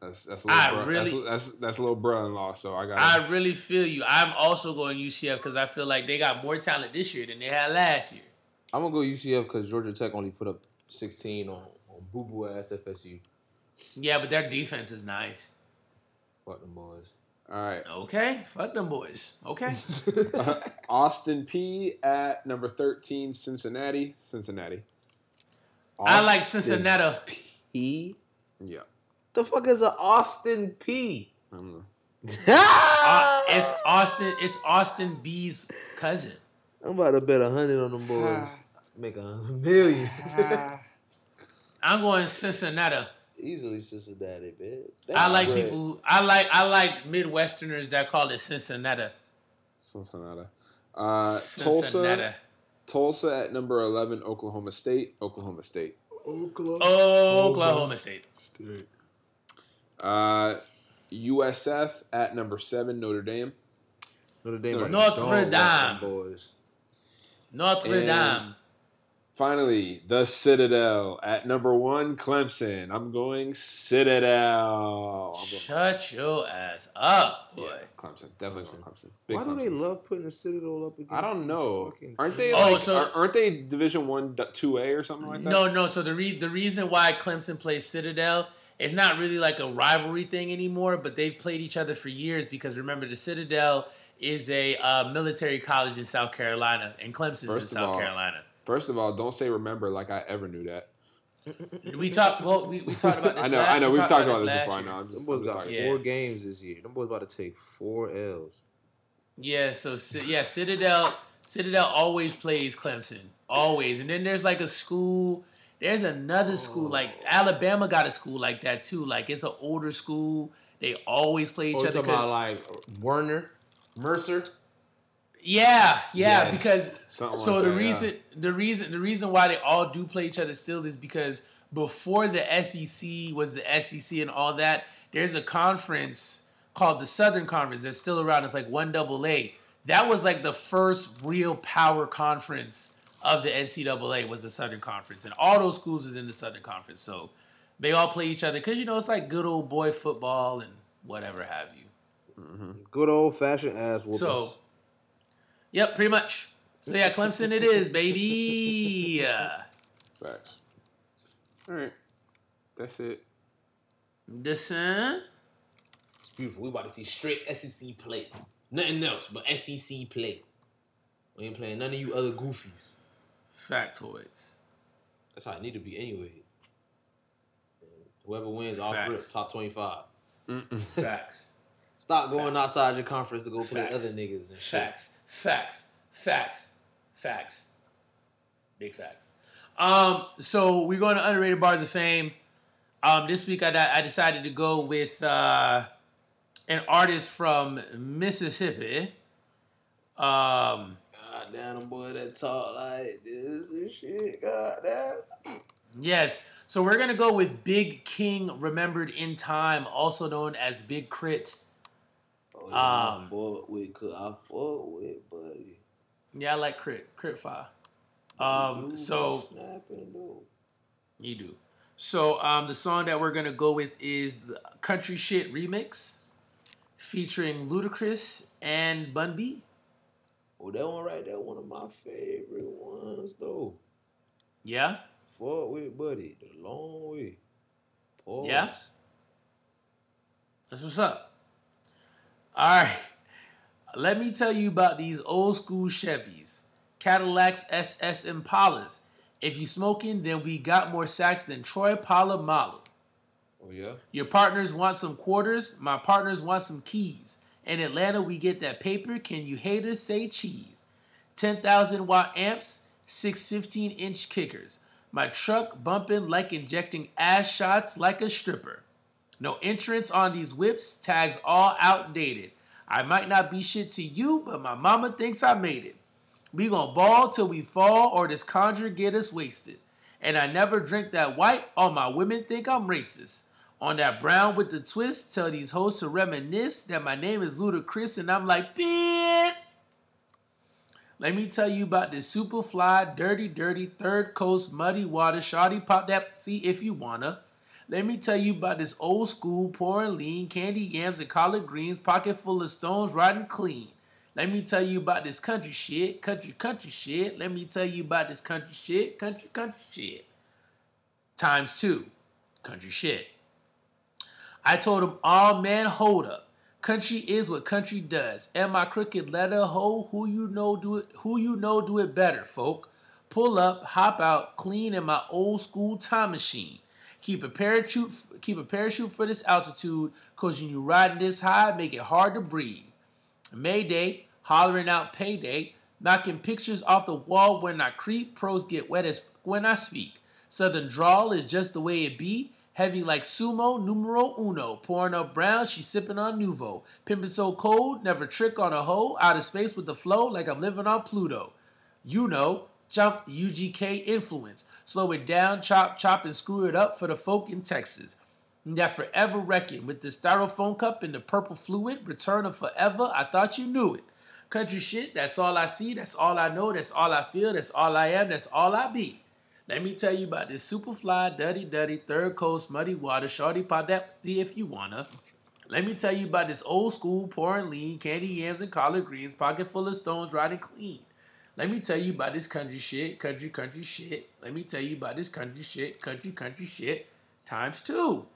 Speaker 3: That's that's a little
Speaker 2: I
Speaker 3: bro-
Speaker 2: really-
Speaker 3: that's, that's that's a little brother-in-law. So I got.
Speaker 2: I really feel you. I'm also going UCF because I feel like they got more talent this year than they had last year.
Speaker 1: I'm gonna go UCF because Georgia Tech only put up 16 on, on boo boo ass FSU.
Speaker 2: Yeah, but their defense is nice.
Speaker 1: Fuck them boys.
Speaker 3: all right.
Speaker 2: Okay, fuck them boys. Okay,
Speaker 3: Austin Peay at number 13, Cincinnati. Cincinnati.
Speaker 2: I like Cincinnati.
Speaker 1: P.
Speaker 3: Yeah.
Speaker 1: The fuck is a Austin Peay?
Speaker 3: I don't know.
Speaker 2: Uh, it's Austin. It's Austin B's cousin.
Speaker 1: I'm about to bet a hundred on them boys. Make a million.
Speaker 2: I'm going Cincinnati.
Speaker 1: Easily Cincinnati, man.
Speaker 2: I like
Speaker 1: Bread.
Speaker 2: people. who- I like. I like Midwesterners that call it Cincinnati.
Speaker 3: Cincinnati. Uh,
Speaker 2: Cincinnati.
Speaker 3: Tulsa. Tulsa at number 11, Oklahoma State. Oklahoma State.
Speaker 2: Oklahoma Oklahoma State.
Speaker 3: Uh, USF at number 7, Notre Dame.
Speaker 1: Notre Dame. about to
Speaker 2: Notre
Speaker 1: dog walk them
Speaker 2: Dame.
Speaker 1: boys.
Speaker 2: Notre
Speaker 3: And-
Speaker 2: Dame.
Speaker 3: Finally, the Citadel at number 1, Clemson. I'm going Citadel. I'm going
Speaker 2: Shut your ass up, boy.
Speaker 3: Yeah, Clemson. Definitely going Clemson. Big
Speaker 1: Why do they love putting the Citadel up against?
Speaker 3: I don't know. Aren't they
Speaker 1: teams?
Speaker 2: Oh,
Speaker 3: like?
Speaker 2: so-
Speaker 3: are- aren't they Division One, two A or something like that?
Speaker 2: No, no. So the re- the reason why Clemson plays Citadel is not really like a rivalry thing anymore, but they've played each other for years because remember the Citadel is a uh, military college in South Carolina, and Clemson's in
Speaker 3: First of
Speaker 2: South
Speaker 3: all-
Speaker 2: Carolina.
Speaker 3: First of all, don't say remember like I ever knew that.
Speaker 2: We talked. Well, we, we talked about this.
Speaker 3: I know,
Speaker 2: last-
Speaker 3: I know.
Speaker 2: we
Speaker 3: We've talked about this before. I know. I'm
Speaker 1: Them
Speaker 3: just,
Speaker 1: boys
Speaker 3: I'm just
Speaker 1: got
Speaker 3: talking.
Speaker 2: Yeah.
Speaker 1: four games this year. Them boys about to take four L's.
Speaker 2: Yeah. So yeah, Citadel. Citadel always plays Clemson, always. And then there's like a school. There's another school like oh. Alabama got a school like that too. Like it's an older school. They always play each
Speaker 1: Oh, you
Speaker 2: other.
Speaker 1: talking
Speaker 2: 'cause-
Speaker 1: about like Werner, Mercer?
Speaker 2: Yeah, yeah,
Speaker 3: Yes,
Speaker 2: because
Speaker 3: something
Speaker 2: so
Speaker 3: like
Speaker 2: the
Speaker 3: that, yeah.
Speaker 2: reason the reason the reason why they all do play each other still is because before the SEC was the SEC and all that, there's a conference called the Southern Conference that's still around. It's like one double A. That was like the first real power conference of the NCAA was the Southern Conference, and all those schools is in the Southern Conference. So they all play each other because you know it's like good old boy football and whatever have you. Mm-hmm.
Speaker 1: Good old fashioned ass whoopers.
Speaker 2: So, yep, pretty much. So yeah, Clemson it is, baby. Yeah.
Speaker 3: Facts. All right, that's it.
Speaker 2: This uh,
Speaker 1: It's beautiful. We about to see straight SEC play. Nothing else but SEC play. We ain't playing none of you other goofies.
Speaker 2: factoids.
Speaker 1: That's how it need to be anyway. Whoever wins off rip top twenty five.
Speaker 2: Facts.
Speaker 1: Stop going
Speaker 2: Facts.
Speaker 1: outside your conference to go play
Speaker 2: Facts.
Speaker 1: other niggas and shit.
Speaker 2: Facts. Facts. Facts. Facts. Big facts. Um, so we're going to underrated bars of fame. Um, this week I, I decided to go with uh, an artist from Mississippi. Um,
Speaker 1: God damn, boy, that talk like this and shit. God damn.
Speaker 2: yes. So we're gonna go with Big King, remembered in time, also known as Big Crit.
Speaker 1: Oh, yeah, I
Speaker 2: Um,
Speaker 1: fuck with, cause I fuck with, buddy.
Speaker 2: Yeah, I like Crit. K.R.I.T. Fire. Um, so
Speaker 1: snapping.
Speaker 2: You do. So um, the song that we're gonna go with is the Country Shit remix, featuring Ludacris and Bun B.
Speaker 1: Oh, that one right there, one of my favorite ones though.
Speaker 2: Yeah,
Speaker 1: Fuck with, buddy, the long way. Pause.
Speaker 2: Yeah? that's what's up. All right, let me tell you about these old school Chevys, Cadillacs, SS Impalas. If you smoking, then we got more sacks than Troy Polamalu.
Speaker 1: Oh yeah.
Speaker 2: Your partners want some quarters. My partners want some keys. In Atlanta, we get that paper. Can you haters say cheese? 10,000 watt amps, six 15 inch kickers. My truck bumping like injecting ass shots like a stripper. No entrance on these whips, tags all outdated. I might not be shit to you, but my mama thinks I made it. We gon' ball till we fall, or this conjure get us wasted. And I never drink that white, all my women think I'm racist. On that brown with the twist, tell these hoes to reminisce that my name is Ludacris, and I'm like, bitch. Let me tell you about this super fly, dirty, dirty, third coast, muddy water. Shawty pop that, see if you wanna. Let me tell you about this old school, pouring lean, candy yams and collard greens, pocket full of stones, riding clean. Let me tell you about this country shit, country, country shit. Let me tell you about this country shit, country, country shit. Times two, country shit. I told him, all man, hold up. Country is what country does. And my crooked letter hoe, who you know do it, who you know do it better, folk. Pull up, hop out, clean in my old school time machine. Keep a parachute, keep a parachute for this altitude, cause when you riding this high, make it hard to breathe. Mayday, hollering out payday, knocking pictures off the wall when I creep, pros get wet as when I speak. Southern drawl is just the way it be. Heavy like sumo, numero uno. Pouring up brown, she sipping on Nuvo. Pimpin' so cold, never trick on a hoe. Out of space with the flow, like I'm living on Pluto. You know, jump UGK influence. Slow it down, chop, chop, and screw it up for the folk in Texas. That forever wrecking with the styrofoam cup and the purple fluid. Return of forever, I thought you knew it. Country shit, that's all I see, that's all I know, that's all I feel, that's all I am, that's all I be. Let me tell you about this super fly, dirty, dirty, third coast, muddy water, shorty pop that if you wanna. Let me tell you about this old school, pouring lean, candy yams and collard greens, pocket full of stones, riding clean. Let me tell you about this country shit, country, country shit. Let me tell you about this country shit, country, country shit, times two.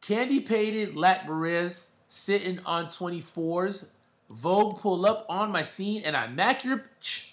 Speaker 2: Candy painted Blackberries sitting on 24s. Vogue pull up on my scene and I mac your bitch.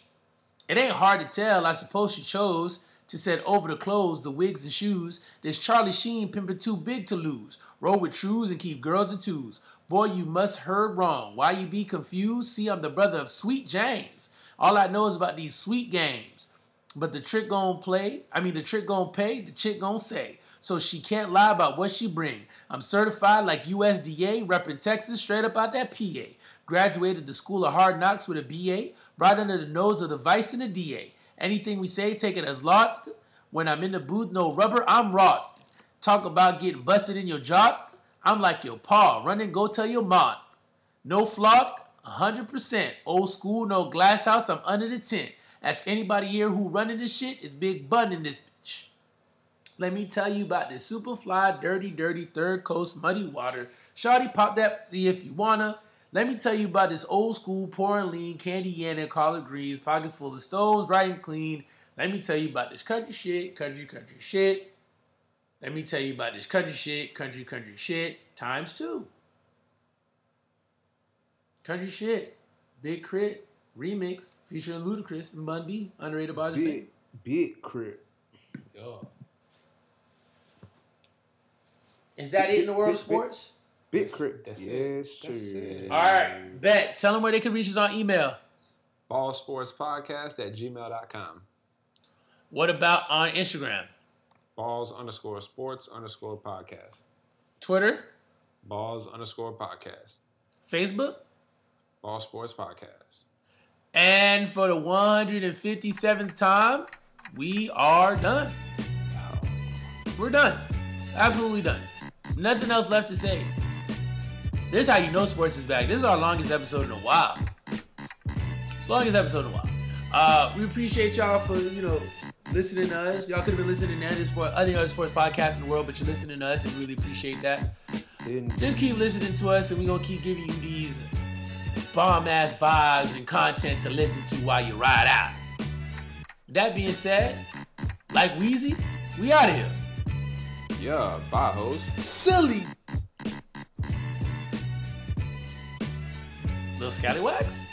Speaker 2: It ain't hard to tell, I suppose she chose to set over the clothes, the wigs and shoes. This Charlie Sheen pimpin' too big to lose. Roll with trues and keep girls in twos. Boy, you must heard wrong. Why you be confused? See, I'm the brother of Sweet James. All I know is about these sweet games. But the trick gon' play, I mean the trick gon' pay, the chick gon' say. So she can't lie about what she bring. I'm certified like USDA, reppin' Texas straight up out that PA. Graduated the School of Hard Knocks with a BA, right under the nose of the vice and the DA. Anything we say, take it as law. When I'm in the booth, no rubber, I'm raw. Talk about getting busted in your jaw. I'm like your pa. Run and go tell your mom. No flock, 100%. Old school, no glass house, I'm under the tent. Ask anybody here who running this shit, it's Big Bun in this bitch. Let me tell you about this super fly, dirty, dirty, third coast, muddy water. Shawty, pop that, see if you wanna. Let me tell you about this old school, pouring lean, candy yen and collard greens, pockets full of stoves, riding clean. Let me tell you about this country shit, country, country shit. Let me tell you about this country shit, country, country shit, times two. Country shit, Big K.R.I.T., remix featuring Ludacris and Bun B, underrated bars. of
Speaker 1: Big,
Speaker 2: fame.
Speaker 1: big crip.
Speaker 2: Yo. Is that it in the world of
Speaker 1: Big- big-
Speaker 2: sports?
Speaker 1: Big crip.
Speaker 3: that's
Speaker 1: yes,
Speaker 3: it. That's
Speaker 2: All right, bet. Tell them where they can reach us on email.
Speaker 4: Ball Sports Podcast at gmail.com.
Speaker 2: What about on Instagram,
Speaker 4: Balls underscore sports underscore podcast.
Speaker 2: Twitter,
Speaker 4: Balls underscore podcast.
Speaker 2: Facebook?
Speaker 4: Ball Sports Podcast.
Speaker 2: And for the 157th time, we are done. We're done. Absolutely done. Nothing else left to say. This is how you know sports is back. This is our longest episode in a while. It's the longest episode in a while. Uh, we appreciate y'all for, you know, listening to us. Y'all could have been listening to other, sport, other other sports podcasts in the world, but you're listening to us and we really appreciate that.
Speaker 1: Didn't-
Speaker 2: Just keep listening to us and we're gonna keep giving you these bomb ass vibes and content to listen to while you ride out. That being said, like Weezy, we out of here.
Speaker 3: Yeah, bye, hoes.
Speaker 1: silly.
Speaker 2: Little scallywags.